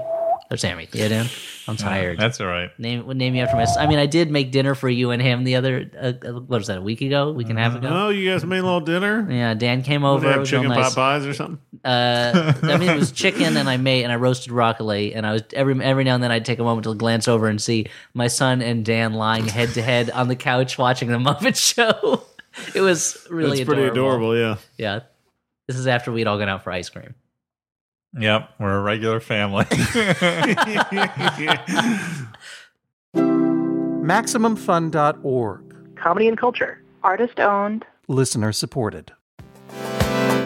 Sammy. Yeah, Dune? I'm Uh, tired. that's all right. name name you after my. I mean, I did make dinner for you and him the other. Uh, uh, what was that? A week ago? A week and a half ago? Oh, you guys made a little dinner? Yeah, Dan came Did over. they have chicken nice. pot pies or something? Uh, I mean, it was chicken, and I made and I roasted broccoli, and I was every every now and then I'd take a moment to glance over and see my son and Dan lying head to head on the couch watching the Muppet Show. It was really It's pretty adorable, yeah. Yeah, this is after we'd all gone out for ice cream. Yep. We're a regular family. MaximumFun.org. Comedy and culture. Artist owned. Listener supported.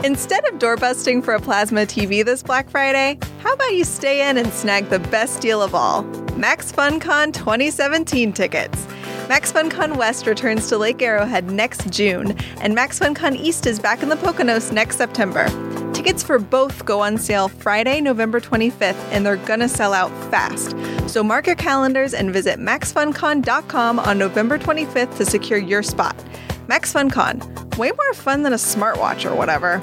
Instead of doorbusting for a plasma TV this Black Friday, how about you stay in and snag the best deal of all? Max FunCon 2017 tickets. Max FunCon West returns to Lake Arrowhead next June, and Max FunCon East is back in the Poconos next September. Tickets for both go on sale Friday, November 25th, and they're gonna sell out fast. So mark your calendars and visit maxfuncon.com on November 25th to secure your spot. Max FunCon, way more fun than a smartwatch or whatever.